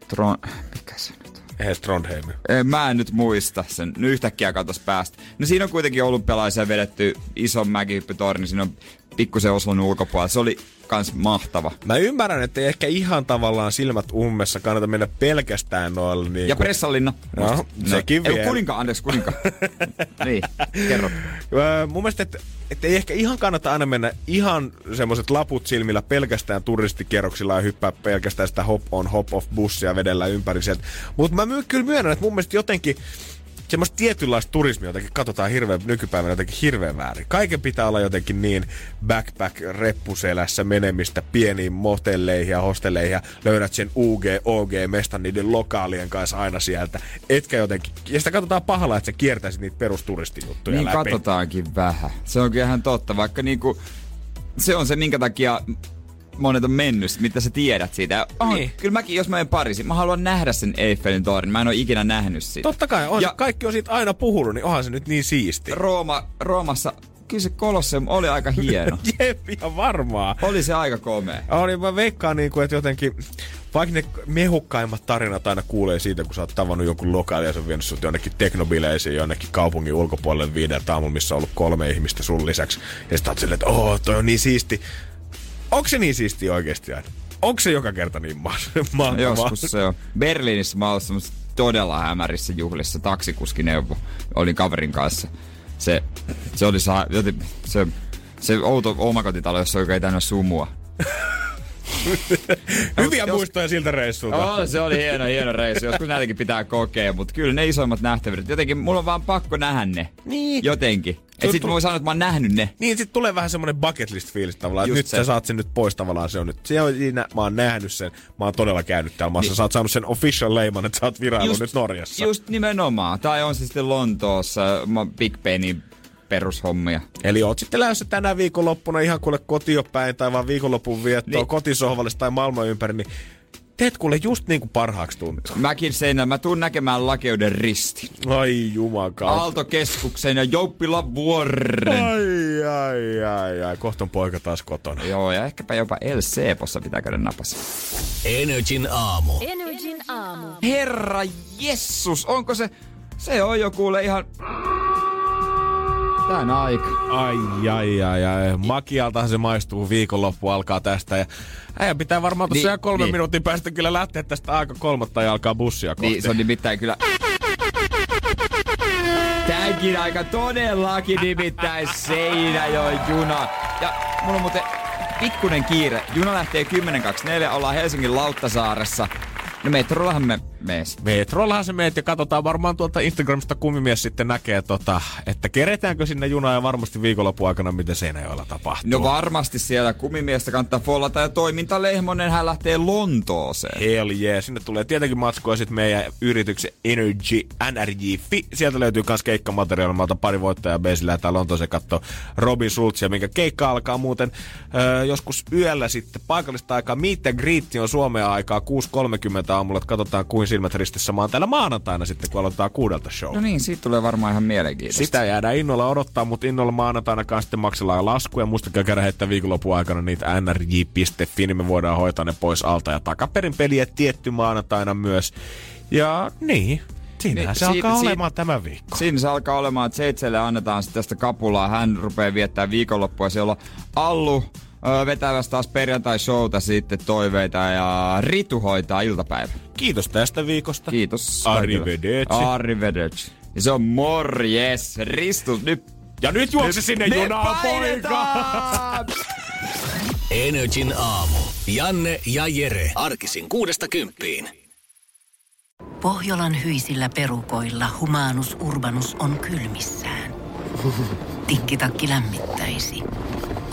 Speaker 3: Tron, mikä se nyt?
Speaker 2: Eihän Trondheim.
Speaker 3: Ei, Mä en nyt muista sen. Nyt yhtäkkiä katos päästä. No siinä on kuitenkin olympialaisia vedetty iso mäkihyppytorni. Siinä on pikkusen Oslon ulkopuolella. Se oli kans mahtava.
Speaker 2: Mä ymmärrän, että ei ehkä ihan tavallaan silmät ummessa kannata mennä pelkästään noilla niin
Speaker 3: Ja Pressallinna.
Speaker 2: No, sekin
Speaker 3: Ei,
Speaker 2: vielä.
Speaker 3: kuninka, anteeksi, kuninka. niin, kerro.
Speaker 2: Mun mielestä, että, että ei ehkä ihan kannata aina mennä ihan semmoiset laput silmillä pelkästään turistikierroksilla ja hyppää pelkästään sitä hop on hop off bussia vedellä ympäri sieltä. Mutta mä my, kyllä myönnän, että mun mielestä jotenkin semmoista tietynlaista turismia jotenkin katsotaan hirveän, nykypäivänä jotenkin hirveän väärin. Kaiken pitää olla jotenkin niin backpack-reppuselässä menemistä pieniin motelleihin ja hostelleihin ja löydät sen UG, OG-mestan niiden lokaalien kanssa aina sieltä. Etkä jotenkin, ja sitä katsotaan pahalla, että sä kiertäisit niitä perusturistinuttuja
Speaker 3: Niin
Speaker 2: läpi.
Speaker 3: katsotaankin vähän. Se on kyllä ihan totta, vaikka niinku, se on se minkä takia monet on mennyt, mitä sä tiedät siitä. Oh,
Speaker 2: Niin.
Speaker 3: Kyllä mäkin, jos mä menen Pariisiin, mä haluan nähdä sen Eiffelin tornin. Mä en ole ikinä nähnyt sitä.
Speaker 2: Totta kai, on,
Speaker 3: Ja-
Speaker 2: kaikki on siitä aina puhunut, niin onhan se nyt niin siisti.
Speaker 3: Rooma, Roomassa, kyllä se Colosseum oli aika hieno.
Speaker 2: Jep, ihan varmaa.
Speaker 3: oli se aika komea.
Speaker 2: Oli, mä veikkaan niin kuin, että jotenkin, vaikka ne mehukkaimmat tarinat aina kuulee siitä, kun sä oot tavannut jonkun lokaali ja on vienyt sut jonnekin teknobileisiin, jonnekin kaupungin ulkopuolelle viideltä aamulla, missä on ollut kolme ihmistä sun lisäksi. Ja sit oot silleen, että oo, toi on niin siisti. Onko se niin siisti oikeasti aina? Onko se joka kerta niin ma- mahtavaa?
Speaker 3: Joskus se on. Berliinissä mä olin todella hämärissä juhlissa. Taksikuskineuvo. Olin kaverin kanssa. Se, se oli saa, joten, se, se outo omakotitalo, jossa oikein täynnä sumua.
Speaker 2: Hyviä
Speaker 3: Jos-
Speaker 2: muistoja siltä reissulta.
Speaker 3: Oh, se oli hieno, hieno reissu. Joskus näitäkin pitää kokea, mutta kyllä ne isoimmat nähtävyydet. Jotenkin mulla on vaan pakko nähdä ne.
Speaker 2: Niin.
Speaker 3: Jotenkin. Et sit mä voin sanoa, että mä oon nähnyt ne.
Speaker 2: Niin, sit tulee vähän semmonen bucket list fiilis tavallaan, että nyt
Speaker 3: se.
Speaker 2: sä saat sen nyt pois tavallaan, se on nyt, se on siinä, mä oon nähnyt sen, mä oon todella käynyt täällä maassa, niin. sä oot saanut sen official leiman, että sä oot virailu nyt Norjassa.
Speaker 3: Just nimenomaan. Tai on se sitten Lontoossa, Big Benin perushommia.
Speaker 2: Eli oot sitten lähdössä tänä viikonloppuna ihan kuule kotiopäin tai vaan viikonlopun viettoon
Speaker 3: Niin.
Speaker 2: kotisohvalle tai maailman ympäri, niin teet kuule just niin kuin parhaaksi tuntuu.
Speaker 3: Mäkin seinä, mä tuun näkemään lakeuden risti.
Speaker 2: Ai jumakautta.
Speaker 3: Aaltokeskuksen ja Jouppila vuoren.
Speaker 2: Ai, ai, ai, ai. Kohta poika taas kotona.
Speaker 3: Joo, ja ehkäpä jopa El Seepossa pitää käydä napassa.
Speaker 1: Energin aamu.
Speaker 4: Energin aamu.
Speaker 3: Herra Jessus, onko se... Se on jo kuule ihan... Tän aika.
Speaker 2: Ai, ai, ai, ai. Makialtahan se maistuu. Viikonloppu alkaa tästä. Ja äijä pitää varmaan tuossa
Speaker 3: Niin,
Speaker 2: ihan kolmen
Speaker 3: niin.
Speaker 2: minuutin päästä kyllä lähteä tästä aika kolmatta ja alkaa bussia kohti.
Speaker 3: Niin, se on nimittäin kyllä... näinkin aika todellakin nimittäin Seinäjoen juna. Ja mulla on muuten pikkunen kiire. Juna lähtee 10.24, ollaan Helsingin Lauttasaaressa. No metrollahan me mees.
Speaker 2: Metrollahan se meet ja katsotaan varmaan tuolta Instagramista kumimies sitten näkee, tota, että keretäänkö sinne junaan ja varmasti viikonlopun aikana, miten Seinäjoella tapahtuu.
Speaker 3: No varmasti siellä kumimiestä kannattaa follata ja toiminta Lehmonen hän lähtee Lontooseen.
Speaker 2: Hell yeah. Sinne tulee tietenkin matskua sitten meidän yrityksen Energy, NRJ Fi. Sieltä löytyy myös keikkamateriaalia. Pari voittajaa Beisillä ja täällä Lontooseen katsoa Robin Schulzia, minkä keikka alkaa muuten öö, joskus yöllä sitten paikallista aikaa. Meet Greet on Suomea aikaa 6.30 aamulla, että katsotaan kuin silmät ristissä. Mä oon täällä maanantaina sitten, kun aloitetaan kuudelta show.
Speaker 3: No niin, siitä tulee varmaan ihan mielenkiintoista.
Speaker 2: Sitä jäädään innolla odottaa, mutta innolla maanantaina kanssa sitten maksellaan laskuja. Muistakaa käydä heittää viikonlopun aikana niitä nrj.fi, niin me voidaan hoitaa ne pois alta ja takaperin peliä tietty maanantaina myös. Ja niin, siinähän
Speaker 3: Niin,
Speaker 2: se
Speaker 3: siitä-
Speaker 2: alkaa
Speaker 3: siitä-
Speaker 2: olemaan tämä viikko.
Speaker 3: Siinä se alkaa olemaan, että Seitselle annetaan sitten tästä kapulaa. Hän rupeaa viettää viikonloppua. Siellä on Allu ö, vetävässä taas perjantai-showta sitten toiveita ja Ritu hoitaa iltapäivä.
Speaker 2: Kiitos tästä viikosta.
Speaker 3: Kiitos.
Speaker 2: Arrivederci.
Speaker 3: Arrivederci. Ja se on morjes. Ristus nyt.
Speaker 2: Ja nyt juokse sinne
Speaker 3: me
Speaker 2: junaan, poika!
Speaker 1: Energin aamu. Janne ja Jere. Arkisin kuudesta kymppiin.
Speaker 8: Pohjolan hyisillä perukoilla humanus urbanus on kylmissään. Tikkitakki lämmittäisi.